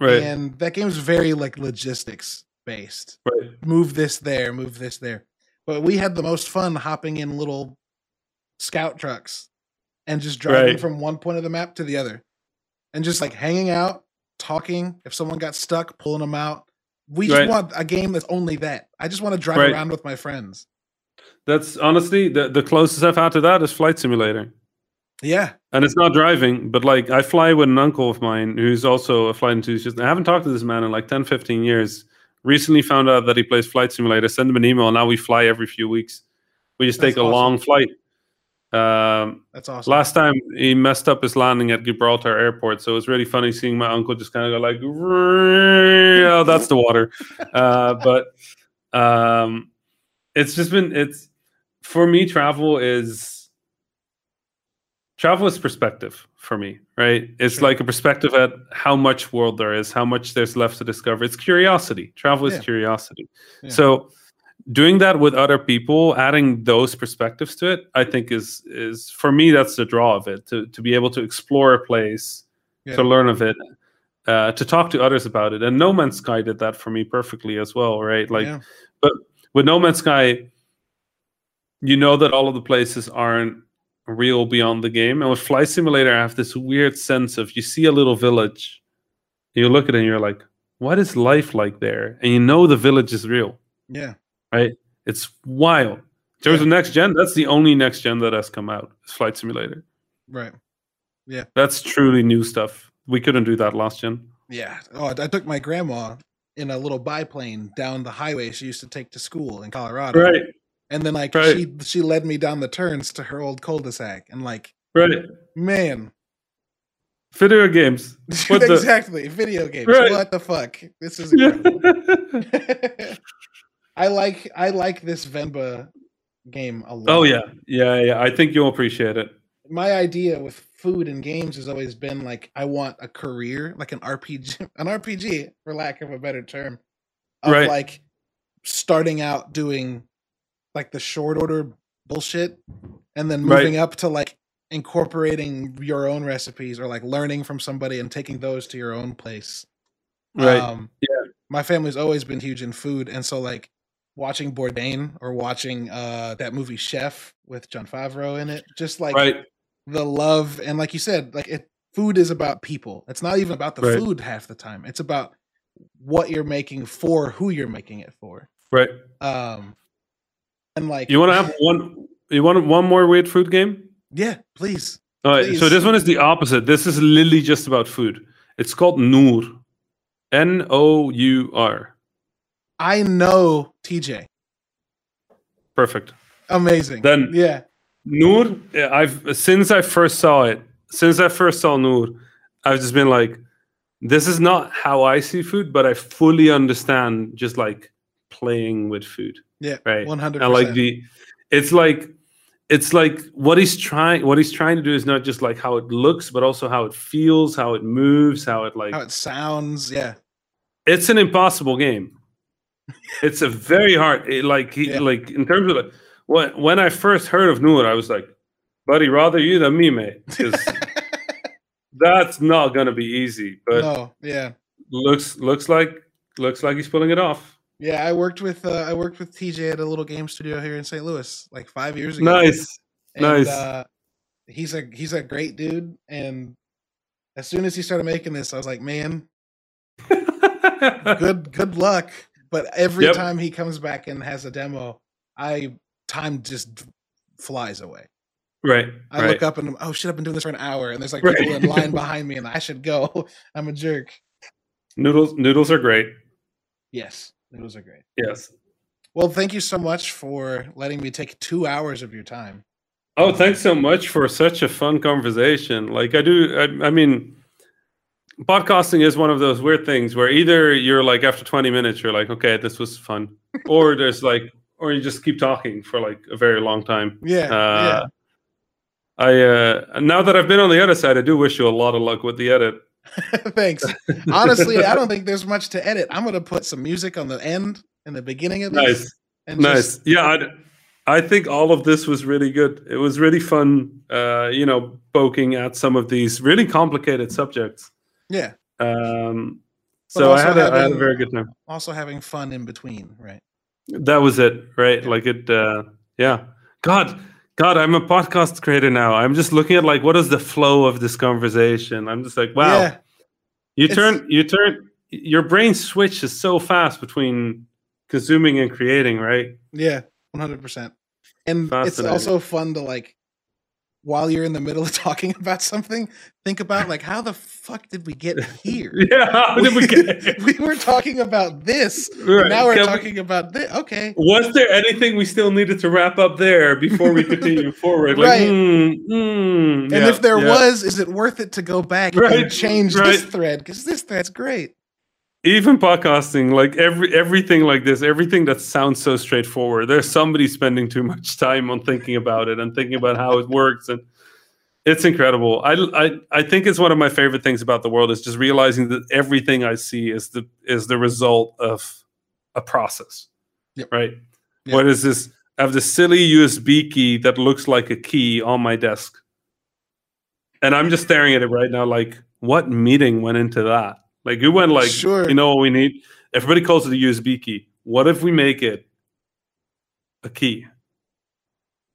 Right, and that game's very like logistics based. right, Move this there, move this there. But we had the most fun hopping in little scout trucks and just driving Right. from one point of the map to the other, and just like hanging out, talking. If someone got stuck, pulling them out. We just want a game that's only that. I just want to drive Right. around with my friends. That's honestly the, the closest I've had to that is Flight Simulator. Yeah, And it's not driving, but like I fly with an uncle of mine who's also a flight enthusiast. I haven't talked to this man in like 10, 15 years. Recently found out that he plays Flight Simulator. Send him an email. Now we fly every few weeks. We just That's take a awesome. long flight. Um, that's awesome. last time he messed up his landing at Gibraltar Airport, so it was really funny seeing my uncle just kind of go like, "Oh, that's the water." Uh, but um, it's just been it's for me. Travel is travel is perspective for me, right? It's Sure. like a perspective at how much world there is, how much there's left to discover. It's curiosity. Travel is Yeah. curiosity. Yeah. So doing that with other people, adding those perspectives to it, I think is is for me that's the draw of it. To to be able to explore a place, Yeah. to learn of it, uh, to talk to others about it. And No Man's Sky did that for me perfectly as well, right? Like Yeah. With No Man's Sky, you know that all of the places aren't real beyond the game. And with Flight Simulator, I have this weird sense of you see a little village, you look at it and you're like, what is life like there? And you know the village is real, yeah, right? It's wild. In terms Yeah. of next gen, that's the only next gen that has come out. Is Flight Simulator. right. Yeah. That's truly new stuff. We couldn't do that last gen. Yeah. Oh, I took my grandma in a little biplane down the highway she used to take to school in Colorado. Right, And then like Right. she she led me down the turns to her old cul-de-sac and like right. man Video games. What the- exactly video games Right. what the fuck this is incredible I like I like this Venba game a lot. oh yeah, yeah, yeah. I think you'll appreciate it. my idea with food and games has always been like I want a career, like an RPG, an RPG for lack of a better term, of Right. like starting out doing like the short order bullshit, and then Right. moving up to like incorporating your own recipes or like learning from somebody and taking those to your own place. Right. Um, Yeah. My family's always been huge in food, and so like watching Bourdain or watching uh that movie Chef with Jon Favreau in it, just like right. The love and like you said like it food is about people it's not even about the Right. food half the time it's about what you're making for who you're making it for Right. um and like You want to have one? You want one more weird food game? yeah please All right. So this one is the opposite. This is literally just about food. It's called Nour. N O U R. i know tj Perfect. amazing Then- yeah Nour. Eh, I've since I first saw it. Since I first saw Nour, I've just been like, this is not how I see food, but I fully understand just like playing with food. yeah Right. 100 and like the it's like it's like what he's trying what he's trying to do is not just like how it looks but also how it feels how it moves how it like how it sounds yeah it's an impossible game it's a very hard it, like he, Yeah. like in terms of like when, when i first heard of Nour, i was like buddy rather you than me mate that's not gonna be easy but no yeah looks looks like looks like he's pulling it off yeah i worked with uh, i worked with tj at a little game studio here in st louis like five years ago nice And, Nice. Uh, he's a he's a great dude, and as soon as he started making this, I was like, man, good good luck. But every Yep. time he comes back and has a demo, I time just flies away. right I right look up and I'm, oh shit, I've been doing this for an hour, and there's like Right. people in line behind me, and I should go. I'm a jerk. noodles noodles are great Yes, noodles are great. yes Well, thank you so much for letting me take two hours of your time. Oh, thanks so much for such a fun conversation. Like I do, I, I mean, podcasting is one of those weird things where either you're like after 20 minutes you're like, okay, this was fun, or there's like, or you just keep talking for like a very long time. Yeah, yeah. Uh, I uh, now that I've been on the other side, I do wish you a lot of luck with the edit. Thanks. Honestly, I don't think there's much to edit. I'm gonna put some music on the end and the beginning of this. Nice, nice. Just... Yeah, I, I think all of this was really good. It was really fun. Uh, you know, poking at some of these really complicated subjects. Yeah. Um. so I had, having, I had a very good time. Also having fun in between, right? That was it, right? Like it. Uh, yeah. God God, I'm a podcast creator now. I'm just looking at like what is the flow of this conversation. I'm just like, wow. Yeah. You it's, turn you turn your brain switches so fast between consuming and creating, right? Yeah, 100%. And it's also fun to like while you're in the middle of talking about something, think about like how the fuck did we get here? yeah, how did we get we were talking about this. Right. Now we're Can talking we, about this. Okay. Was there anything we still needed to wrap up there before we continue forward? Like, right. Mm, mm, and yeah, if there yeah. was, is it worth it to go back right. and change right. this thread? Because this thread's great even podcasting like every everything like this everything that sounds so straightforward there's somebody spending too much time on thinking about it and thinking about how it works and it's incredible. I, I i think it's one of my favorite things about the world is just realizing that everything i see is the is the result of a process yep. right? Yep. what is this? I have this silly usb key that looks like a key on my desk. And i'm just staring at it right now like what meeting went into that like we went like, sure. you know what we need? Everybody calls it a USB key. What if we make it a key?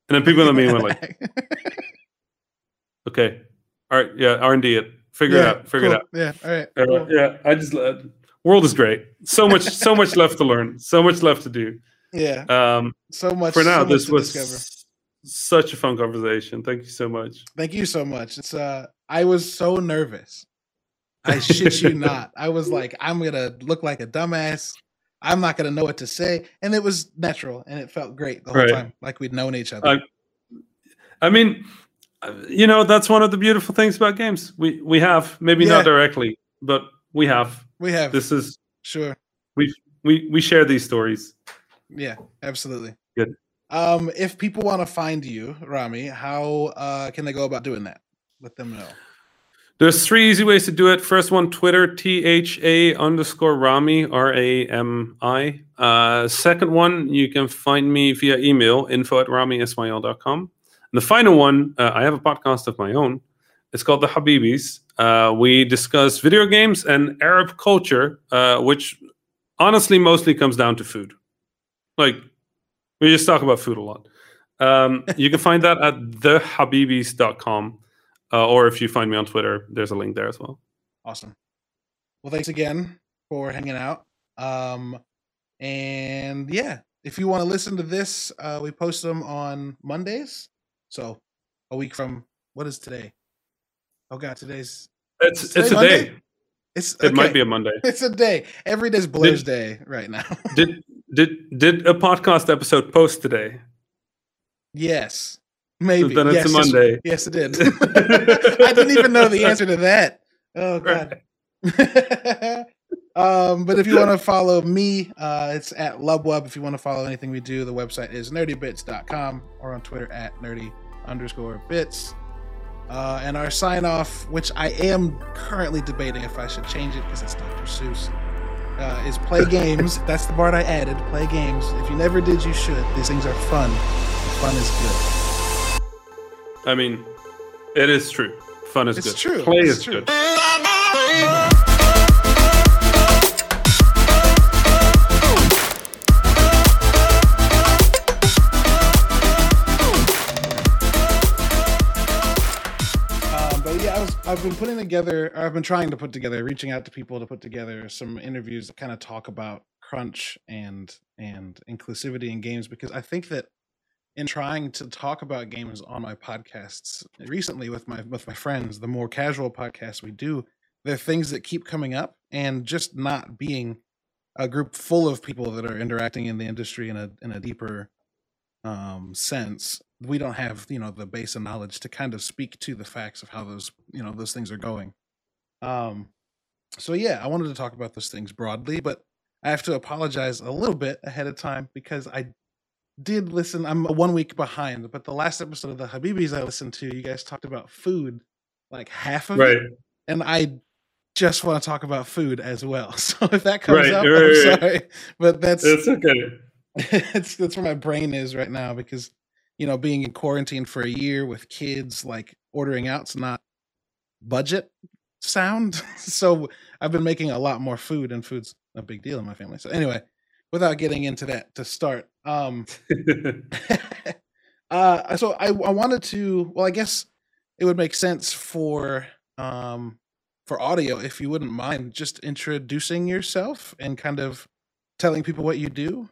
And then people in the meeting went like, okay, all right, yeah, R and D it, figure yeah, it out, figure cool. it out. Yeah, all right, uh, cool. yeah. I just uh, world is great. So much, so much left to learn. So much left to do. Yeah. Um. So much. For now, so this was discover. such a fun conversation. Thank you so much. Thank you so much. It's uh, I was so nervous I shit you not. I was like, I'm gonna look like a dumbass. I'm not gonna know what to say, and it was natural, and it felt great the whole right. time, like we'd known each other. I, I mean, uh, you know, that's one of the beautiful things about games. We we have maybe yeah. not directly, but we have. We have. This is sure. We we we share these stories. Yeah, absolutely. Good. Um, if people want to find you, Rami, how uh, can they go about doing that? Let them know. There's three easy ways to do it. First one, Twitter, T H A underscore Rami, R A M I. Uh, second one, you can find me via email, info at ramismail.com. And the final one, uh, I have a podcast of my own. It's called The Habibis. Uh, we discuss video games and Arab culture, uh, which honestly mostly comes down to food. Like, we just talk about food a lot. Um, you can find that at thehabibis.com. Uh, or if you find me on Twitter, there's a link there as well. Awesome. Well, thanks again for hanging out. Um, and yeah, if you want to listen to this, uh, we post them on Mondays. So a week from what is today? Oh God, today's it's today it's a Monday? day. It's okay. it might be a Monday. It's a day. Every day's Blur's did, Day right now. did did did a podcast episode post today? Yes. Maybe. then it's yes, a Monday. Yes, it did. I didn't even know the answer to that. Oh god. Right. um, but if you want to follow me, uh, it's at Lubwub. If you want to follow anything we do, the website is nerdybits.com or on Twitter at nerdy underscore bits. Uh, and our sign off, which I am currently debating if I should change it because it's Dr. Seuss, uh, is play games. That's the part I added. Play games. If you never did, you should. These things are fun. Fun is good. I mean, it is true. Fun is it's good. True. Play it's is true. good. Um, but yeah, I've been putting together, I've been trying to put together, reaching out to people to put together some interviews that kind of talk about crunch and and inclusivity in games because I think that in trying to talk about games on my podcasts recently with my with my friends, the more casual podcasts we do, there are things that keep coming up and just not being a group full of people that are interacting in the industry in a in a deeper um sense. We don't have you know the base of knowledge to kind of speak to the facts of how those you know those things are going. Um so yeah i wanted to talk about those things broadly but i have to apologize a little bit ahead of time because i did listen. I'm one week behind, but the last episode of the Habibis I listened to, you guys talked about food, like half of right. it, and I just want to talk about food as well. So if that comes Right, up, right, I'm right. sorry, but that's It's okay. it's that's where my brain is right now because you know being in quarantine for a year with kids like ordering out's not budget sound so i've been making a lot more food and food's a big deal in my family so anyway without getting into that to start um uh so I, I wanted to well i guess it would make sense for um for audio if you wouldn't mind just introducing yourself and kind of telling people what you do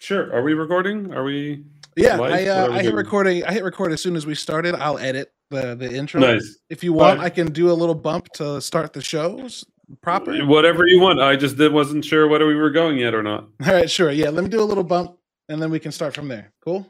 sure. Are we recording? Are we? Yeah, Live? I uh, we I hit recording. I hit record as soon as we started. I'll edit the the intro. Nice. If you want, Fine. I can do a little bump to start the shows proper. Whatever you want. I just did, wasn't sure whether we were going yet or not. All right, sure. Yeah, let me do a little bump, and then we can start from there. Cool.